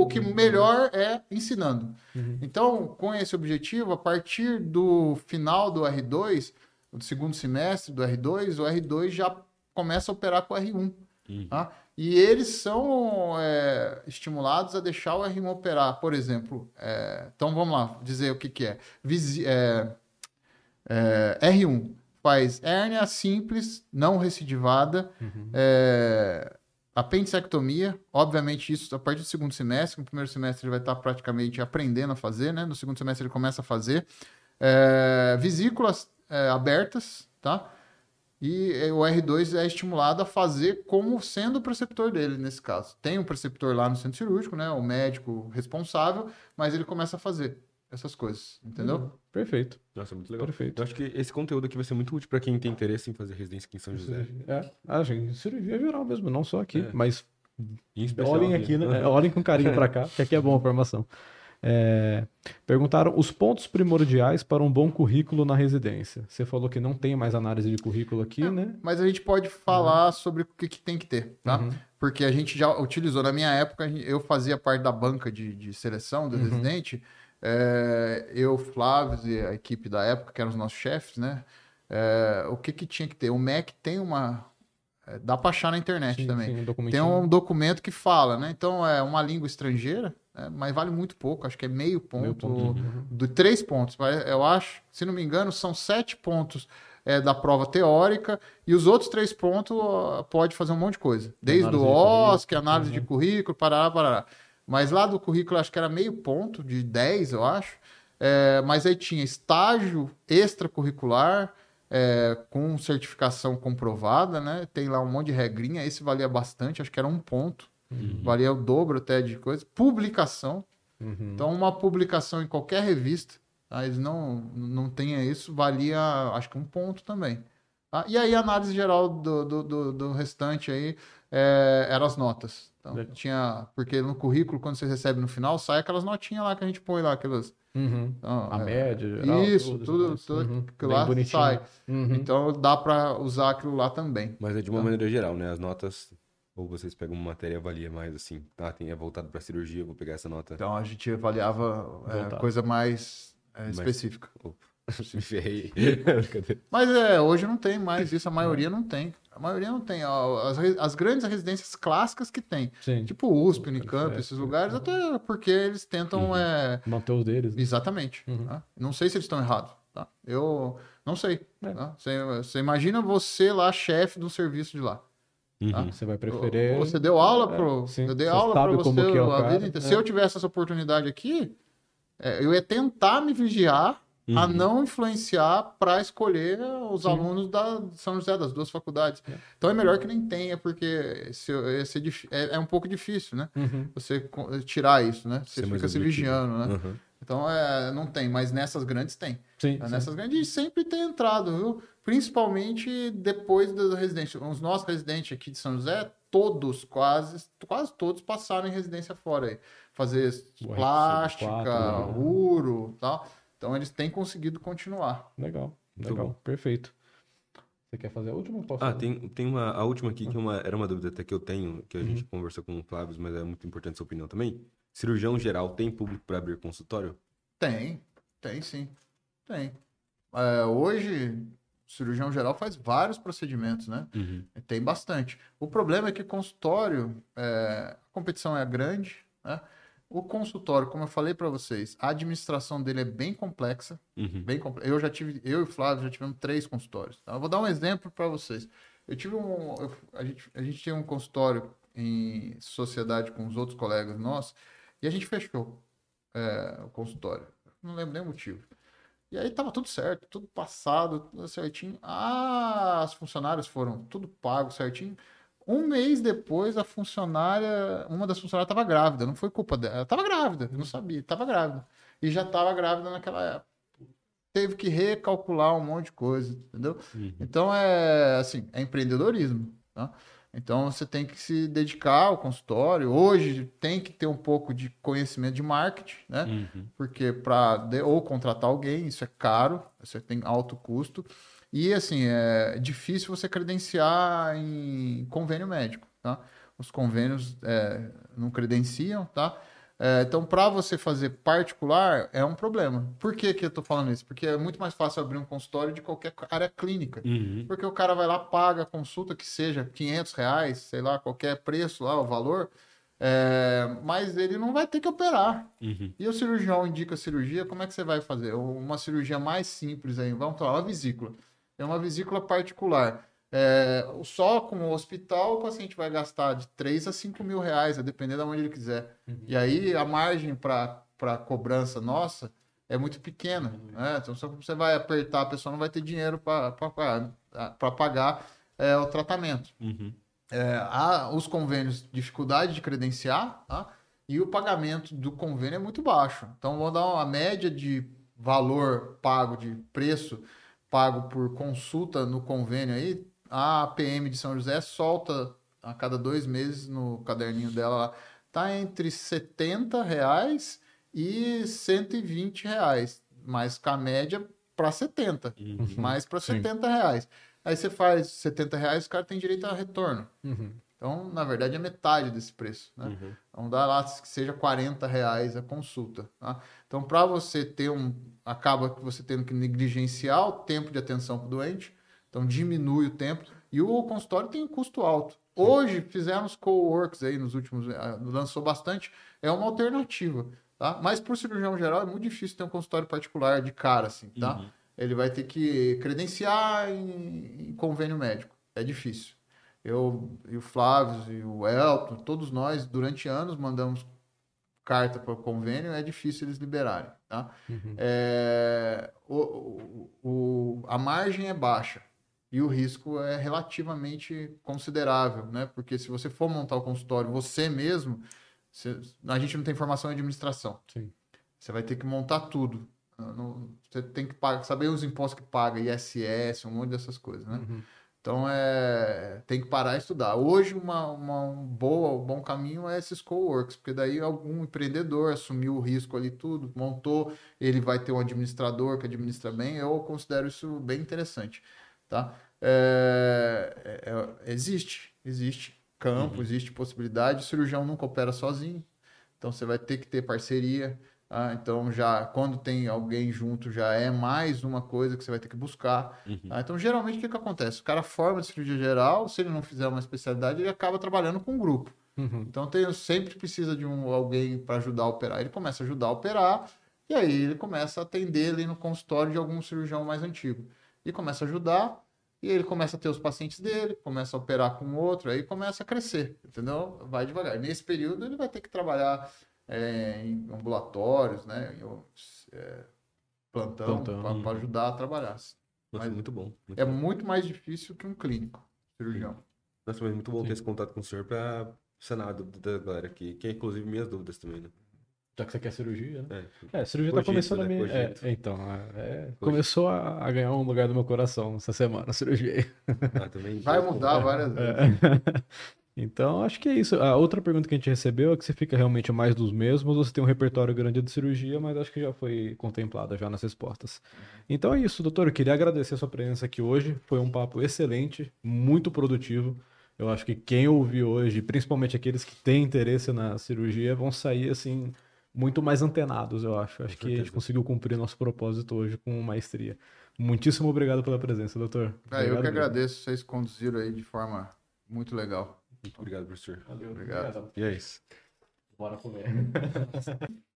o que melhor é ensinando. Então, com esse objetivo, a partir do final do R2, do segundo semestre do R2, o R2 já começa a operar com o R1. tá? E eles são é, estimulados a deixar o R1 operar, por exemplo. é, então vamos lá, dizer o que, que é. Visi- é, é, R1 faz hérnia simples, não recidivada, é, apendicectomia. Obviamente, isso a partir do segundo semestre. No primeiro semestre ele vai estar praticamente aprendendo a fazer, né? No segundo semestre ele começa a fazer. É, vesículas é, abertas, tá? E é, o R2 é estimulado a fazer como sendo o preceptor dele, nesse caso. Tem um preceptor lá no centro cirúrgico, né? O médico responsável, mas ele começa a fazer essas coisas, entendeu? Perfeito. Nossa, muito legal. Perfeito. Eu acho que esse conteúdo aqui vai ser muito útil pra quem tem interesse em fazer residência aqui em São José. É, ah, gente, cirurgia geral mesmo, não só aqui, É. mas Em especial olhem aqui, né? É, Olhem com carinho pra cá, que aqui é bom a formação. É, perguntaram os pontos primordiais para um bom currículo na residência. Você falou que não tem mais análise de currículo aqui, né? Mas a gente pode falar sobre o que, que tem que ter, tá? Porque a gente já utilizou, na minha época, eu fazia parte da banca de, de seleção do residente. É, eu, Flávio e a equipe da época, que eram os nossos chefes, né? É, o que, que tinha que ter? O MEC tem uma é, dá para achar na internet Sim, também. sim, um Tem um documento que fala, né? Então é uma língua estrangeira, né? mas vale muito pouco, acho que é meio ponto, Meio ponto. Uhum. de três pontos. Eu acho, se não me engano, são sete pontos é, da prova teórica e os outros três pontos ó, pode fazer um monte de coisa. Desde Análise o de OSC, currículo, análise de uhum. currículo, parará, parará. Mas lá do currículo acho que era meio ponto, de 10, eu acho. É, mas aí tinha estágio extracurricular, é, com certificação comprovada, né? Tem lá um monte de regrinha, esse valia bastante, acho que era um ponto. Valia o dobro até de coisa. Publicação. Uhum. Então, uma publicação em qualquer revista, tá? eles não, não tenha isso, valia acho que um ponto também. Tá? E aí, a análise geral do, do, do, do restante aí é, eram as notas. Então, Legal. tinha, porque no currículo, quando você recebe no final, sai aquelas notinhas lá que a gente põe lá, aquelas. Uhum. então, A é, média, geral, Isso, tudo, tudo, mais. tudo Uhum. aquilo lá bonitinho. sai. Uhum. Então dá para usar aquilo lá também. Mas é de uma Tá. maneira geral, né? As notas, ou vocês pegam uma matéria e avalia mais assim, ah, tem, é voltado pra cirurgia, vou pegar essa nota. Então a gente avaliava é, coisa mais é, específica. Opa, me ferrei. [laughs] Mas é, hoje não tem mais isso, a maioria não tem. A maioria não tem. As, as grandes residências clássicas que tem. Sim. Tipo USP, Unicamp, É, esses lugares, até porque eles tentam. Uhum. É, Manter os deles. né? exatamente. Uhum. tá? Não sei se eles estão errados. Tá? Eu não sei. É. tá? Você, você imagina você lá, chefe do serviço de lá. Uhum. Você vai preferir. Você deu aula É, pro. sim. Eu dei Você aula pra sabe você como que é a cara, vida inteira. é. Se eu tivesse essa oportunidade aqui, é, eu ia tentar me vigiar a Uhum. não influenciar para escolher os Sim. alunos da São José, das duas faculdades. É. Então é melhor que nem tenha, porque se, ia ser dif- é, é um pouco difícil, né? Uhum. Você tirar isso, né? Você Ser fica se vigiando, né? Uhum. Então é, não tem, mas nessas grandes tem. Sim. Tá? sim. Nessas grandes sempre tem entrado, viu? Principalmente depois da residência. Os nossos residentes aqui de São José, todos, quase, quase todos passaram em residência fora aí. Fazer O plástica, R4, né? uro tal. Então eles têm conseguido continuar. Legal, legal, perfeito. Você quer fazer a última? ou Posso Ah, fazer? tem, tem uma, a última aqui que é uma, era uma dúvida até que eu tenho, que a gente Uhum. conversou com o Flávio, mas é muito importante sua opinião também. Cirurgião geral tem público para abrir consultório? Tem, tem sim. Tem. É, hoje, o cirurgião geral faz vários procedimentos, né? Uhum. Tem bastante. O problema é que consultório, é, a competição é grande, né? O consultório, como eu falei para vocês, a administração dele é bem complexa, Uhum. bem comple- Eu já tive, eu e o Flávio já tivemos três consultórios. tá? Eu vou dar um exemplo para vocês. Eu tive um, eu- a gente, a gente tinha um consultório em sociedade com os outros colegas nossos e a gente fechou é, o consultório. Não lembro nem o motivo. E aí tava tudo certo, tudo passado, tudo certinho. Ah, as funcionárias foram tudo pago certinho. Um mês depois, a funcionária, uma das funcionárias estava grávida, não foi culpa dela. Ela estava grávida, eu não sabia, estava grávida. E já estava grávida naquela época. Teve que recalcular um monte de coisa, entendeu? Uhum. Então é assim, é empreendedorismo, tá? Então você tem que se dedicar ao consultório. Hoje tem que ter um pouco de conhecimento de marketing, né? Uhum. porque para ou contratar alguém, isso é caro, você tem alto custo. E assim, é difícil você credenciar em convênio médico, tá? Os convênios é, não credenciam, tá? É, então, para você fazer particular, é um problema. Por que, que eu tô falando isso? Porque é muito mais fácil abrir um consultório de qualquer área clínica. Uhum. Porque o cara vai lá, paga a consulta, que seja 500 reais, sei lá, qualquer preço lá, o valor, é, mas ele não vai ter que operar. Uhum. E o cirurgião indica cirurgia, como é que você vai fazer? Uma cirurgia mais simples aí, vamos falar, uma vesícula. É uma vesícula particular. É, só com o hospital, o paciente vai gastar de 3 a 5 mil reais, a depender de onde ele quiser. E aí a margem para cobrança nossa é muito pequena. Né? Então, se você vai apertar, a pessoa não vai ter dinheiro para pagar é, o tratamento. Uhum. É, há os convênios, dificuldade de credenciar, tá? e o pagamento do convênio é muito baixo. Então, vou dar uma média de valor pago, de preço pago por consulta no convênio aí. A PM de São José solta a cada dois meses no caderninho dela lá, tá entre 70 reais e 120 reais, mas com a média para 70, Uhum. mais para Sim. 70 reais. Aí você faz 70 reais, o cara tem direito a retorno. Uhum. Então, na verdade, é metade desse preço. Né? Uhum. Então, dá lá que seja 40 reais a consulta. Tá? Então, para você ter um. Acaba que você tendo que negligenciar o tempo de atenção para o doente. Então, diminui o tempo. E o consultório tem um custo alto. Hoje fizemos co-works aí nos últimos, ah, lançou bastante, é uma alternativa, tá? Mas para o cirurgião geral é muito difícil ter um consultório particular de cara, assim, tá? Uhum. Ele vai ter que credenciar em, em convênio médico. É difícil. Eu e o Flávio e o Elton, todos nós, durante anos, mandamos carta para o convênio, é difícil eles liberarem, tá? Uhum. É, o, o- a margem é baixa e o risco é relativamente considerável, né? Porque se você for montar o consultório você mesmo, você- a gente não tem formação em administração. Sim. Você vai ter que montar tudo. Não- Você tem que pagar- saber os impostos que paga, ISS, um monte dessas coisas, né? Uhum. Então é tem que parar e estudar. Hoje uma, uma um boa, um bom caminho é esses coworks, porque daí algum empreendedor assumiu o risco ali tudo, montou, ele vai ter um administrador que administra bem. Eu considero isso bem interessante, tá? É, é- é- existe, existe campo, existe possibilidade. O cirurgião nunca opera sozinho, então você vai ter que ter parceria. Ah, então já quando tem alguém junto já é mais uma coisa que você vai ter que buscar. Uhum. Ah, então, geralmente, o que, que acontece? O cara forma de cirurgia geral, se ele não fizer uma especialidade, ele acaba trabalhando com um grupo. Uhum. Então, tem, sempre precisa de um, alguém para ajudar a operar. Ele começa a ajudar a operar, e aí ele começa a atender ali no consultório de algum cirurgião mais antigo. E começa a ajudar, e ele começa a ter os pacientes dele, começa a operar com outro, aí começa a crescer, entendeu? Vai devagar. Nesse período, ele vai ter que trabalhar é, em ambulatórios, né? Em, é, plantão, Plantão. para ajudar a trabalhar. Nossa, Mas muito bom. muito É bom. muito mais difícil que um clínico, cirurgião. Nossa, mas muito bom Sim. ter esse contato com o senhor pra sanar a dúvida da galera aqui, que é inclusive minhas dúvidas também, né? Já que você quer cirurgia, né? É. É, a cirurgia Cogito, tá começando a né? me. É, então, é, é, começou a, a ganhar um lugar no meu coração essa semana, a cirurgia. aí. Ah, também. Vai mudar várias vezes. [laughs] Então, acho que é isso. A outra pergunta que a gente recebeu é que você fica realmente mais dos mesmos ou você tem um repertório grande de cirurgia, mas acho que já foi contemplada já nas respostas. Então é isso, doutor. Eu queria agradecer a sua presença aqui hoje. Foi um papo excelente, muito produtivo. Eu acho que quem ouvir hoje, principalmente aqueles que têm interesse na cirurgia, vão sair assim muito mais antenados, eu acho. Acho que a gente conseguiu cumprir nosso propósito hoje com maestria. Muitíssimo obrigado pela presença, doutor. É, eu que agradeço, vocês conduziram aí de forma muito legal. Muito obrigado, professor. Valeu, Obrigado. obrigado. E é isso. Bora comer. [laughs]